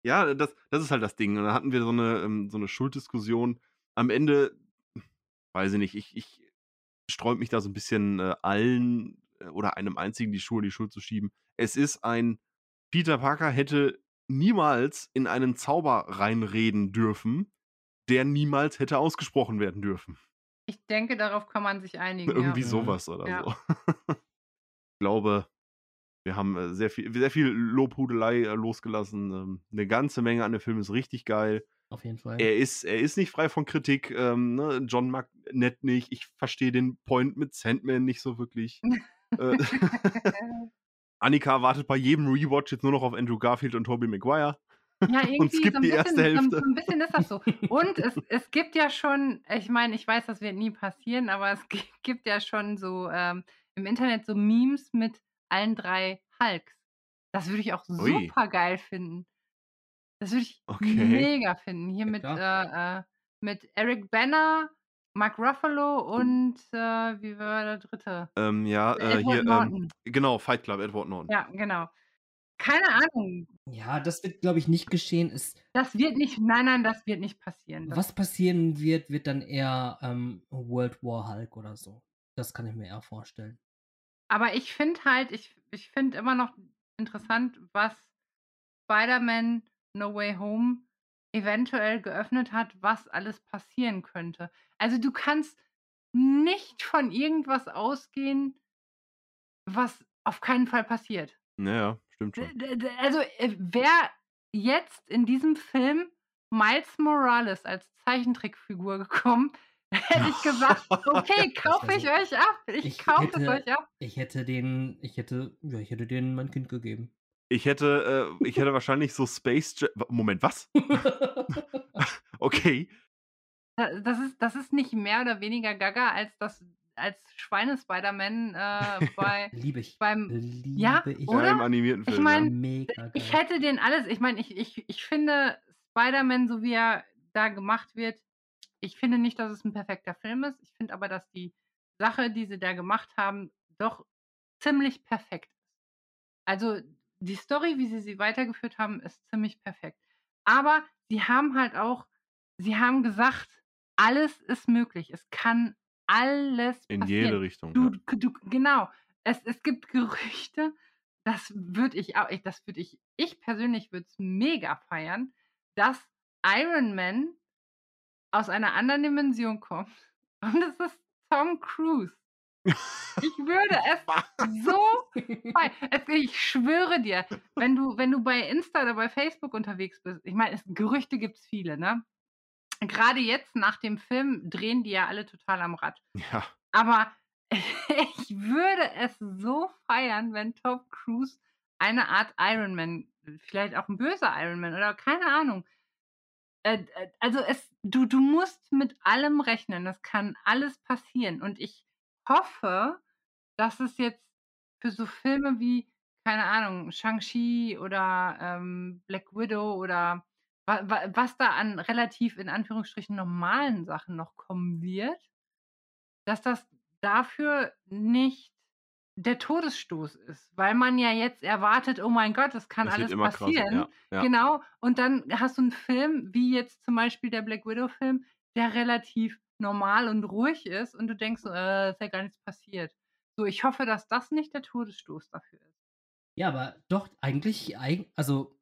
ja, das, das ist halt das Ding. Und da hatten wir so eine, ähm, so eine Schulddiskussion. Am Ende, weiß ich nicht, ich, ich sträub mich da so ein bisschen äh, allen äh, oder einem einzigen die Schuhe die Schuld zu schieben. Es ist ein, Peter Parker hätte niemals in einen Zauber reinreden dürfen, der niemals hätte ausgesprochen werden dürfen. Ich denke, darauf kann man sich *laughs* einigen. Irgendwie ja. sowas oder Ja. so. ich glaube, wir haben äh, sehr viel, sehr viel Lobhudelei äh, losgelassen. Ähm, eine ganze Menge an dem Film ist richtig geil. Auf jeden Fall. Er ist, er ist nicht frei von Kritik. Ähm, ne? John mag nett nicht. Ich verstehe den Point mit Sandman nicht so wirklich. äh, *laughs* Annika wartet bei jedem Rewatch jetzt nur noch auf Andrew Garfield und Tobey Maguire. Ja, *laughs* irgendwie skippt so ein die bisschen, erste so, Hälfte. so ein bisschen ist das so. Und es, *laughs* es gibt ja schon, ich meine, ich weiß, das wird nie passieren, aber es gi- gibt ja schon so ähm, im Internet so Memes mit allen drei Hulks. Das würde ich auch super geil finden. Das würde ich Okay. mega finden. Hier Ja, mit, äh, äh, mit Eric Banner, Mark Ruffalo und äh, wie war der dritte? Ähm, ja, äh, hier, ähm, genau, Fight Club, Edward Norton. Ja, genau. Keine Ahnung. Ja, das wird, glaube ich, nicht geschehen. Es, Das wird nicht, nein, nein, das wird nicht passieren. Das, was passieren wird, wird dann eher ähm, World War Hulk oder so. Das kann ich mir eher vorstellen. Aber ich finde halt, ich, ich finde immer noch interessant, was Spider-Man No Way Home eventuell geöffnet hat, was alles passieren könnte. Also, du kannst nicht von irgendwas ausgehen, was auf keinen Fall passiert. Ja, ja, stimmt schon. also, äh, wäre jetzt in diesem Film Miles Morales als Zeichentrickfigur gekommen, *laughs* hätte ich gesagt: *laughs* „Okay, kaufe ich euch ab. Ich ich kaufe es euch ab.“ ich hätte den ich hätte ja, ich hätte denen mein Kind gegeben. Ich hätte äh, ich hätte wahrscheinlich so Space Ja wa Moment, was? *laughs* *laughs* Okay. Da das ist das ist nicht mehr oder weniger Gaga als das als Schweine-Spider-Man, äh, *laughs* bei Liebe ich. beim ja, Liebe ich. Ja, im oder? animierten Ich Film, ja. meine, Mega ich hätte den alles ich meine, ich ich ich finde Spider-Man, so wie er da gemacht wird ich finde nicht, dass es 'n perfekter Film ist. Ich finde aber, dass die Sache, die sie da gemacht haben, doch ziemlich perfekt ist. Also, die Story, wie sie sie weitergeführt haben, ist ziemlich perfekt. Aber sie haben halt auch sie haben gesagt: „Alles ist möglich. Es kann alles In passieren.“ jede Richtung, Du ja. du genau. Es es gibt Gerüchte, das würde ich au ich das würde ich ich persönlich würde es mega feiern, dass Iron Man aus einer anderen Dimension kommt und es ist Tom Cruise. *laughs* Ich würde *laughs* es so fei es ich schwöre dir, wenn du wenn du bei Insta oder bei Facebook unterwegs bist ich meine, es Gerüchte gibt's viele, ne? Grade jetzt nach dem Film drehen die ja alle total am Rad. Ja. Aber *laughs* ich würde es so feiern, wenn Tom Cruise eine Art Iron Man vielleicht auch 'n böser Iron Man oder keine Ahnung. Äh, äh, also, es du du musst mit allem rechnen. Es kann alles passieren und ich hoffe, dass es jetzt für so Filme wie, keine Ahnung, Shang-Chi oder, ähm, Black Widow oder wa wa was da an relativ in Anführungsstrichen normalen Sachen noch kommen wird dass das dafür nicht der Todesstoß ist, weil man ja jetzt erwartet: „Oh mein Gott, es kann wird alles passieren.“ ja, ja. Genau. Und dann hast du 'n Film, wie jetzt zum Beispiel der Black Widow-Film, der relativ normal und ruhig ist und du denkst so: „Äh, ist ja gar nichts passiert.“ So, ich hoffe, dass das nicht der Todesstoß dafür ist. Ja, aber doch, eigentlich eigen also,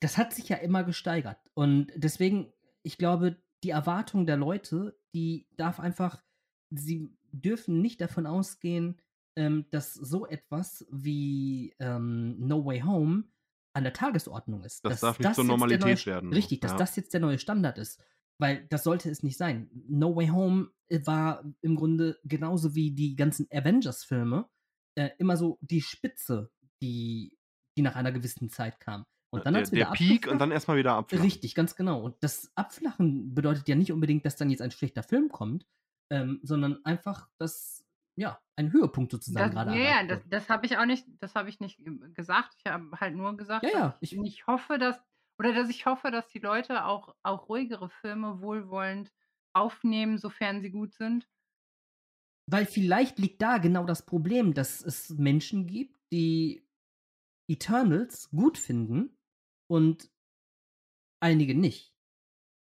das hat sich ja immer gesteigert. Und deswegen, ich glaube, die Erwartung der Leute, die darf einfach sie dürfen nicht davon ausgehen, ähm, dass so etwas wie, ähm, No Way Home an der Tagesordnung ist. Das Dass darf nicht das zur neue Normalität St werden, richtig, dass ja. das jetzt der neue Standard ist. Weil das sollte es nicht sein. No Way Home, äh, war im Grunde genauso wie die ganzen Avengers-Filme, äh, immer so die Spitze, die die nach einer gewissen Zeit kam. Und dann Der wieder der Peak und dann erst mal wieder abflachen. Richtig, ganz genau. Und das Abflachen bedeutet ja nicht unbedingt, dass dann jetzt ein schlechter Film kommt, ähm, sondern einfach, dass, ja, ein Höhepunkt sozusagen Das grade ja, ja, erreicht das das habe ich auch nicht das habe ich nicht, ähm, gesagt. Ich habe halt nur gesagt, Ja, ja, ich ich hoffe, dass oder dass ich hoffe, dass die Leute auch auch ruhigere Filme wohlwollend aufnehmen, sofern sie gut sind. Weil vielleicht liegt da genau das Problem, dass es Menschen gibt, die Eternals gut finden und einige nicht.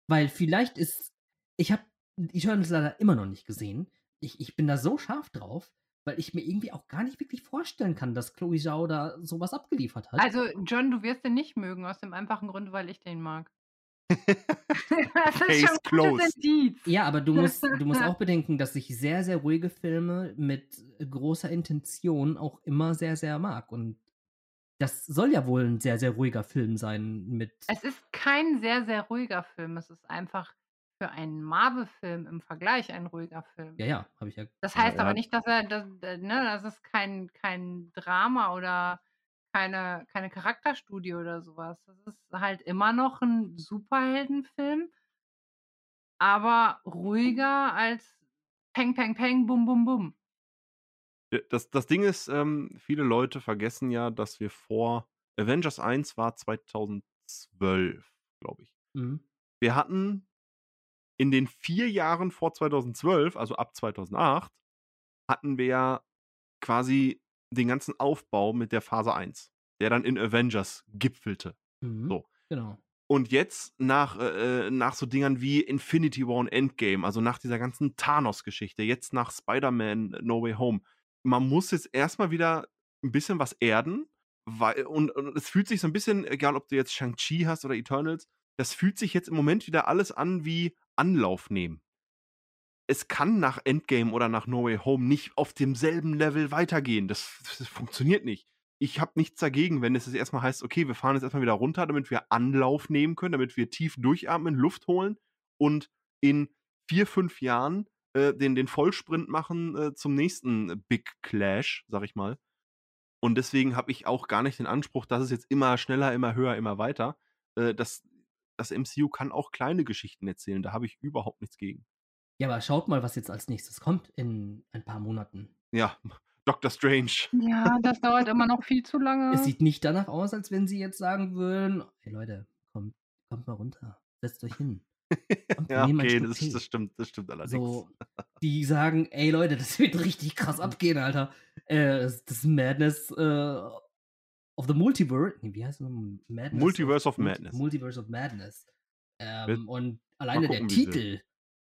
Weil vielleicht ist ich habe Eternals leider immer noch nicht gesehen. Ich ich bin da so scharf drauf, weil ich mir irgendwie auch gar nicht wirklich vorstellen kann, dass Chloe Zhao da so was abgeliefert hat. Also, John, du wirst den nicht mögen, aus dem einfachen Grund, weil ich den mag. *laughs* Das ist schon. Indiz. Ja, aber du musst du musst *laughs* auch bedenken, dass ich sehr, sehr ruhige Filme mit großer Intention auch immer sehr, sehr mag. Und das soll ja wohl 'n sehr, sehr ruhiger Film sein mit Es ist kein sehr, sehr ruhiger Film. Es ist einfach für einen Marvel-Film im Vergleich ein ruhiger Film. Ja, ja, habe ich ja Das Ja, heißt er aber hat nicht, dass er das d ne, das ist kein kein Drama oder keine keine Charakterstudie oder so was. Das ist halt immer noch 'n Superheldenfilm aber ruhiger als Peng, Peng, Peng, Bum, Bum, Bum. Äh, das das Ding ist, ähm, viele Leute vergessen ja, dass wir vor Avengers 1 war 2012, glaube ich. Mhm. Wir hatten in den 4 Jahren vor 2012, also ab 2008, hatten wir ja quasi den ganzen Aufbau mit der Phase 1, der dann in Avengers gipfelte. Mhm. So. Genau. Und jetzt nach äh, äh, nach so Dingern wie Infinity War und Endgame, also nach dieser ganzen Thanos-Geschichte, jetzt nach Spider-Man No Way Home. Man muss jetzt erst mal wieder 'n bisschen was erden, weil und und es fühlt sich so 'n bisschen egal, ob du jetzt Shang-Chi hast oder Eternals, das fühlt sich jetzt im Moment wieder alles an wie Anlauf nehmen. Es kann nach Endgame oder nach No Way Home nicht auf demselben Level weitergehen. Das, das funktioniert nicht. Ich habe nichts dagegen, wenn es jetzt erstmal heißt, okay, wir fahren jetzt erstmal wieder runter, damit wir Anlauf nehmen können, damit wir tief durchatmen, Luft holen und in vier, fünf Jahren äh, den, den Vollsprint machen äh, zum nächsten Big Clash, sag ich mal. Und deswegen habe ich auch gar nicht den Anspruch, dass es jetzt immer schneller, immer höher, immer weiter. Äh, das, das MCU kann auch kleine Geschichten erzählen, da habe ich überhaupt nichts gegen. Ja, aber schaut mal, was jetzt als nächstes kommt in ein paar Monaten. Ja, *laughs* Doctor Strange. Ja, *laughs* das dauert immer noch viel zu lange. Es sieht nicht danach aus, als wenn sie jetzt sagen würden, hey Leute, kommt, kommt mal runter, setzt euch hin. Kommt, ja, okay, das, das stimmt, das stimmt allerdings. So, die sagen, ey Leute, das wird richtig krass *laughs* abgehen, Alter. Äh, das, das Madness äh, of the Multiverse. Nee, wie heißt das? Madness Multiverse of Madness. Multiverse of Madness. Ähm, Wird- und alleine gucken, der Titel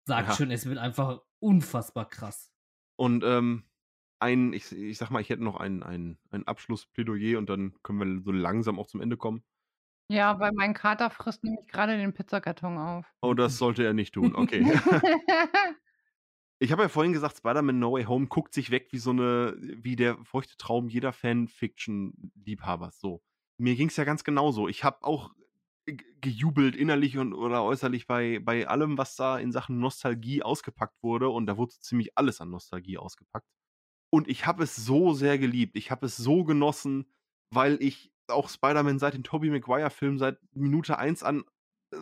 sagt Ja. schon, es wird einfach unfassbar krass. Und ähm, ein, ich, ich sag mal, ich hätte noch ein, ein, ein Abschlussplädoyer und dann können wir so langsam auch zum Ende kommen. Ja, weil mein Kater frisst nämlich gerade den Pizzakarton auf. Oh, das sollte er nicht tun. Okay. *laughs* *laughs* Ich habe ja vorhin gesagt, Spider-Man No Way Home guckt sich weg wie so eine, wie der feuchte Traum jeder Fan-Fiction-Liebhabers. So. Mir ging es ja ganz genauso. Ich habe auch ge- gejubelt innerlich und oder äußerlich bei, bei allem, was da in Sachen Nostalgie ausgepackt wurde. Und da wurde ziemlich alles an Nostalgie ausgepackt. Und ich habe es so sehr geliebt. Ich habe es so genossen, weil ich auch Spider-Man seit den Tobey Maguire-Filmen seit Minute 1 an äh,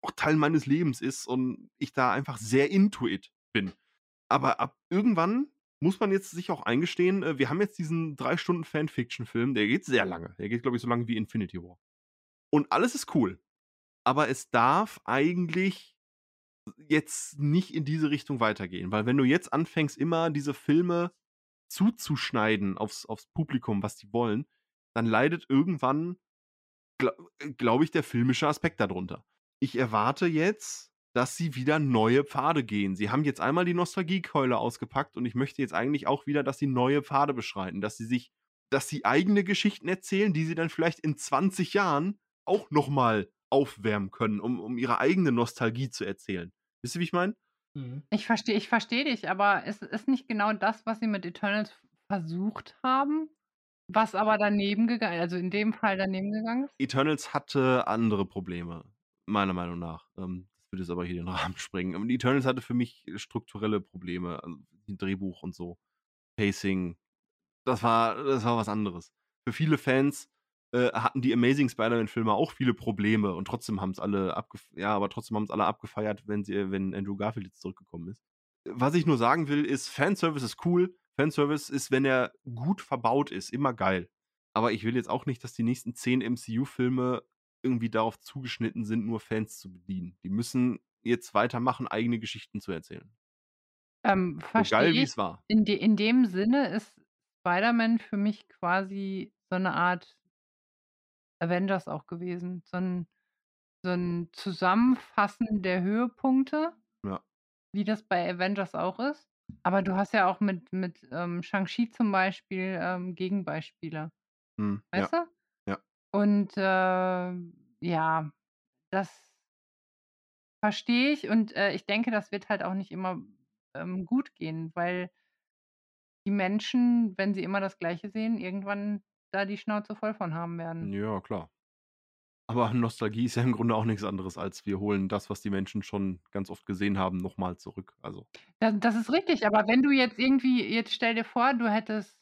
auch Teil meines Lebens ist und ich da einfach sehr into it bin. Aber ab irgendwann muss man jetzt sich auch eingestehen, äh, wir haben jetzt diesen drei Stunden Fanfiction-Film, der geht sehr lange. Der geht, glaube ich, so lange wie Infinity War. Und alles ist cool. Aber es darf eigentlich jetzt nicht in diese Richtung weitergehen. Weil wenn du jetzt anfängst, immer diese Filme zuzuschneiden aufs, aufs Publikum, was die wollen, dann leidet irgendwann, glaube glaub ich, der filmische Aspekt darunter. Ich erwarte jetzt, dass sie wieder neue Pfade gehen. Sie haben jetzt einmal die Nostalgiekeule ausgepackt und ich möchte jetzt eigentlich auch wieder, dass sie neue Pfade beschreiten, dass sie sich, dass sie eigene Geschichten erzählen, die sie dann vielleicht in 20 Jahren auch nochmal aufwärmen können, um, um ihre eigene Nostalgie zu erzählen. Wisst ihr, wie ich meine? Mhm. Ich verstehe ich versteh dich, aber es ist nicht genau das, was sie mit Eternals versucht haben, was aber daneben gegangen, also in dem Fall daneben gegangen ist. Eternals hatte andere Probleme, meiner Meinung nach. Ähm, würde jetzt aber hier den *laughs* Rahmen sprengen. Die Eternals hatte für mich strukturelle Probleme, also Drehbuch und so, Pacing. Das war, das war was anderes. Für viele Fans äh, hatten die Amazing Spider-Man-Filme auch viele Probleme und trotzdem haben es alle abgef ja, aber trotzdem haben es alle abgefeiert, wenn sie, wenn Andrew Garfield jetzt zurückgekommen ist. Was ich nur sagen will, ist, Fanservice ist cool. Fanservice ist, wenn er gut verbaut ist, immer geil. Aber ich will jetzt auch nicht, dass die nächsten zehn MCU-Filme irgendwie darauf zugeschnitten sind, nur Fans zu bedienen. Die müssen jetzt weitermachen, eigene Geschichten zu erzählen. Ähm, So verstehe geil, wie es war. In, de, in dem Sinne ist Spider-Man für mich quasi so eine Art Avengers auch gewesen. So ein, so ein Zusammenfassen der Höhepunkte, Ja. wie das bei Avengers auch ist. Aber du hast ja auch mit, mit ähm, Shang-Chi zum Beispiel ähm, Gegenbeispiele. Hm, ja. Weißt du? Und äh, ja, das verstehe ich und äh, ich denke, das wird halt auch nicht immer ähm, gut gehen, weil die Menschen, wenn sie immer das Gleiche sehen, irgendwann da die Schnauze voll von haben werden. Ja, klar. Aber Nostalgie ist ja im Grunde auch nichts anderes, als wir holen das, was die Menschen schon ganz oft gesehen haben, nochmal zurück. Also, Das, das ist richtig, aber wenn du jetzt irgendwie, jetzt stell dir vor, du hättest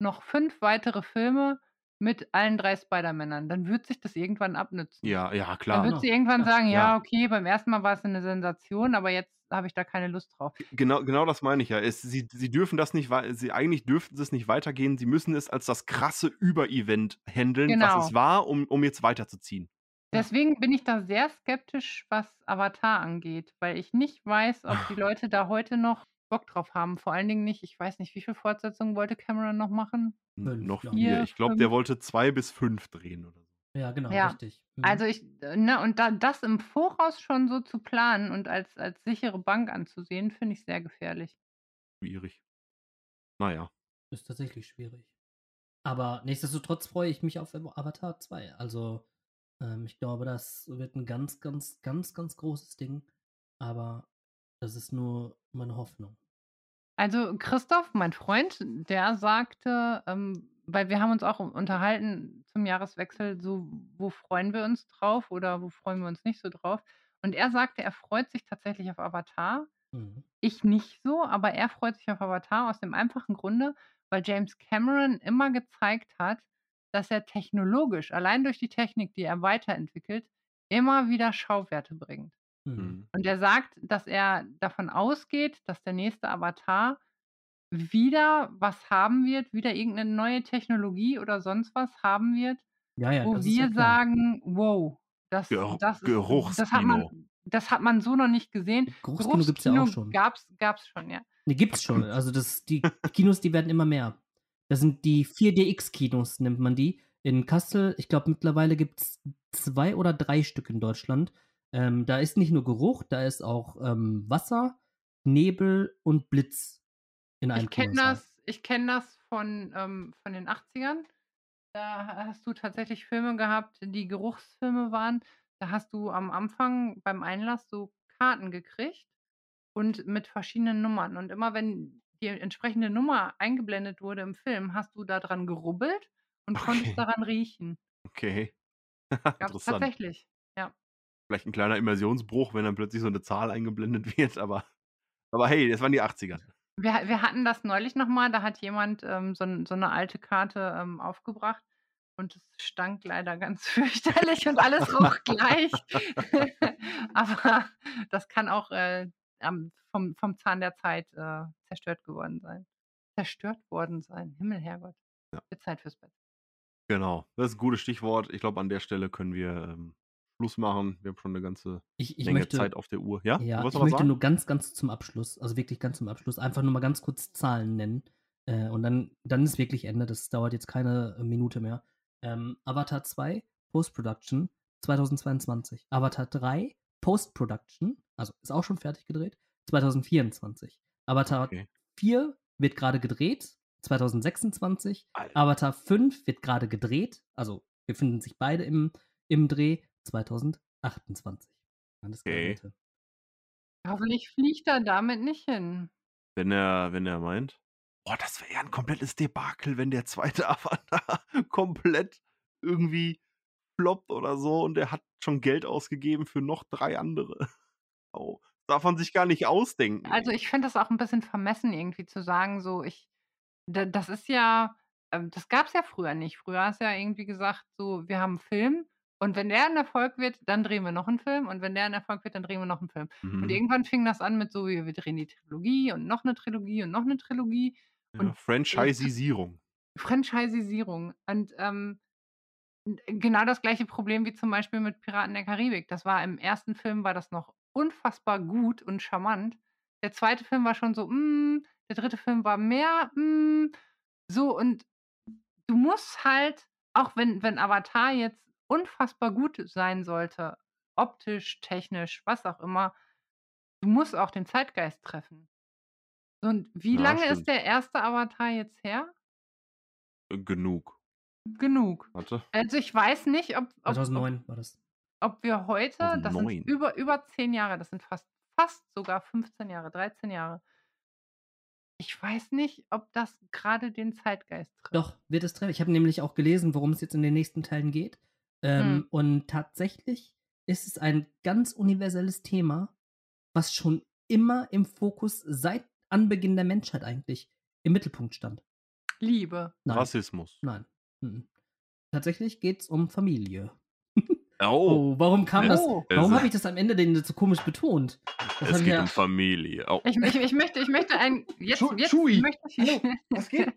noch fünf weitere Filme mit allen drei Spider-Männern, dann wird sich das irgendwann abnützen. ja, ja, Dann klar. wird Genau. sie irgendwann Ja. sagen, ja, Ja. okay, beim ersten Mal war es eine Sensation, aber jetzt habe ich da keine Lust drauf. Genau, genau das meine ich ja. Es, sie, sie dürfen das nicht, sie eigentlich dürften sie es nicht weitergehen. Sie müssen es als das krasse Über-Event handeln, was Genau. es war, um, um jetzt weiterzuziehen. Deswegen bin ich da sehr skeptisch, was Avatar angeht, weil ich nicht weiß, ob die Leute da heute noch Bock drauf haben. Vor allen Dingen nicht, ich weiß nicht, wie viele Fortsetzungen wollte Cameron noch machen. Fünf, noch vier. Vier, Ich glaube, der wollte zwei bis fünf drehen oder so. Ja, genau, Ja, richtig. Mhm. Also ich, äh, ne, und da, das im Voraus schon so zu planen und als, als sichere Bank anzusehen, finde ich sehr gefährlich. Schwierig. Naja. Ist tatsächlich schwierig. Aber nichtsdestotrotz freue ich mich auf Avatar 2. Also, Ähm, ich glaube, das wird ein ganz, ganz, ganz, ganz großes Ding. Aber das ist nur meine Hoffnung. Also Christoph, mein Freund, der sagte, ähm, weil wir haben uns auch unterhalten zum Jahreswechsel, so wo freuen wir uns drauf oder wo freuen wir uns nicht so drauf. Und er sagte, er freut sich tatsächlich auf Avatar. Mhm. Ich nicht so, aber er freut sich auf Avatar aus dem einfachen Grunde, weil James Cameron immer gezeigt hat, dass er technologisch, allein durch die Technik, die er weiterentwickelt, immer wieder Schauwerte bringt. Mhm. Mhm. Und er sagt, dass er davon ausgeht, dass der nächste Avatar wieder was haben wird, wieder irgendeine neue Technologie oder sonst was haben wird, Ja, ja, wo ja wir klar. sagen, wow, das, Geruch- das, ist, das, hat Geruchskino. man, das hat man so noch nicht gesehen. Geruchskino gibt's ja auch schon. Gab's, gab's schon, ja. Ne, gibt's schon. *clears throat* Also das, die Kinos, die werden immer mehr. Das sind die 4DX-Kinos, nennt man die. In Kassel, ich glaube, mittlerweile gibt es zwei oder drei Stück in Deutschland. Ähm, da ist nicht nur Geruch, da ist auch ähm, Wasser, Nebel und Blitz in einem Ich kenne das, ich kenn das von, ähm, von den 80ern. Da hast du tatsächlich Filme gehabt, die Geruchsfilme waren. Da hast du am Anfang beim Einlass so Karten gekriegt und mit verschiedenen Nummern. Und immer wenn die entsprechende Nummer eingeblendet wurde im Film, hast du da dran gerubbelt und Okay. konntest daran riechen. Okay. *laughs* Gab es Interessant. tatsächlich. Vielleicht ein kleiner Immersionsbruch, wenn dann plötzlich so eine Zahl eingeblendet *laughs* wird, aber, aber hey, das waren die 80er. Wir, wir hatten das neulich nochmal, da hat jemand ähm, so, so eine alte Karte ähm, aufgebracht und es stank leider ganz *laughs* fürchterlich und alles roch gleich. *laughs* Aber das kann auch äh, vom, vom Zahn der Zeit äh, zerstört geworden sein. Zerstört worden sein. Himmel, Herrgott. Ja. Zeit fürs Bett. Genau, das ist ein gutes Stichwort. Ich glaube, an der Stelle können wir ähm, Schluss machen. Wir haben schon eine ganze Ich, ich Menge möchte, Zeit auf der Uhr. Ja, Ja, ich möchte sagen? nur ganz, ganz zum Abschluss, also wirklich ganz zum Abschluss, einfach nur mal ganz kurz Zahlen nennen. Äh, und dann, dann ist wirklich Ende. Das dauert jetzt keine äh, Minute mehr. Ähm, Avatar 2, Post-Production 2022. Avatar 3, Post-Production, also ist auch schon fertig gedreht, 2024. Avatar Okay. 4 wird gerade gedreht, 2026. Alter. Avatar 5 wird gerade gedreht, also befinden sich beide im, im Dreh 2028. Alles Okay. Hoffentlich fliegt er damit nicht hin. Wenn er, wenn er meint. Boah, das wäre ja ein komplettes Debakel, wenn der zweite *laughs* Avatar komplett irgendwie floppt oder so und er hat schon Geld ausgegeben für noch drei andere. *laughs* Oh, darf man sich gar nicht ausdenken. Also ich finde das auch ein bisschen vermessen, irgendwie zu sagen, so ich, da, das ist ja, ähm, das gab es ja früher nicht. Früher hast du ja irgendwie gesagt, so, wir haben einen Film und wenn der ein Erfolg wird, dann drehen wir noch einen Film und wenn der ein Erfolg wird, dann drehen wir noch einen Film. Und Mhm. irgendwann fing das an mit so, wir wir drehen die Trilogie und noch eine Trilogie und noch eine Trilogie. ja, und- Franchisisierung. Franchisisierung. Und ähm, genau das gleiche Problem wie zum Beispiel mit Piraten der Karibik. Das war im ersten Film war das noch unfassbar gut und charmant. Der zweite Film war schon so, mm, der dritte Film war mehr, mm, so und du musst halt, auch wenn, wenn Avatar jetzt unfassbar gut sein sollte, optisch, technisch, was auch immer, du musst auch den Zeitgeist treffen. Und wie Ja, lange stimmt. ist der erste Avatar jetzt her? Äh, Genug. Genug. Warte. Also ich weiß nicht, ob, ob, ob, 2009 war das. ob wir heute, das 2009. sind über, über zehn Jahre, das sind fast, fast sogar 15 Jahre, 13 Jahre. Ich weiß nicht, ob das gerade den Zeitgeist trifft. Doch, wird es treffen. Ich habe nämlich auch gelesen, worum es jetzt in den nächsten Teilen geht. Ähm, Hm. Und tatsächlich ist es ein ganz universelles Thema, was schon immer im Fokus seit Anbeginn der Menschheit eigentlich im Mittelpunkt stand. Liebe. Nein. Rassismus. Nein. Mhm. Tatsächlich geht es um Familie. *laughs* Oh, Oh, warum kam das? Oh. Warum habe ich das am Ende denn so komisch betont? Das es geht ja- um Familie. Oh. Ich, ich, ich, möchte, ich möchte ein. Jetzt, Chu- jetzt Chewie, möchte ich. hallo, *laughs* was geht?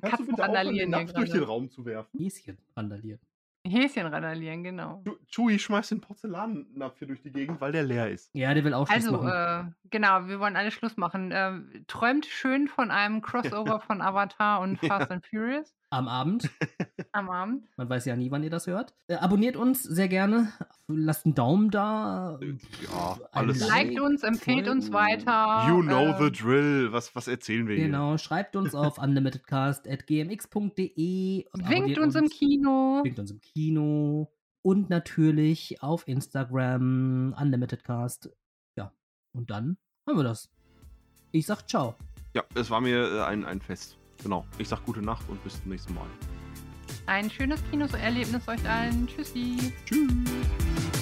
Katzen randalieren hier gerade. Raum zu werfen? Häschen randaliert. Häschen randalieren, genau. Chewie schmeißt den Porzellannapf hier durch die Gegend, weil der leer ist. Ja, der will auch Schluss Also, machen. äh, genau, wir wollen alle Schluss machen. Äh, träumt schön von einem *laughs* Crossover von Avatar und Ja. Fast and Furious Am Abend. *laughs* am Abend. Man weiß ja nie, wann ihr das hört. Äh, abonniert uns sehr gerne. Lasst einen Daumen da. Ja, alles- Like, Liked uns, empfehlt uns weiter. You know äh, the drill. Was, was erzählen wir Genau, schreibt uns auf *laughs* unlimitedcast.gmx.de. Winkt uns im Kino. Winkt uns im Kino. und natürlich auf Instagram UnlimitedCast. Ja, und dann haben wir das. Ich sag ciao. Ja, es war mir äh, ein, ein Fest. Genau. Ich sag gute Nacht und bis zum nächsten Mal. Ein schönes Kinoerlebnis euch allen. Tschüssi. Tschüss.